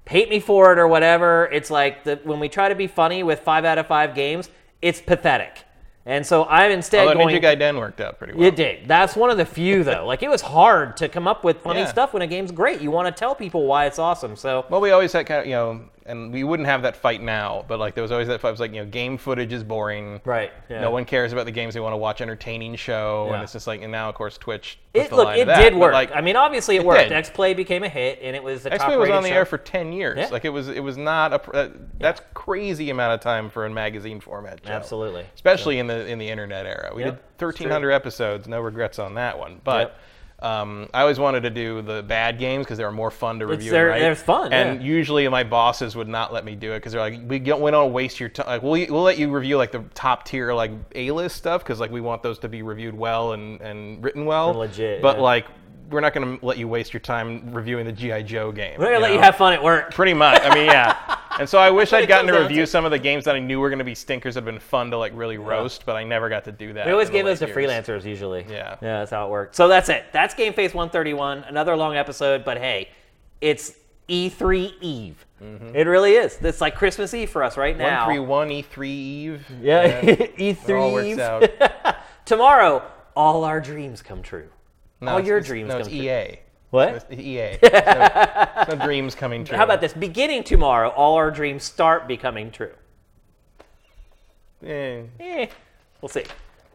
hate me for it or whatever. It's like the, when we try to be funny with five out of five games, it's pathetic. And so I'm instead Although going. Ninja Gaiden worked out pretty well. It did. That's one of the few though. Like it was hard to come up with funny Yeah. stuff when a game's great. You want to tell people why it's awesome. So Well, we always had kind of you know, and we wouldn't have that fight now. But like there was always that fight. It was like you know, game footage is boring. Right, yeah. No one cares about the games. They want to watch entertaining show, Yeah. and it's just like and now of course Twitch. it look it did work. Like, I mean, obviously it, it worked. X Play became a hit, and it was the X top was on the show. air for ten years. Yeah. Like it was, it was not a. Uh, that's crazy amount of time for a magazine format show. Absolutely. Especially in the in the internet era. We Yep, did thirteen hundred episodes. No regrets on that one. But. Um, I always wanted to do the bad games because they were more fun to review. they're- right? they're fun, And yeah. usually my bosses would not let me do it because they're like, we don't, we don't waste your time. Like, we'll, we'll let you review like the top tier like A list stuff because like we want those to be reviewed well and, and written well. And legit, But yeah. like we're not going to let you waste your time reviewing the GI Joe game. We're gonna let you have fun at work. Pretty much. I mean, yeah. And so I wish I'd gotten to review some of the games that I knew were going to be stinkers that had been fun to like really roast, but I never got to do that. We always in the gave those to years. freelancers usually. Yeah. Yeah, that's how it works. So that's it. That's GameFace 131. Another long episode, but hey, it's E3 Eve. Mm-hmm. It really is. It's like Christmas Eve for us right now. 131 E3 E Eve. Yeah, E3 It all works Eve. out. Tomorrow, all our dreams come true. All it's- your it's- dreams No, come it's true. EA. What? EA. No, no dreams coming true. How about this? Beginning tomorrow, all our dreams start becoming true. Eh. Eh, we'll see.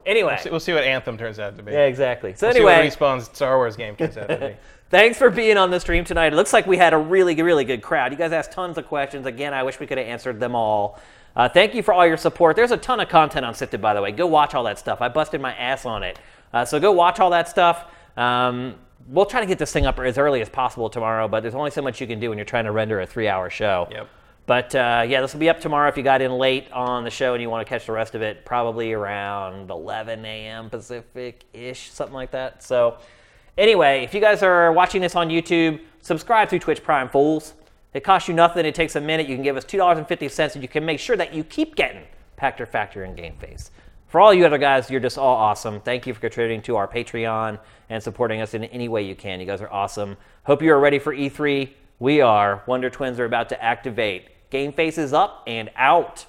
Anyway, We'll see what Anthem turns out to be. yeah, exactly. So We'll anyway, see what Respawn's Star Wars game turns out to be. Thanks for being on the stream tonight. It looks like we had a really, really good crowd. You guys asked tons of questions. Again, I wish we could have answered them all. Uh, thank you for all your support. There's a ton of content on Sifted, by the way. Go watch all that stuff. I busted my ass on it. Uh, so go watch all that stuff. Um, we'll try to get this thing up as early as possible tomorrow, but there's only so much you can do when you're trying to render a three hour show. Yep. But uh, yeah, this will be up tomorrow if you got in late on the show and you want to catch the rest of it, probably around 11 a.m. Pacific ish, something like that. So, anyway, if you guys are watching this on YouTube, subscribe through Twitch Prime Fools. It costs you nothing. It takes a minute. You can give us $2.50 and you can make sure that you keep getting Pachter Factor and GameFace. For all you other guys, you're just all awesome. Thank you for contributing to our Patreon and supporting us in any way you can. You guys are awesome. Hope you are ready for E3. We are. Wonder Twins are about to activate. Game faces up and out.